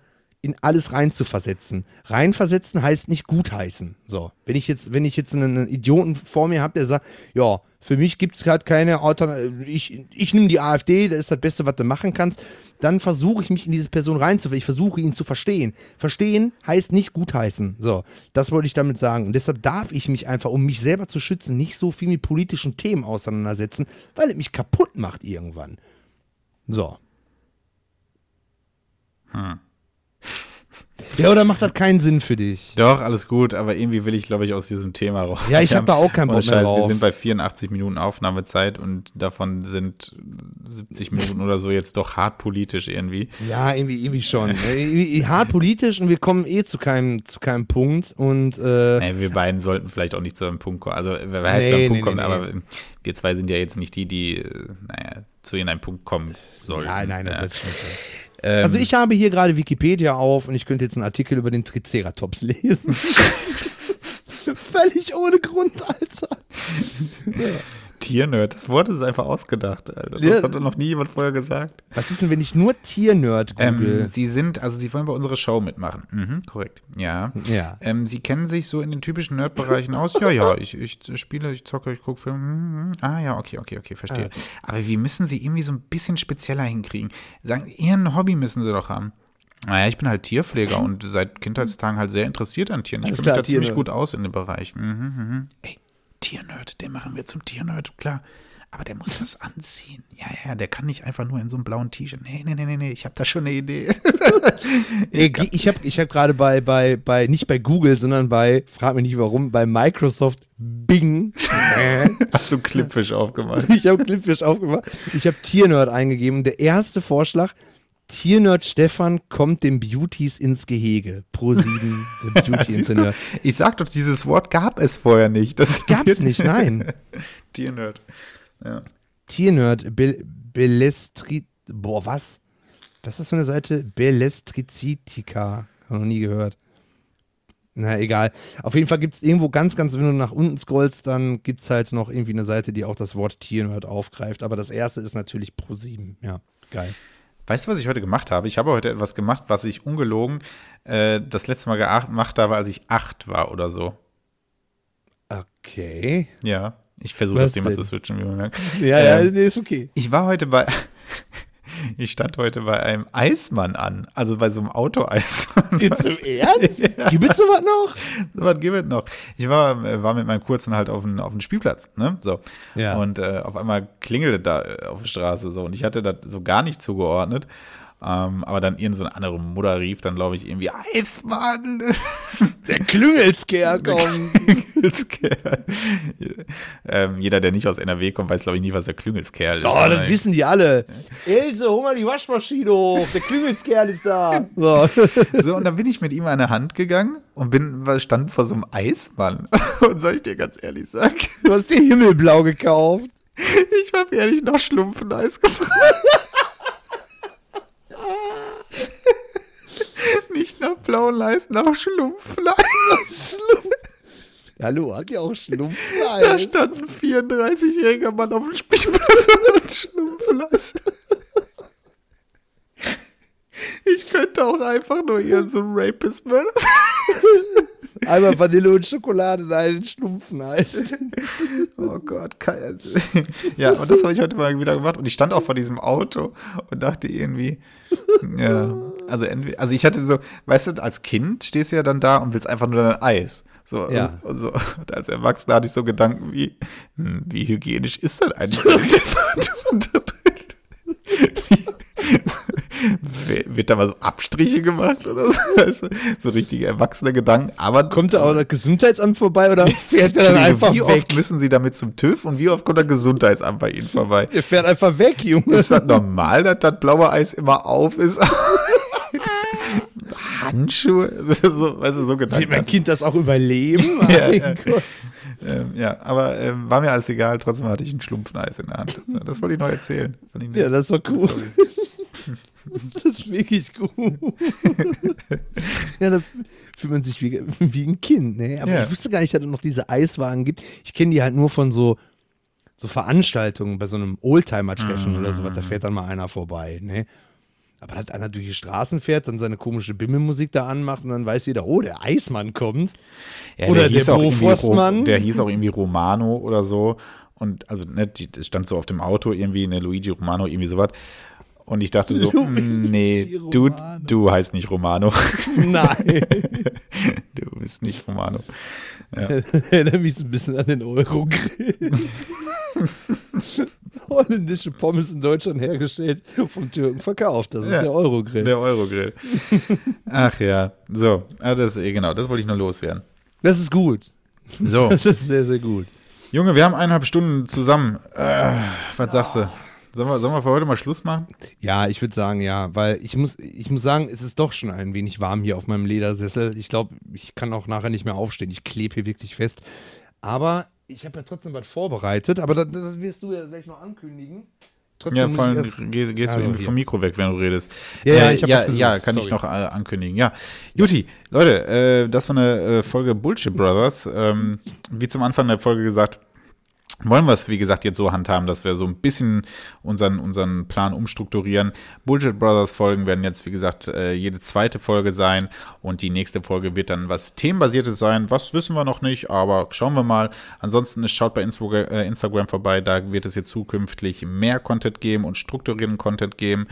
in alles reinzuversetzen. Reinversetzen heißt nicht gutheißen. So, wenn ich jetzt, wenn ich jetzt einen, Idioten vor mir habe, der sagt, ja, für mich gibt es halt keine Alternative, ich, ich nehme die AfD, das ist das Beste, was du machen kannst, dann versuche ich mich in diese Person reinzuversetzen. Ich versuche ihn zu verstehen. Verstehen heißt nicht gutheißen. So, das wollte ich damit sagen. Und deshalb darf ich mich einfach, um mich selber zu schützen, nicht so viel mit politischen Themen auseinandersetzen, weil es mich kaputt macht irgendwann. So. Ja, oder macht das keinen Sinn für dich? Doch, alles gut, aber irgendwie will ich, glaube ich, aus diesem Thema raus. Ja, ich hab da auch keinen Bock Ohne mehr Scheiß, drauf. Wir sind bei 84 Minuten Aufnahmezeit und davon sind 70 Minuten oder so jetzt doch hart politisch irgendwie. Ja, irgendwie, irgendwie schon. Irgendwie hart politisch und wir kommen eh zu keinem, zu keinem Punkt. Und äh, Ey, wir beiden sollten vielleicht auch nicht zu einem Punkt kommen. Also, wer weiß, Nee, zu einem nee, Punkt kommen, nee, aber wir zwei sind ja jetzt nicht die, die, äh, naja, zu irgendeinem Punkt kommen sollen. nein, nein, ja. das stimmt schon. Ähm, Also ich habe hier gerade Wikipedia auf und ich könnte jetzt einen Artikel über den Triceratops lesen. Völlig ohne Grund, Alter. Tiernerd, das Wort ist einfach ausgedacht, Alter. Das Ja. hat doch noch nie jemand vorher gesagt. Was ist denn, wenn ich nur Tiernerd google? Ähm, sie sind, also sie wollen bei unserer Show mitmachen. Mhm, korrekt. Ja. ja. Ähm, sie kennen sich so in den typischen Nerd-Bereichen aus. Ja, ja, ich, ich spiele, ich zocke, ich gucke Filme. Hm, hm. Ah ja, okay, okay, okay, verstehe. Aber wir müssen sie irgendwie so ein bisschen spezieller hinkriegen. Sagen, ihren Hobby müssen sie doch haben. Naja, ich bin halt Tierpfleger und seit Kindheitstagen halt sehr interessiert an Tieren. Ich Alles kenne mich klar, da ziemlich gut aus in dem Bereich. Mhm, mhm. Ey, Tiernerd, den machen wir zum Tiernerd, klar. Aber der muss was anziehen. Ja, ja, der kann nicht einfach nur in so einem blauen T-Shirt. Nee, nee, nee, nee, nee, ich habe da schon eine Idee. Ich habe ich hab gerade bei, bei, bei, nicht bei Google, sondern bei, frag mich nicht warum, bei Microsoft Bing. Hast du Clipfish aufgemacht? ich habe Clipfish aufgemacht. Ich habe Tiernerd eingegeben. Der erste Vorschlag, Tiernerd Stefan kommt dem Beauties ins Gehege. Pro 7, der Siehst du? Beauty-Ingenieur. Ich sag doch, dieses Wort gab es vorher nicht. Das Gab's nicht, nein. Tiernerd. Ja. Tiernerd, Be Belestri... Boah, was? Was ist das für eine Seite? Belestrizitica. Habe noch nie gehört. Na, egal. Auf jeden Fall gibt es irgendwo ganz, ganz, wenn du nach unten scrollst, dann gibt es halt noch irgendwie eine Seite, die auch das Wort Tiernerd aufgreift. Aber das erste ist natürlich Pro7. Ja, geil. Weißt du, was ich heute gemacht habe? Ich habe heute etwas gemacht, was ich ungelogen äh, das letzte Mal gemacht habe, als ich acht war oder so. Okay. Ja. Ich versuche das Thema denn? zu switchen, wie man merkt. Ja, Ähm, ja, ist okay. Ich war heute bei. Ich stand heute bei einem Eismann an, also bei so einem Autoeismann. Jetzt im Ernst? Gibt es sowas noch? So was gibt es noch. Ich war, war mit meinem Kurzen halt auf dem auf Spielplatz, ne? So. Ja. Und äh, auf einmal klingelte da äh, auf der Straße so und ich hatte das so gar nicht zugeordnet. Ähm, aber dann irgend so eine andere Mutter rief dann, glaube ich, irgendwie Eismann. Der Klüngelskerl kommt. Klüngelskerl. ähm, jeder, der nicht aus NRW kommt, weiß, glaube ich, nie, was der Klüngelskerl ist. Oh, Aber das wissen die alle. Else, hol mal die Waschmaschine hoch. Der Klüngelskerl ist da. So. So, und dann bin ich mit ihm an der Hand gegangen und bin, stand vor so einem Eismann. Und soll ich dir ganz ehrlich sagen, Du hast dir Himmelblau gekauft. ich habe ehrlich noch Schlumpfeneis gefragt. Nicht nach blauen Leisten, nach Schlumpfeneis. Hallo, hat ja auch Da Schlumpfeis. stand ein 34-jähriger Mann auf dem Spielplatz und hat Schlumpfeneis. Ich könnte auch einfach nur ihren so ein Rapist Mörder. Einmal Vanille und Schokolade in einen Schlumpfeneis. Oh Gott, kein, ja, und das habe ich heute mal wieder gemacht. Und ich stand auch vor diesem Auto und dachte irgendwie, ja, also, entweder, also ich hatte so, weißt du, als Kind stehst du ja dann da und willst einfach nur dein Eis. So, Ja. und, so, und als Erwachsener hatte ich so Gedanken wie, hm, wie hygienisch ist das eigentlich? Wie- Wird da mal so Abstriche gemacht oder so? So richtige erwachsene Gedanken. Aber Kommt da auch das Gesundheitsamt vorbei oder fährt er dann einfach wie weg? oft müssen sie damit zum TÜV und wie oft kommt das Gesundheitsamt bei ihnen vorbei? Er fährt einfach weg, Junge. Ist das normal, dass das blaue Eis immer auf ist? Handschuhe? So, weißt du, so Gedanken. mein Kind das auch überleben? Ja, ja. Ähm, ja, aber ähm, war mir alles egal. Trotzdem hatte ich ein Schlumpfeneis in der Hand. Das wollte ich noch erzählen. Ja, das ist doch cool. Das ist wirklich gut. ja, da fühlt man sich wie, wie ein Kind, ne? Aber Ja. ich wusste gar nicht, dass es noch diese Eiswagen gibt. Ich kenne die halt nur von so, so Veranstaltungen, bei so einem Oldtimer-Treffen oder sowas. Da fährt dann mal einer vorbei, ne? Aber halt einer durch die Straßen fährt, dann seine komische Bimmelmusik da anmacht und dann weiß jeder, oh, der Eismann kommt. Ja, Oder der irgendwie Bofrostmann. Ro- Der hieß auch irgendwie Romano oder so. Und also, ne, das stand so auf dem Auto irgendwie, eine Luigi Romano, irgendwie sowas. Und ich dachte so, hm, nee, du, du heißt nicht Romano. Nein. du bist nicht Romano. Erinnert mich so ein bisschen an den Euro-Grill. Holländische Pommes in Deutschland hergestellt, vom Türken verkauft. Das ist Ja. der Euro-Grill. Der Eurogrill. Ach ja, so. Ah, das, eh, genau, das wollte ich nur loswerden. Das ist gut. So, Das ist sehr, sehr gut. Junge, wir haben eineinhalb Stunden zusammen. Äh, was sagst du? Sollen wir, sollen wir für heute mal Schluss machen? Ja, ich würde sagen, ja, weil ich muss, ich muss sagen, es ist doch schon ein wenig warm hier auf meinem Ledersessel. Ich glaube, ich kann auch nachher nicht mehr aufstehen. Ich klebe hier wirklich fest. Aber ich habe ja trotzdem was vorbereitet, aber das, das wirst du ja gleich noch ankündigen. Trotzdem Ja, vor ich allem erst, geh, gehst Also du vom Mikro weg, wenn du redest. Ja, ja, Äh, ich hab ja, gesucht. ja, kann ich Sorry. noch äh, ankündigen. Ja, Juti, Leute, äh, das war eine äh, Folge Bullshit Brothers. Ähm, wie zum Anfang der Folge gesagt, wollen wir es, wie gesagt, jetzt so handhaben, dass wir so ein bisschen unseren, unseren Plan umstrukturieren. Bullshit Brothers Folgen werden jetzt, wie gesagt, äh, jede zweite Folge sein und die nächste Folge wird dann was Themenbasiertes sein. Was wissen wir noch nicht, aber schauen wir mal. Ansonsten schaut bei äh, Instagram vorbei, da wird es jetzt zukünftig mehr Content geben und strukturierten Content geben.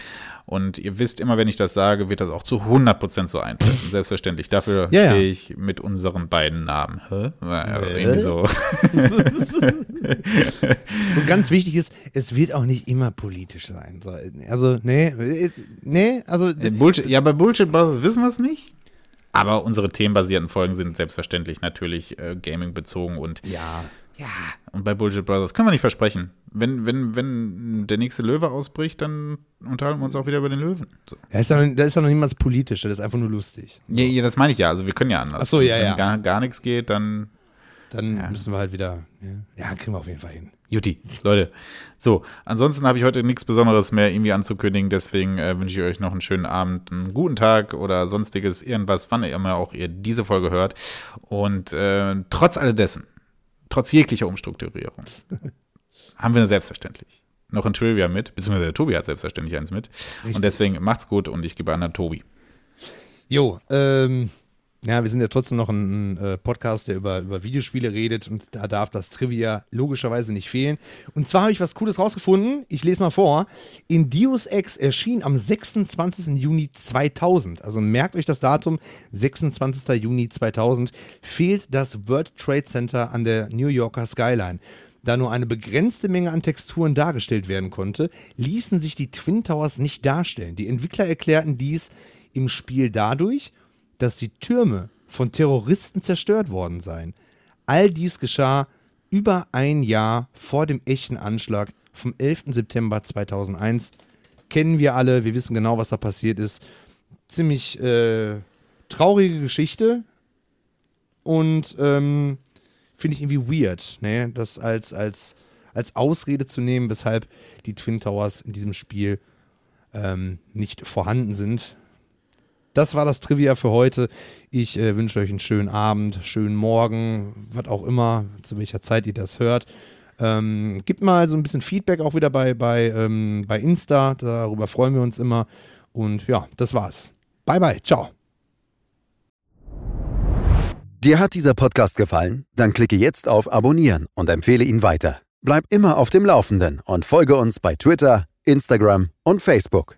Und ihr wisst, immer wenn ich das sage, wird das auch zu 100% so eintreffen. Selbstverständlich. Dafür Ja, stehe ich mit unseren beiden Namen. Hä? Hä? irgendwie so. Und ganz wichtig ist, es wird auch nicht immer politisch sein. So, Also, nee, äh, nee, also, Äh, Bullshit, ja, bei Bullshit Brothers wissen wir es nicht. Aber unsere themenbasierten Folgen sind selbstverständlich natürlich äh, Gaming bezogen und ja. Ja, und bei Bullshit Brothers können wir nicht versprechen. Wenn, wenn, wenn der nächste Löwe ausbricht, dann unterhalten wir uns auch wieder über den Löwen. So. Da ist ja, da ist ja noch niemals politisch, das ist einfach nur lustig. Ja, ja, das meine ich ja. Also wir können ja anders. Ach so, ja, wenn ja. Gar, gar nichts geht, dann Dann müssen wir halt wieder, ja, ja, kriegen wir auf jeden Fall hin. Juti, Leute. So, ansonsten habe ich heute nichts Besonderes mehr irgendwie anzukündigen, deswegen äh, wünsche ich euch noch einen schönen Abend, einen guten Tag oder sonstiges, irgendwas, wann immer auch ihr diese Folge hört. Und äh, trotz alledessen, trotz jeglicher Umstrukturierung, haben wir eine selbstverständlich noch ein Trivia mit, beziehungsweise der Tobi hat selbstverständlich eins mit. Richtig. Und deswegen macht's gut und ich gebe an den Tobi. Jo, ähm, ja, wir sind ja trotzdem noch ein, äh, Podcast, der über, über Videospiele redet und da darf das Trivia logischerweise nicht fehlen. Und zwar habe ich was Cooles rausgefunden. Ich lese mal vor. In Deus Ex erschien am 26. Juni 2000, also merkt euch das Datum, 26. Juni 2000, fehlt das World Trade Center an der New Yorker Skyline. Da nur eine begrenzte Menge an Texturen dargestellt werden konnte, ließen sich die Twin Towers nicht darstellen. Die Entwickler erklärten dies im Spiel dadurch, dass die Türme von Terroristen zerstört worden seien. All dies geschah über ein Jahr vor dem echten Anschlag vom 11. September 2001. Kennen wir alle, wir wissen genau, was da passiert ist. Ziemlich äh, traurige Geschichte und ähm, finde ich irgendwie weird, ne? das als, als, als Ausrede zu nehmen, weshalb die Twin Towers in diesem Spiel ähm, nicht vorhanden sind. Das war das Trivia für heute. Ich äh, wünsche euch einen schönen Abend, schönen Morgen, was auch immer, zu welcher Zeit ihr das hört. Ähm, gibt mal so ein bisschen Feedback auch wieder bei, bei, ähm, bei Insta. Darüber freuen wir uns immer. Und ja, das war's. Bye, bye. Ciao. Dir hat dieser Podcast gefallen? Dann klicke jetzt auf Abonnieren und empfehle ihn weiter. Bleib immer auf dem Laufenden und folge uns bei Twitter, Instagram und Facebook.